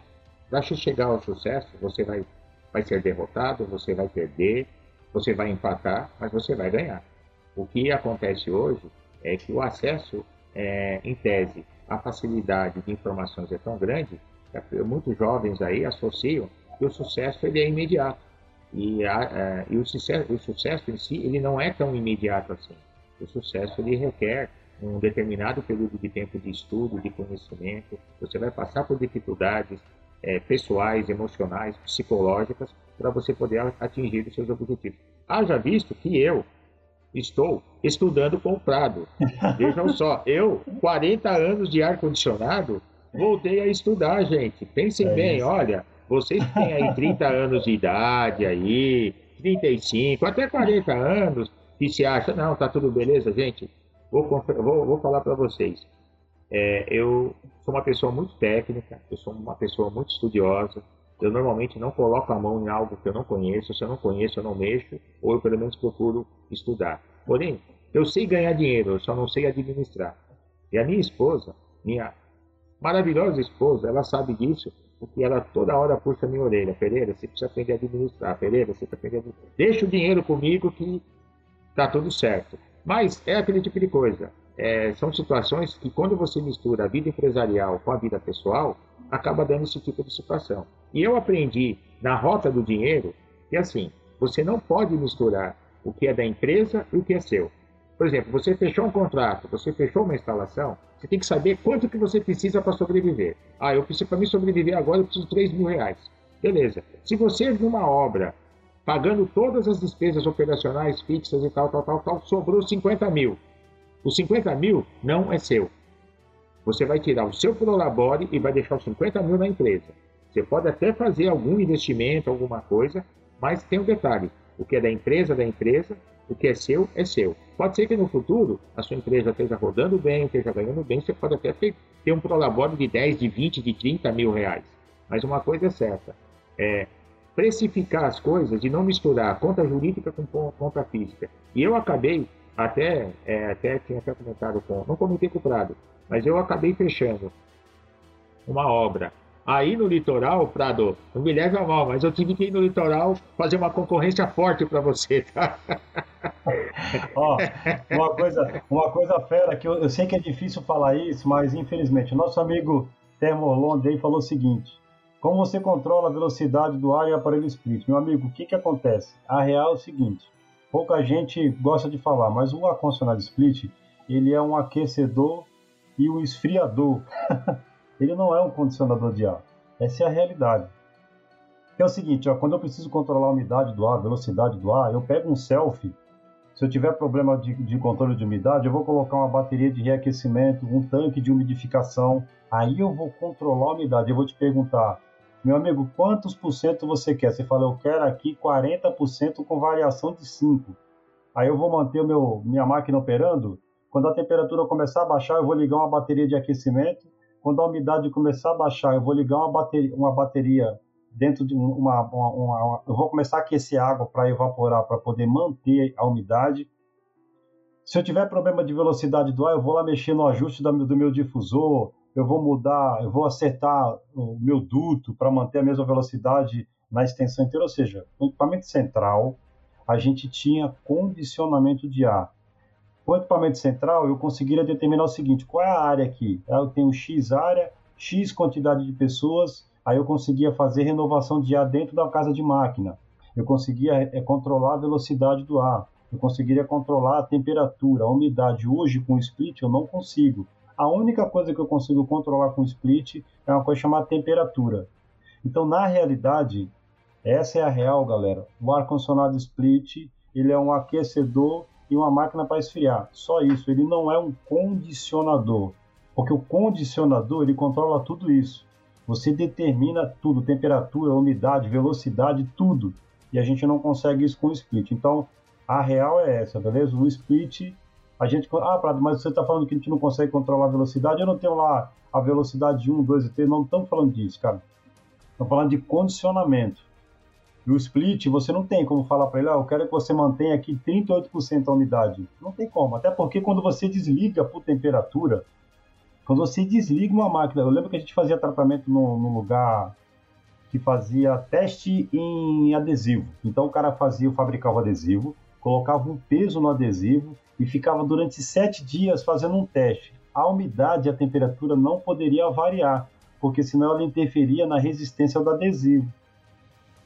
Para chegar ao sucesso, você vai, vai ser derrotado, você vai perder, você vai empatar, mas você vai ganhar. O que acontece hoje é que o acesso, é, em tese, a facilidade de informações é tão grande que muitos jovens aí associam que o sucesso ele é imediato. E, a, a, e o, sucesso, o sucesso em si, ele não é tão imediato assim. O sucesso, ele requer um determinado período de tempo de estudo, de conhecimento. Você vai passar por dificuldades é, pessoais, emocionais, psicológicas, para você poder atingir os seus objetivos. Haja visto que eu estou estudando com o Prado. Vejam só, eu, 40 anos de ar-condicionado, voltei a estudar, gente. Pensem é bem, olha, vocês que têm aí 30 anos de idade aí, 35, até 40 anos, que se acha, não, tá tudo beleza, gente. Vou, vou, vou falar para vocês. É, eu sou uma pessoa muito técnica, eu sou uma pessoa muito estudiosa. Eu normalmente não coloco a mão em algo que eu não conheço. Se eu não conheço, eu não mexo, ou eu pelo menos procuro estudar. Porém, eu sei ganhar dinheiro, eu só não sei administrar. E a minha esposa, minha maravilhosa esposa, ela sabe disso porque ela toda hora puxa minha orelha. Pereira, você precisa aprender a administrar. Pereira, você precisa aprender a. Deixa o dinheiro comigo que tá tudo certo. Mas é aquele tipo de coisa. É, são situações que quando você mistura a vida empresarial com a vida pessoal, acaba dando esse tipo de situação. E eu aprendi na rota do dinheiro que assim, você não pode misturar o que é da empresa e o que é seu. Por exemplo, você fechou um contrato, você fechou uma instalação, você tem que saber quanto que você precisa para sobreviver. Ah, eu preciso para me sobreviver agora, eu preciso de 3 mil reais. Beleza. Se você numa obra, pagando todas as despesas operacionais fixas e tal, tal, tal, tal, sobrou 50 mil. Os 50 mil não é seu. Você vai tirar o seu prolabore e vai deixar os 50 mil na empresa. Você pode até fazer algum investimento, alguma coisa, mas tem um detalhe: o que é da empresa, é da empresa, o que é seu, é seu. Pode ser que no futuro a sua empresa esteja rodando bem, esteja ganhando bem, você pode até ter, ter um prolabore de 10, de 20, de 30 mil reais. Mas uma coisa é certa, é precificar as coisas e não misturar conta jurídica com conta física. E eu acabei, até, é, até tinha até comentado com, não comentei com o Prado, mas eu acabei fechando uma obra Aí no litoral, Prado, não me leve a mal, mas eu tive que ir no litoral fazer uma concorrência forte para você, tá? Ó, uma coisa, uma coisa fera que eu, eu, sei que é difícil falar isso, mas infelizmente, nosso amigo Termolonde aí falou o seguinte: como você controla a velocidade do ar e aparelho split? Meu amigo, o que que acontece? A real é o seguinte: pouca gente gosta de falar, mas o ar-condicionado split ele é um aquecedor e um esfriador. ele não é um condicionador de ar. Essa é a realidade. é o seguinte, ó, quando eu preciso controlar a umidade do ar, a velocidade do ar, eu pego um selfie. Se eu tiver problema de, de controle de umidade, eu vou colocar uma bateria de reaquecimento, um tanque de umidificação. Aí eu vou controlar a umidade. Eu vou te perguntar, meu amigo, quantos por cento você quer? Você fala, eu quero aqui 40% com variação de 5. Aí eu vou manter meu, minha máquina operando. Quando a temperatura começar a baixar, eu vou ligar uma bateria de aquecimento quando a umidade começar a baixar, eu vou ligar uma bateria, uma bateria dentro de uma, uma, uma, eu vou começar a aquecer água para evaporar, para poder manter a umidade. Se eu tiver problema de velocidade do ar, eu vou lá mexer no ajuste do meu difusor, eu vou mudar, eu vou acertar o meu duto para manter a mesma velocidade na extensão inteira. Ou seja, no equipamento central, a gente tinha condicionamento de ar. O equipamento central, eu conseguiria determinar o seguinte: qual é a área aqui? Eu tenho X área, X quantidade de pessoas, aí eu conseguia fazer renovação de ar dentro da casa de máquina. Eu conseguia é, controlar a velocidade do ar. Eu conseguiria controlar a temperatura, a umidade. Hoje, com o split, eu não consigo. A única coisa que eu consigo controlar com o split é uma coisa chamada temperatura. Então, na realidade, essa é a real, galera. O ar-condicionado split, ele é um aquecedor e uma máquina para esfriar. Só isso, ele não é um condicionador. Porque o condicionador, ele controla tudo isso. Você determina tudo, temperatura, umidade, velocidade, tudo. E a gente não consegue isso com o split. Então, a real é essa, beleza? O split, a gente... Ah, Prado, mas você está falando que a gente não consegue controlar a velocidade. Eu não tenho lá a velocidade de 1, 2 e 3. Não estamos falando disso, cara. Estamos falando de condicionamento. E o split, você não tem como falar para ele, ah, eu quero que você mantenha aqui 38% a umidade. Não tem como, até porque quando você desliga por temperatura, quando você desliga uma máquina, eu lembro que a gente fazia tratamento num, lugar que fazia teste em adesivo. Então o cara fazia, fabricava o adesivo, colocava um peso no adesivo e ficava durante sete dias fazendo um teste. A umidade e a temperatura não poderia variar, porque senão ela interferia na resistência do adesivo.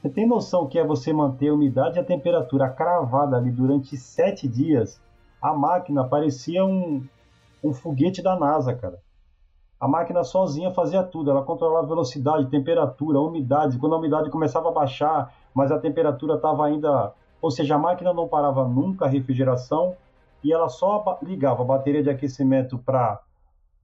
Você tem noção que é você manter a umidade e a temperatura cravada ali durante sete dias? A máquina parecia um, um foguete da NASA, cara. A máquina sozinha fazia tudo, ela controlava velocidade, temperatura, umidade. Quando a umidade começava a baixar, mas a temperatura estava ainda. Ou seja, a máquina não parava nunca a refrigeração e ela só ligava a bateria de aquecimento para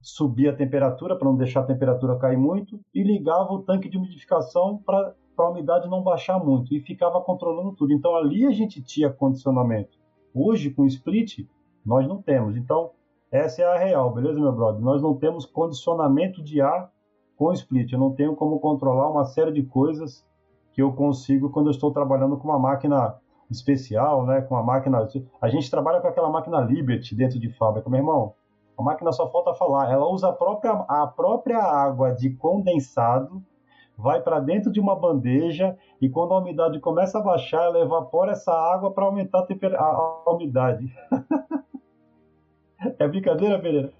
subir a temperatura, para não deixar a temperatura cair muito, e ligava o tanque de umidificação para para a umidade não baixar muito e ficava controlando tudo. Então ali a gente tinha condicionamento. Hoje com o split nós não temos. Então essa é a real, beleza, meu brother? Nós não temos condicionamento de ar com split. Eu não tenho como controlar uma série de coisas que eu consigo quando eu estou trabalhando com uma máquina especial, né? Com uma máquina. A gente trabalha com aquela máquina Liberty dentro de fábrica, meu irmão. A máquina só falta falar. Ela usa a própria, a própria água de condensado vai para dentro de uma bandeja e quando a umidade começa a baixar, ela evapora essa água para aumentar a, temper... a, a umidade. é brincadeira, Pereira?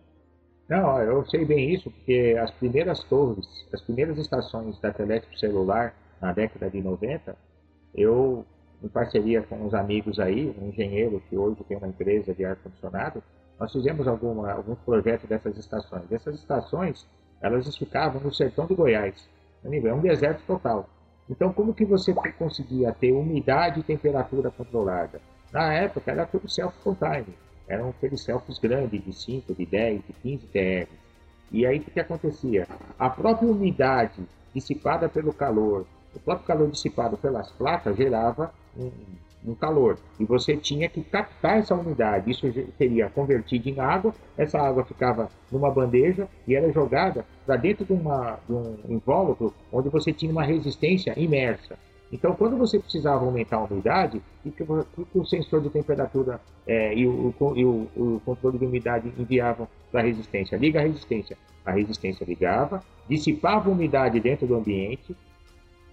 Não, eu sei bem isso, porque as primeiras torres, as primeiras estações da Telétrico Celular, na década de 90, eu, em parceria com uns amigos aí, um engenheiro que hoje tem uma empresa de ar-condicionado, nós fizemos alguma, alguns projetos dessas estações. Essas estações, elas ficavam no sertão de Goiás. É um deserto total. Então, como que você conseguia ter umidade e temperatura controlada? Na época, era tudo self-contained. Eram aqueles selfies grandes, de 5, de 10, de 15 TR. E aí, o que acontecia? A própria umidade dissipada pelo calor, o próprio calor dissipado pelas placas gerava um, um calor. E você tinha que captar essa umidade. Isso seria convertido em água. Essa água ficava numa bandeja e era jogada para dentro de, uma, de um invólucro onde você tinha uma resistência imersa. Então, quando você precisava aumentar a umidade, o que o sensor de temperatura é, e, o, e o, o, controle de umidade enviavam para a resistência? Liga a resistência. A resistência ligava, dissipava a umidade dentro do ambiente,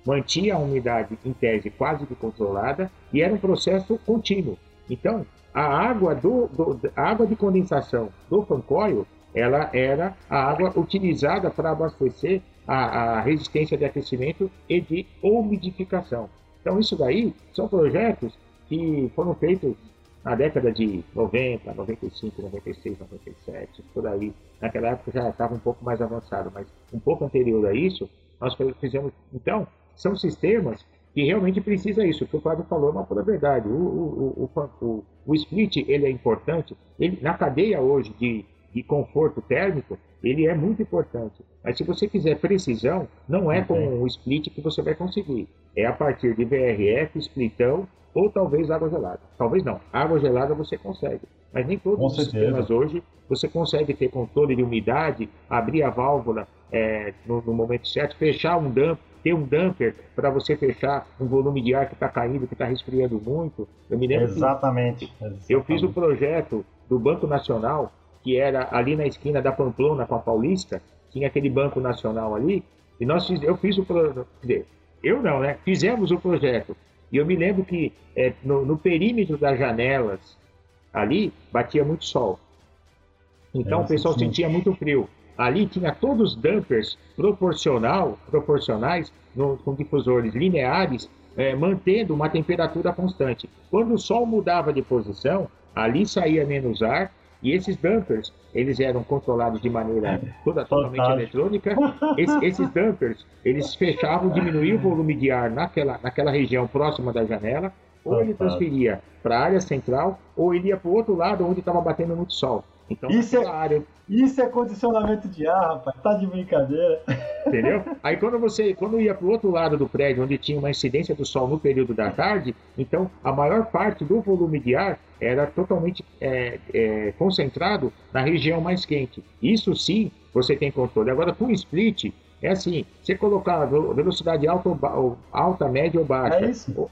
mantinha a umidade em tese quase que controlada e era um processo contínuo. Então, a água, do, do a água de condensação do fancoil, ela era a água utilizada para abastecer a, a resistência de aquecimento e de umidificação. Então, isso daí são projetos que foram feitos na década de 90, 95, 96, 97, por aí. Naquela época já estava um pouco mais avançado, mas um pouco anterior a isso, nós fizemos. Então, são sistemas que realmente precisa isso. O que o Fábio falou é uma pura verdade. O, o, o, o, split ele é importante. Ele, na cadeia hoje de, de conforto térmico, ele é muito importante. Mas se você quiser precisão, não é com o split que você vai conseguir. É a partir de VRF, splitão ou talvez água gelada. Talvez não. Água gelada você consegue. Mas nem todos os sistemas hoje você consegue ter controle de umidade, abrir a válvula é, no, no, momento certo, fechar um dump, ter um dumper para você fechar um volume de ar que está caindo, que está resfriando muito. Eu me lembro Exatamente. Exatamente. Eu fiz o um projeto do Banco Nacional, que era ali na esquina da Pamplona com a Paulista, tinha aquele Banco Nacional ali, e nós fiz, eu fiz o projeto. Eu não, né? Fizemos o projeto. E eu me lembro que é, no, no perímetro das janelas ali batia muito sol. Então é, o pessoal sim. sentia muito frio. Ali tinha todos os dampers proporcional, proporcionais no, com difusores lineares, é, mantendo uma temperatura constante. Quando o sol mudava de posição, ali saía menos ar e esses dampers, eles eram controlados de maneira toda totalmente eletrônica. Es, esses dampers, eles fechavam, diminuíam o volume de ar naquela, naquela região próxima da janela, ou ele transferia para a área central, ou ele ia para o outro lado onde estava batendo muito sol. Então, isso é, área... isso é condicionamento de ar, rapaz. Tá de brincadeira. Entendeu? Aí quando você quando ia para o outro lado do prédio, onde tinha uma incidência do sol no período da tarde, então a maior parte do volume de ar era totalmente é, é, concentrado na região mais quente. Isso sim, você tem controle. Agora, com split, é assim, você colocar velocidade alta, alta média ou baixa, é ou,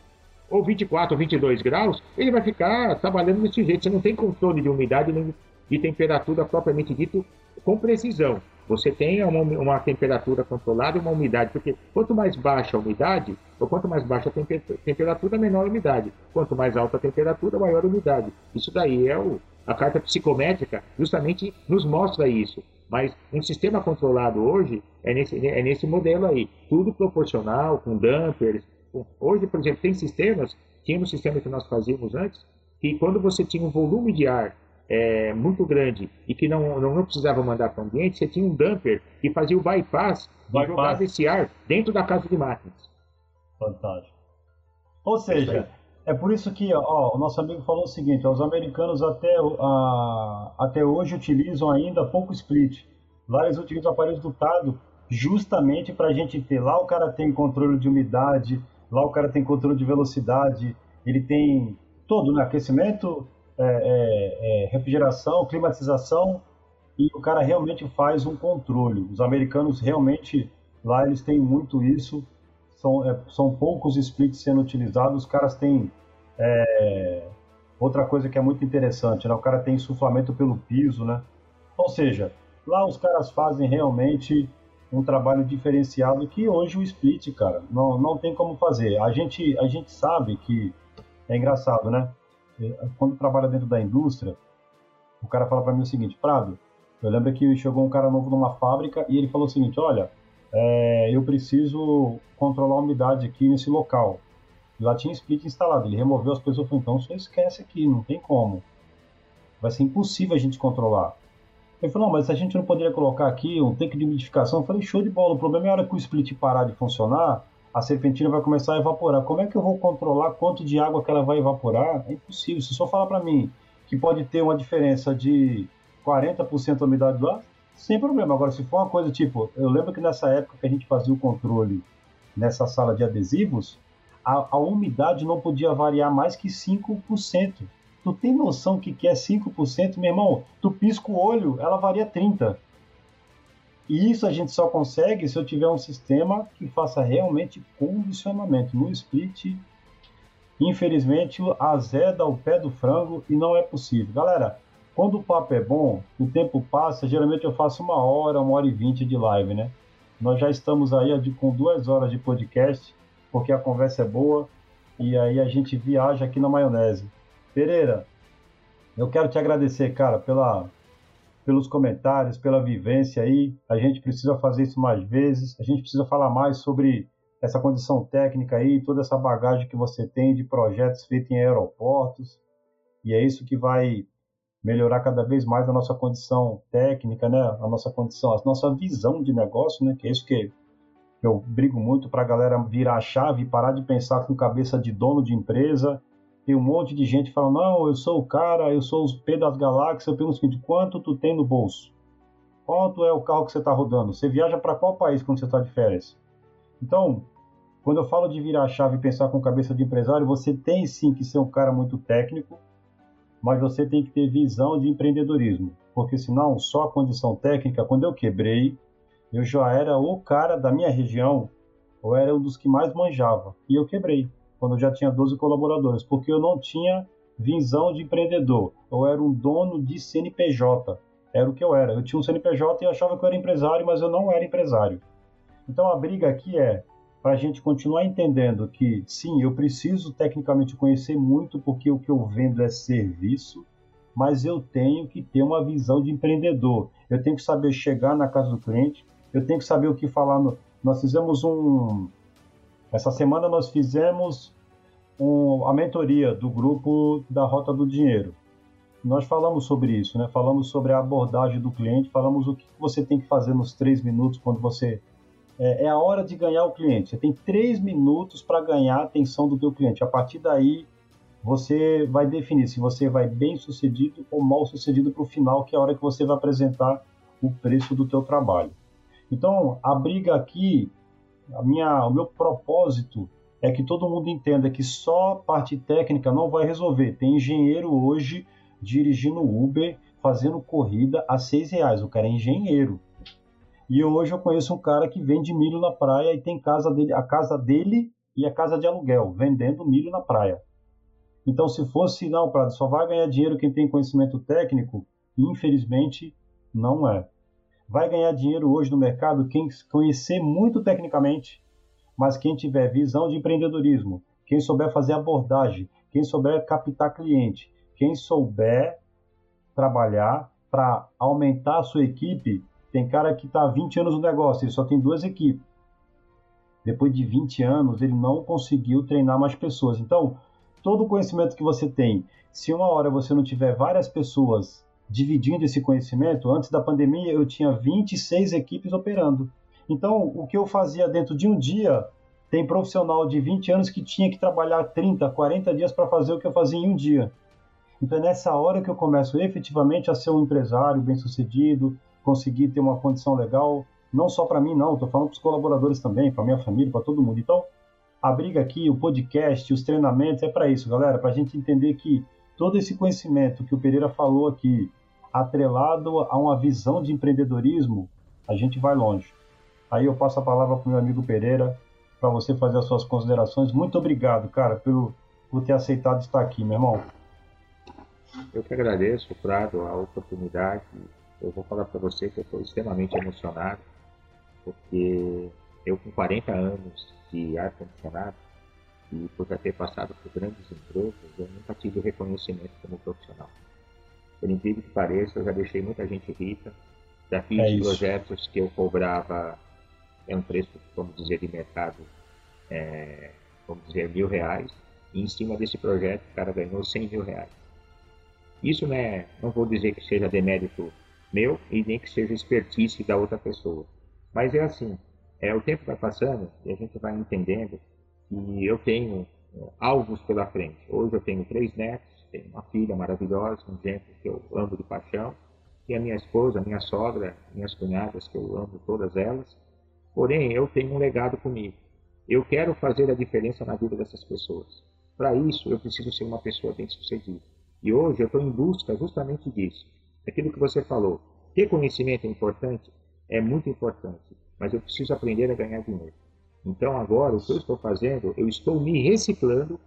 ou 24 ou 22 graus, ele vai ficar trabalhando desse jeito. Você não tem controle de umidade nem de temperatura propriamente dito com precisão. Você tem uma, uma temperatura controlada e uma umidade, porque quanto mais baixa a umidade, ou quanto mais baixa a temperatura, menor a umidade. Quanto mais alta a temperatura, maior a umidade. Isso daí é o, a carta psicométrica, justamente nos mostra isso. Mas um sistema controlado hoje é nesse, é nesse modelo aí. Tudo proporcional, com dampers. Hoje, por exemplo, tem sistemas, tinha um sistema que nós fazíamos antes, que quando você tinha um volume de ar é, muito grande e que não, não, não precisava mandar para o ambiente, você tinha um dumper que fazia o bypass, bypass. e jogava esse ar dentro da casa de máquinas. Fantástico. Ou seja, é por isso que ó, o nosso amigo falou o seguinte: ó, os americanos até, a, até hoje utilizam ainda pouco split. Lá eles utilizam aparelhos dutados justamente para a gente ter. Lá o cara tem controle de umidade, lá o cara tem controle de velocidade, ele tem todo, né? Aquecimento, é, é, é, refrigeração, climatização, e o cara realmente faz um controle. Os americanos realmente, lá eles têm muito isso, são, é, são poucos splits sendo utilizados, os caras têm é, outra coisa que é muito interessante, né? o cara tem insuflamento pelo piso, né? Ou seja, lá os caras fazem realmente um trabalho diferenciado que hoje o split, cara, não, não tem como fazer. A gente, a gente sabe que é engraçado, né? Quando trabalha dentro da indústria, o cara fala para mim o seguinte, Prado, eu lembro que chegou um cara novo numa fábrica e ele falou o seguinte, olha, é, eu preciso controlar a umidade aqui nesse local. E lá tinha split instalado, ele removeu as pessoas falou, então você esquece aqui, não tem como. Vai ser impossível a gente controlar. Ele falou, não, mas a gente não poderia colocar aqui um tanque de umidificação. Eu falei, show de bola, o problema é a hora que o split parar de funcionar, a serpentina vai começar a evaporar. Como é que eu vou controlar quanto de água que ela vai evaporar? É impossível. Se só falar para mim que pode ter uma diferença de 40% da umidade do ar, sem problema. Agora, se for uma coisa tipo, eu lembro que nessa época que a gente fazia o controle nessa sala de adesivos, a, a umidade não podia variar mais que 5%. Tu tem noção que, que é 5%? Meu irmão, tu pisca o olho, ela varia 30%. E isso a gente só consegue se eu tiver um sistema que faça realmente condicionamento. No split, infelizmente, azeda o pé do frango e não é possível. Galera, quando o papo é bom, o tempo passa, geralmente eu faço uma hora, uma hora e vinte de live, né? Nós já estamos aí com duas horas de podcast, porque a conversa é boa e aí a gente viaja aqui na maionese. Pereira, eu quero te agradecer, cara, pela pelos comentários, pela vivência aí. A gente precisa fazer isso mais vezes. A gente precisa falar mais sobre essa condição técnica aí, toda essa bagagem que você tem de projetos feitos em aeroportos. E é isso que vai melhorar cada vez mais a nossa condição técnica, né? A nossa condição, a nossa visão de negócio, né? Que é isso que eu brigo muito para a galera virar a chave e parar de pensar com cabeça de dono de empresa tem um monte de gente falando, não, eu sou o cara, eu sou o P das galáxias. Eu pergunto o seguinte, quanto tu tem no bolso? Quanto é o carro que você está rodando? Você viaja para qual país quando você está de férias? Então, quando eu falo de virar a chave e pensar com cabeça de empresário, você tem sim que ser um cara muito técnico, mas você tem que ter visão de empreendedorismo. Porque senão, só a condição técnica, quando eu quebrei, eu já era o cara da minha região, ou era um dos que mais manjava, e eu quebrei quando eu já tinha 12 colaboradores, porque eu não tinha visão de empreendedor. Eu era um dono de CNPJ. Era o que eu era. Eu tinha um CNPJ e achava que eu era empresário, mas eu não era empresário. Então a briga aqui é para a gente continuar entendendo que sim, eu preciso tecnicamente conhecer muito, porque o que eu vendo é serviço. mas eu tenho que ter uma visão de empreendedor. Eu tenho que saber chegar na casa do cliente, eu tenho que saber o que falar. No... Nós fizemos um. Essa semana nós fizemos um... a mentoria do grupo da Rota do Dinheiro. Nós falamos sobre isso, né? Falamos sobre a abordagem do cliente, falamos o que você tem que fazer nos três minutos quando você é, é, a hora de ganhar o cliente. Você tem três minutos para ganhar a atenção do teu cliente. A partir daí, você vai definir se você vai bem sucedido ou mal sucedido para o final, que é a hora que você vai apresentar o preço do teu trabalho. Então, a briga aqui, a minha, o meu propósito é que todo mundo entenda que só parte técnica não vai resolver. Tem engenheiro hoje dirigindo Uber, fazendo corrida a seis reais. O cara é engenheiro. E hoje eu conheço um cara que vende milho na praia e tem casa dele, a casa dele e a casa de aluguel, vendendo milho na praia. Então, se fosse, não, Prado, só vai ganhar dinheiro quem tem conhecimento técnico, infelizmente, não é. Vai ganhar dinheiro hoje no mercado quem conhecer muito tecnicamente, mas quem tiver visão de empreendedorismo, quem souber fazer abordagem, quem souber captar cliente, quem souber trabalhar para aumentar a sua equipe tem cara que está há 20 anos no negócio, ele só tem duas equipes. Depois de 20 anos, ele não conseguiu treinar mais pessoas. Então, todo o conhecimento que você tem, se uma hora você não tiver várias pessoas dividindo esse conhecimento, antes da pandemia eu tinha 26 equipes operando. Então, o que eu fazia dentro de um dia, tem profissional de 20 anos que tinha que trabalhar 30, 40 dias para fazer o que eu fazia em um dia. Então, é nessa hora que eu começo efetivamente a ser um empresário bem-sucedido, conseguir ter uma condição legal, não só para mim, não, estou falando para os colaboradores também, para minha família, para todo mundo. Então, a briga aqui, o podcast, os treinamentos, é para isso, galera, para a gente entender que todo esse conhecimento que o Pereira falou aqui, atrelado a uma visão de empreendedorismo, a gente vai longe. Aí eu passo a palavra para o meu amigo Pereira, para você fazer as suas considerações. Muito obrigado, cara, pelo, por ter aceitado estar aqui, meu irmão. Eu que agradeço, Prado, a oportunidade eu vou falar para você que eu estou extremamente emocionado, porque eu com 40 anos de ar-condicionado e por já ter passado por grandes empresas, eu nunca tive reconhecimento como profissional. Por incrível que pareça, eu já deixei muita gente rica, já fiz é projetos que eu cobrava, é um preço, vamos dizer, de mercado, é, vamos dizer, mil reais, e em cima desse projeto o cara ganhou 100 mil reais. Isso né, não vou dizer que seja demérito meu e nem que seja expertise da outra pessoa. Mas é assim, é, o tempo vai passando e a gente vai entendendo que eu tenho é, alvos pela frente. Hoje eu tenho três netos, tenho uma filha maravilhosa, um genro que eu amo de paixão, e a minha esposa, minha sogra, minhas cunhadas, que eu amo todas elas. Porém, eu tenho um legado comigo. Eu quero fazer a diferença na vida dessas pessoas. Para isso, eu preciso ser uma pessoa bem-sucedida. E hoje eu estou em busca justamente disso aquilo que você falou. Ter conhecimento é importante? É muito importante, mas eu preciso aprender a ganhar dinheiro. Então, agora, o que eu estou fazendo, eu estou me reciclando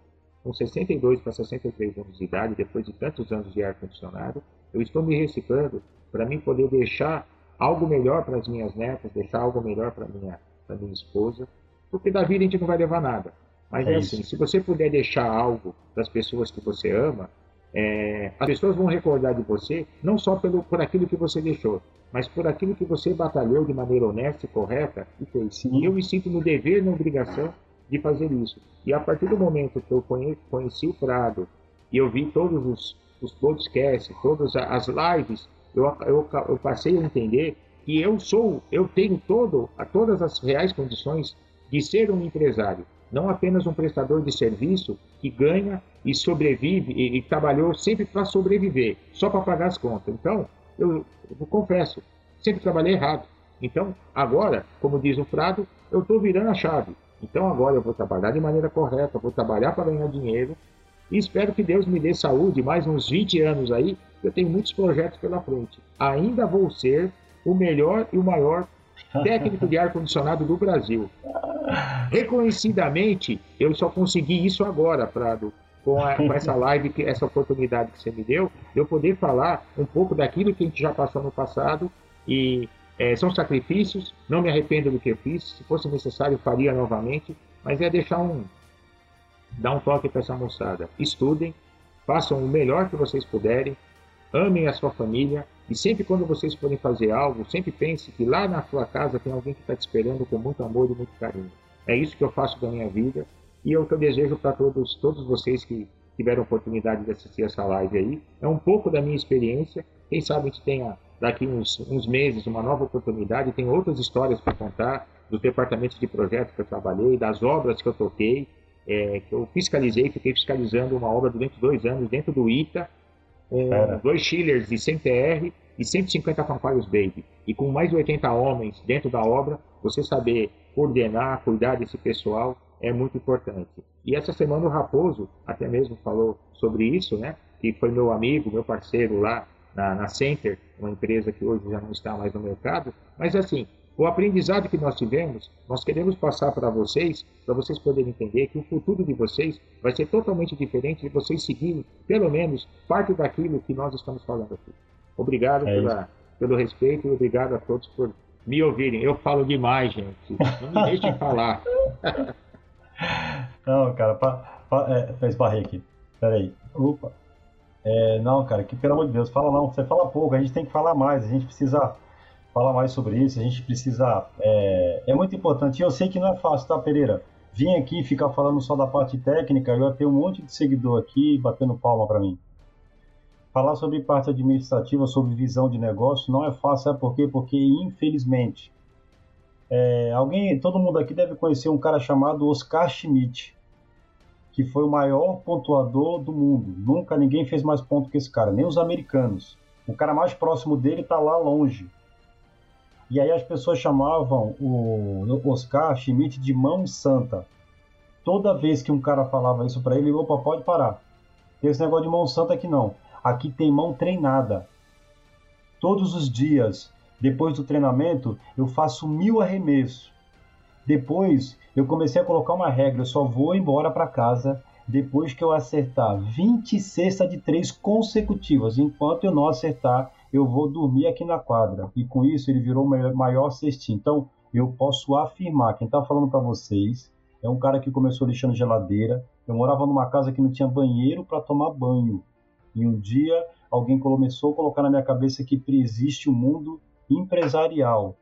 com 62 para 63 anos de idade, depois de tantos anos de ar-condicionado, eu estou me reciclando para mim poder deixar algo melhor para as minhas netas, deixar algo melhor para minha, para minha esposa, porque da vida a gente não vai levar nada. Mas é, é assim, se você puder deixar algo para as pessoas que você ama, é, as pessoas vão recordar de você não só pelo, por aquilo que você deixou, mas por aquilo que você batalhou de maneira honesta e correta e fez. Sim. E eu me sinto no dever, na obrigação de fazer isso. E a partir do momento que eu conheci o Prado e eu vi todos os, os podcasts, todas as lives, eu, eu, eu passei a entender que eu sou, eu tenho todo, todas as reais condições de ser um empresário não apenas um prestador de serviço que ganha e sobrevive e, e trabalhou sempre para sobreviver, só para pagar as contas. Então, eu, eu, confesso, sempre trabalhei errado. Então, agora, como diz o Prado, eu estou virando a chave. Então, agora eu vou trabalhar de maneira correta, vou trabalhar para ganhar dinheiro e espero que Deus me dê saúde mais uns 20 anos aí. Eu tenho muitos projetos pela frente. Ainda vou ser o melhor e o maior técnico de ar-condicionado do Brasil. Reconhecidamente, eu só consegui isso agora, Prado, com, a, com essa live, que, essa oportunidade que você me deu, eu poder falar um pouco daquilo que a gente já passou no passado e é, são sacrifícios, não me arrependo do que eu fiz, se fosse necessário faria novamente, mas é deixar um, dar um toque para essa moçada. Estudem, façam o melhor que vocês puderem, amem a sua família e sempre quando vocês forem fazer algo, sempre pense que lá na sua casa tem alguém que está te esperando com muito amor e muito carinho. É isso que eu faço da minha vida e é o que eu desejo para todos, todos vocês que tiveram oportunidade de assistir essa live aí. É um pouco da minha experiência. Quem sabe a gente tenha daqui uns, uns meses uma nova oportunidade. Tem outras histórias para contar dos departamentos de projeto que eu trabalhei, das obras que eu toquei, é, que eu fiscalizei, fiquei fiscalizando uma obra durante dois anos dentro do ITA, com dois chillers de 100 TR e 150 Pampaios Baby. E com mais de 80 homens dentro da obra, você saber coordenar, cuidar desse pessoal é muito importante. E essa semana o Raposo até mesmo falou sobre isso, né? Que foi meu amigo, meu parceiro lá na, na Center, uma empresa que hoje já não está mais no mercado. Mas assim, o aprendizado que nós tivemos, nós queremos passar para vocês, para vocês poderem entender que o futuro de vocês vai ser totalmente diferente de vocês seguirem, pelo menos, parte daquilo que nós estamos falando aqui. Obrigado é pela, pelo respeito e obrigado a todos por me ouvirem. Eu falo demais, gente. Não me deixem falar. Não, cara, pa, pa, é, esbarrei aqui. Peraí. Opa. É, não, cara, que pelo amor de Deus, fala não. Você fala pouco, a gente tem que falar mais. A gente precisa falar mais sobre isso. A gente precisa. É, é muito importante. E eu sei que não é fácil, tá, Pereira? Vim aqui ficar falando só da parte técnica, eu ia ter um monte de seguidor aqui batendo palma para mim. Falar sobre parte administrativa, sobre visão de negócio, não é fácil, sabe por quê? Porque, infelizmente, é, alguém, todo mundo aqui deve conhecer um cara chamado Oscar Schmidt, que foi o maior pontuador do mundo. Nunca ninguém fez mais ponto que esse cara, nem os americanos. O cara mais próximo dele está lá longe. E aí as pessoas chamavam o Oscar Schmidt de mão santa. Toda vez que um cara falava isso para ele, opa, pode parar. Esse negócio de mão santa aqui não. Aqui tem mão treinada. Todos os dias depois do treinamento, eu faço mil arremessos. Depois, eu comecei a colocar uma regra: eu só vou embora para casa depois que eu acertar 20 cestas de três consecutivas. Enquanto eu não acertar, eu vou dormir aqui na quadra. E com isso, ele virou o maior cestinho. Então, eu posso afirmar: quem está falando para vocês é um cara que começou lixando geladeira. Eu morava numa casa que não tinha banheiro para tomar banho. E um dia alguém começou a colocar na minha cabeça que existe um mundo empresarial.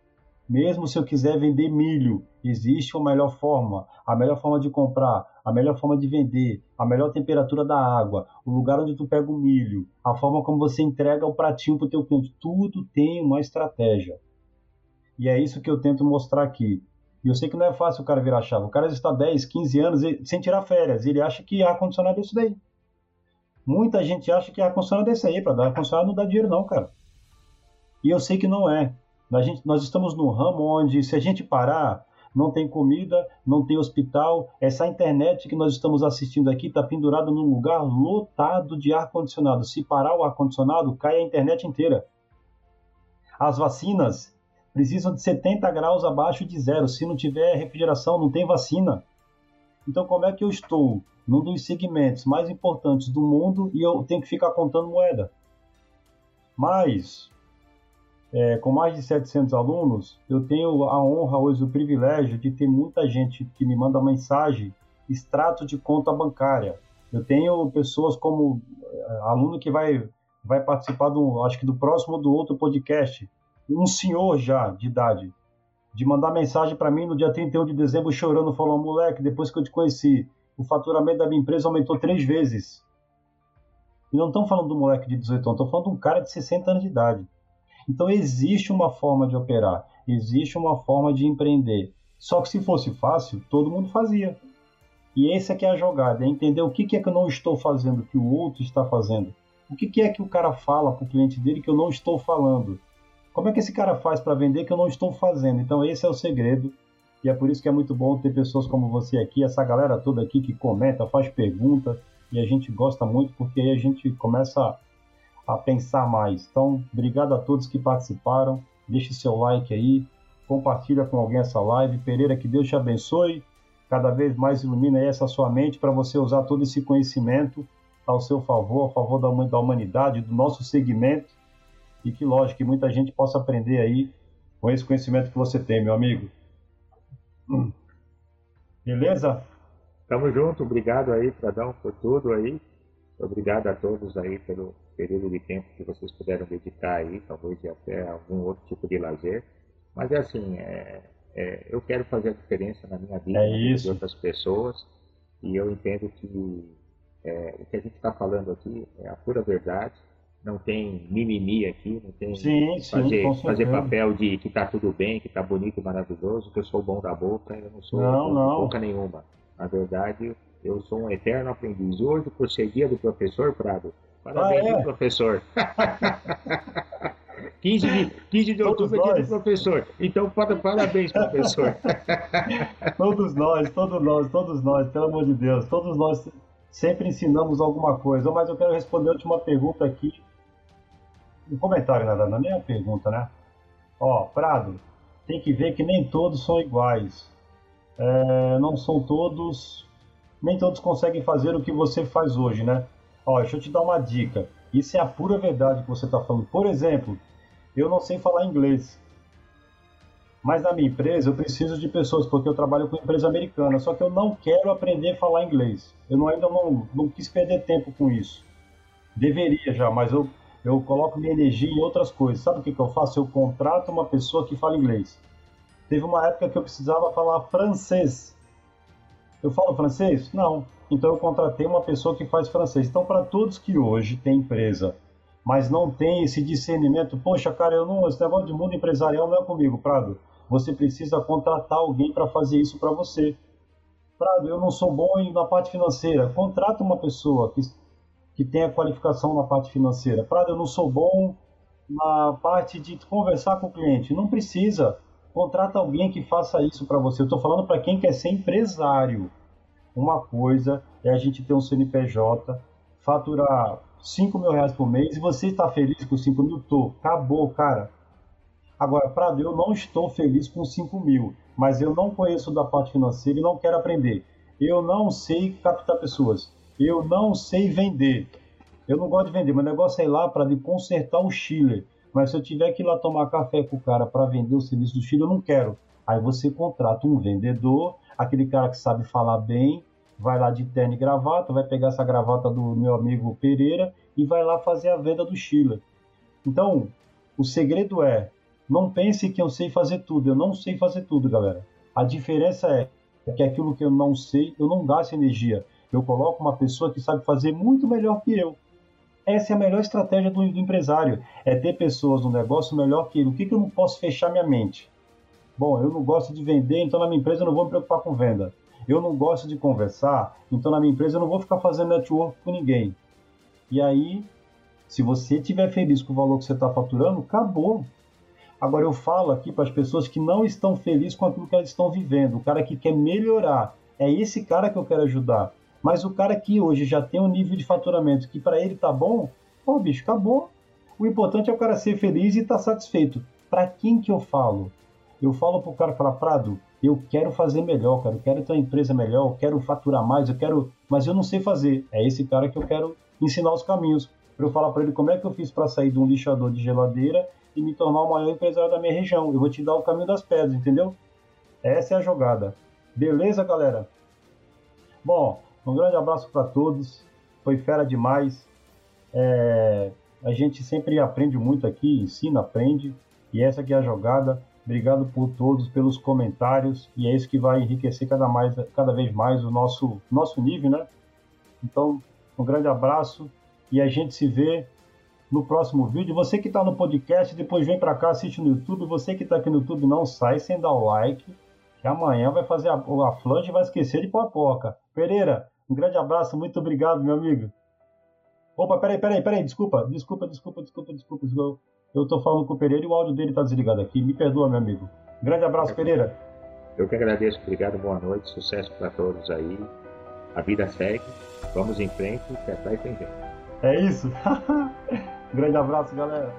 Mesmo se eu quiser vender milho, existe uma melhor forma, a melhor forma de comprar, a melhor forma de vender, a melhor temperatura da água, o lugar onde tu pega o milho, a forma como você entrega o pratinho para o teu cliente, tudo tem uma estratégia. E é isso que eu tento mostrar aqui. E eu sei que não é fácil o cara virar chave. O cara está 10, 15 anos sem tirar férias. Ele acha que ar-condicionado é isso daí. Muita gente acha que ar-condicionado é isso aí. Para dar ar-condicionado não dá dinheiro não, cara. E eu sei que não é. Gente, nós estamos num ramo onde, se a gente parar, não tem comida, não tem hospital. Essa internet que nós estamos assistindo aqui está pendurada num lugar lotado de ar-condicionado. Se parar o ar-condicionado, cai a internet inteira. As vacinas precisam de 70 graus abaixo de zero. Se não tiver refrigeração, não tem vacina. Então, como é que eu estou num dos segmentos mais importantes do mundo e eu tenho que ficar contando moeda? Mas é, com mais de 700 alunos, eu tenho a honra hoje, o privilégio de ter muita gente que me manda mensagem, extrato de conta bancária. Eu tenho pessoas como é, aluno que vai, vai participar do, acho que do próximo do outro podcast, um senhor já de idade, de mandar mensagem para mim no dia 31 de dezembro chorando, falando, moleque, depois que eu te conheci, o faturamento da minha empresa aumentou três vezes. E não estão falando do moleque de 18 anos, estão falando de um cara de 60 anos de idade. Então existe uma forma de operar, existe uma forma de empreender. Só que se fosse fácil, todo mundo fazia. E essa é a jogada, é entender o que, que é que eu não estou fazendo que o outro está fazendo. O que, que é que o cara fala para o cliente dele que eu não estou falando. Como é que esse cara faz para vender que eu não estou fazendo? Então esse é o segredo. E é por isso que é muito bom ter pessoas como você aqui, essa galera toda aqui que comenta, faz pergunta, e a gente gosta muito porque aí a gente começa a pensar mais. Então, obrigado a todos que participaram. Deixe seu like aí, compartilha com alguém essa live. Pereira, que Deus te abençoe. Cada vez mais ilumina essa sua mente para você usar todo esse conhecimento ao seu favor, a favor da humanidade, do nosso segmento. E que, lógico, que muita gente possa aprender aí com esse conhecimento que você tem, meu amigo. Beleza? Tamo junto, obrigado aí, Pradão, por tudo aí. Obrigado a todos aí pelo, período de tempo que vocês puderam dedicar aí, talvez até algum outro tipo de lazer. Mas é assim, é, é, eu quero fazer a diferença na minha vida, é de outras pessoas, e eu entendo que é, o que a gente está falando aqui é a pura verdade, não tem mimimi aqui, não tem sim, fazer, sim, fazer papel de que está tudo bem, que está bonito, maravilhoso, que eu sou bom da boca, eu não sou não, bom não. de boca nenhuma. Na verdade, eu sou um eterno aprendiz. Hoje, por ser dia do professor Prado, parabéns, ah, é? professor. 15 de, 15 de outubro é dia do professor. Então, parabéns, professor. todos nós, todos nós, todos nós, pelo amor de Deus, todos nós sempre ensinamos alguma coisa. Mas eu quero responder a última pergunta aqui. Um comentário, nada, não é nem a pergunta, né? Ó, Prado, tem que ver que nem todos são iguais. É, não são todos. Nem todos conseguem fazer o que você faz hoje, né? Ó, deixa eu te dar uma dica. Isso é a pura verdade que você está falando. Por exemplo, eu não sei falar inglês. Mas na minha empresa eu preciso de pessoas, porque eu trabalho com empresa americana, só que eu não quero aprender a falar inglês. Eu não, ainda não, não quis perder tempo com isso. Deveria já, mas eu, eu coloco minha energia em outras coisas. Sabe o que, que eu faço? Eu contrato uma pessoa que fala inglês. Teve uma época que eu precisava falar francês. Eu falo francês? Não. Então eu contratei uma pessoa que faz francês. Então, para todos que hoje têm empresa mas não tem esse discernimento. Poxa, cara, eu não, esse negócio de mundo empresarial não é comigo, Prado. Você precisa contratar alguém para fazer isso para você. Prado, eu não sou bom na parte financeira. Contrata uma pessoa que, que tenha qualificação na parte financeira. Prado, eu não sou bom na parte de conversar com o cliente. Não precisa. Contrata alguém que faça isso para você. Eu estou falando para quem quer ser empresário. Uma coisa é a gente ter um CNPJ, faturar 5 mil reais por mês e você está feliz com 5 mil? Tô. Acabou, cara. Agora, Prado, eu não estou feliz com 5 mil, mas eu não conheço da parte financeira e não quero aprender. Eu não sei captar pessoas. Eu não sei vender. Eu não gosto de vender. Meu negócio é ir lá para consertar o Chile. Mas se eu tiver que ir lá tomar café com o cara para vender o serviço do Chile, eu não quero. Aí você contrata um vendedor, aquele cara que sabe falar bem, vai lá de terno e gravata, vai pegar essa gravata do meu amigo Pereira e vai lá fazer a venda do Chile. Então, o segredo é, não pense que eu sei fazer tudo, eu não sei fazer tudo, galera. A diferença é que aquilo que eu não sei, eu não gasto energia. Eu coloco uma pessoa que sabe fazer muito melhor que eu. Essa é a melhor estratégia do, do empresário, é ter pessoas no negócio melhor que ele. O que, que eu não posso fechar minha mente? Bom, eu não gosto de vender, então na minha empresa eu não vou me preocupar com venda. Eu não gosto de conversar, então na minha empresa eu não vou ficar fazendo network com ninguém. E aí, se você estiver feliz com o valor que você está faturando, acabou. Agora eu falo aqui para as pessoas que não estão felizes com aquilo que elas estão vivendo, o cara que quer melhorar. É esse cara que eu quero ajudar. Mas o cara que hoje já tem um nível de faturamento que para ele tá bom, pô, bicho, acabou. O importante é o cara ser feliz e estar tá satisfeito. Para quem que eu falo? Eu falo para o cara falar, Prado, eu quero fazer melhor, cara, eu quero ter uma empresa melhor, eu quero faturar mais, eu quero, mas eu não sei fazer. É esse cara que eu quero ensinar os caminhos, para eu falar para ele como é que eu fiz para sair de um lixador de geladeira e me tornar o maior empresário da minha região. Eu vou te dar o caminho das pedras, entendeu? Essa é a jogada. Beleza, galera? Bom, um grande abraço para todos. Foi fera demais. É... A gente sempre aprende muito aqui, ensina, aprende. E essa aqui é a jogada. Obrigado por todos, pelos comentários, e é isso que vai enriquecer cada, mais, cada vez mais o nosso, nosso nível, né? Então, um grande abraço e a gente se vê no próximo vídeo. Você que está no podcast, depois vem para cá, assiste no YouTube. Você que está aqui no YouTube, não sai sem dar o like, que amanhã vai fazer a, a flange e vai esquecer de popoca. Pereira, um grande abraço, muito obrigado, meu amigo. Opa, peraí, peraí, peraí, desculpa, desculpa, desculpa, desculpa, desculpa. desculpa. Eu estou falando com o Pereira e o áudio dele está desligado aqui. Me perdoa, meu amigo. Grande abraço, Pereira. Eu que agradeço. Obrigado, boa noite. Sucesso para todos aí. A vida segue. Vamos em frente, que atrás tem gente. É isso. Grande abraço, galera.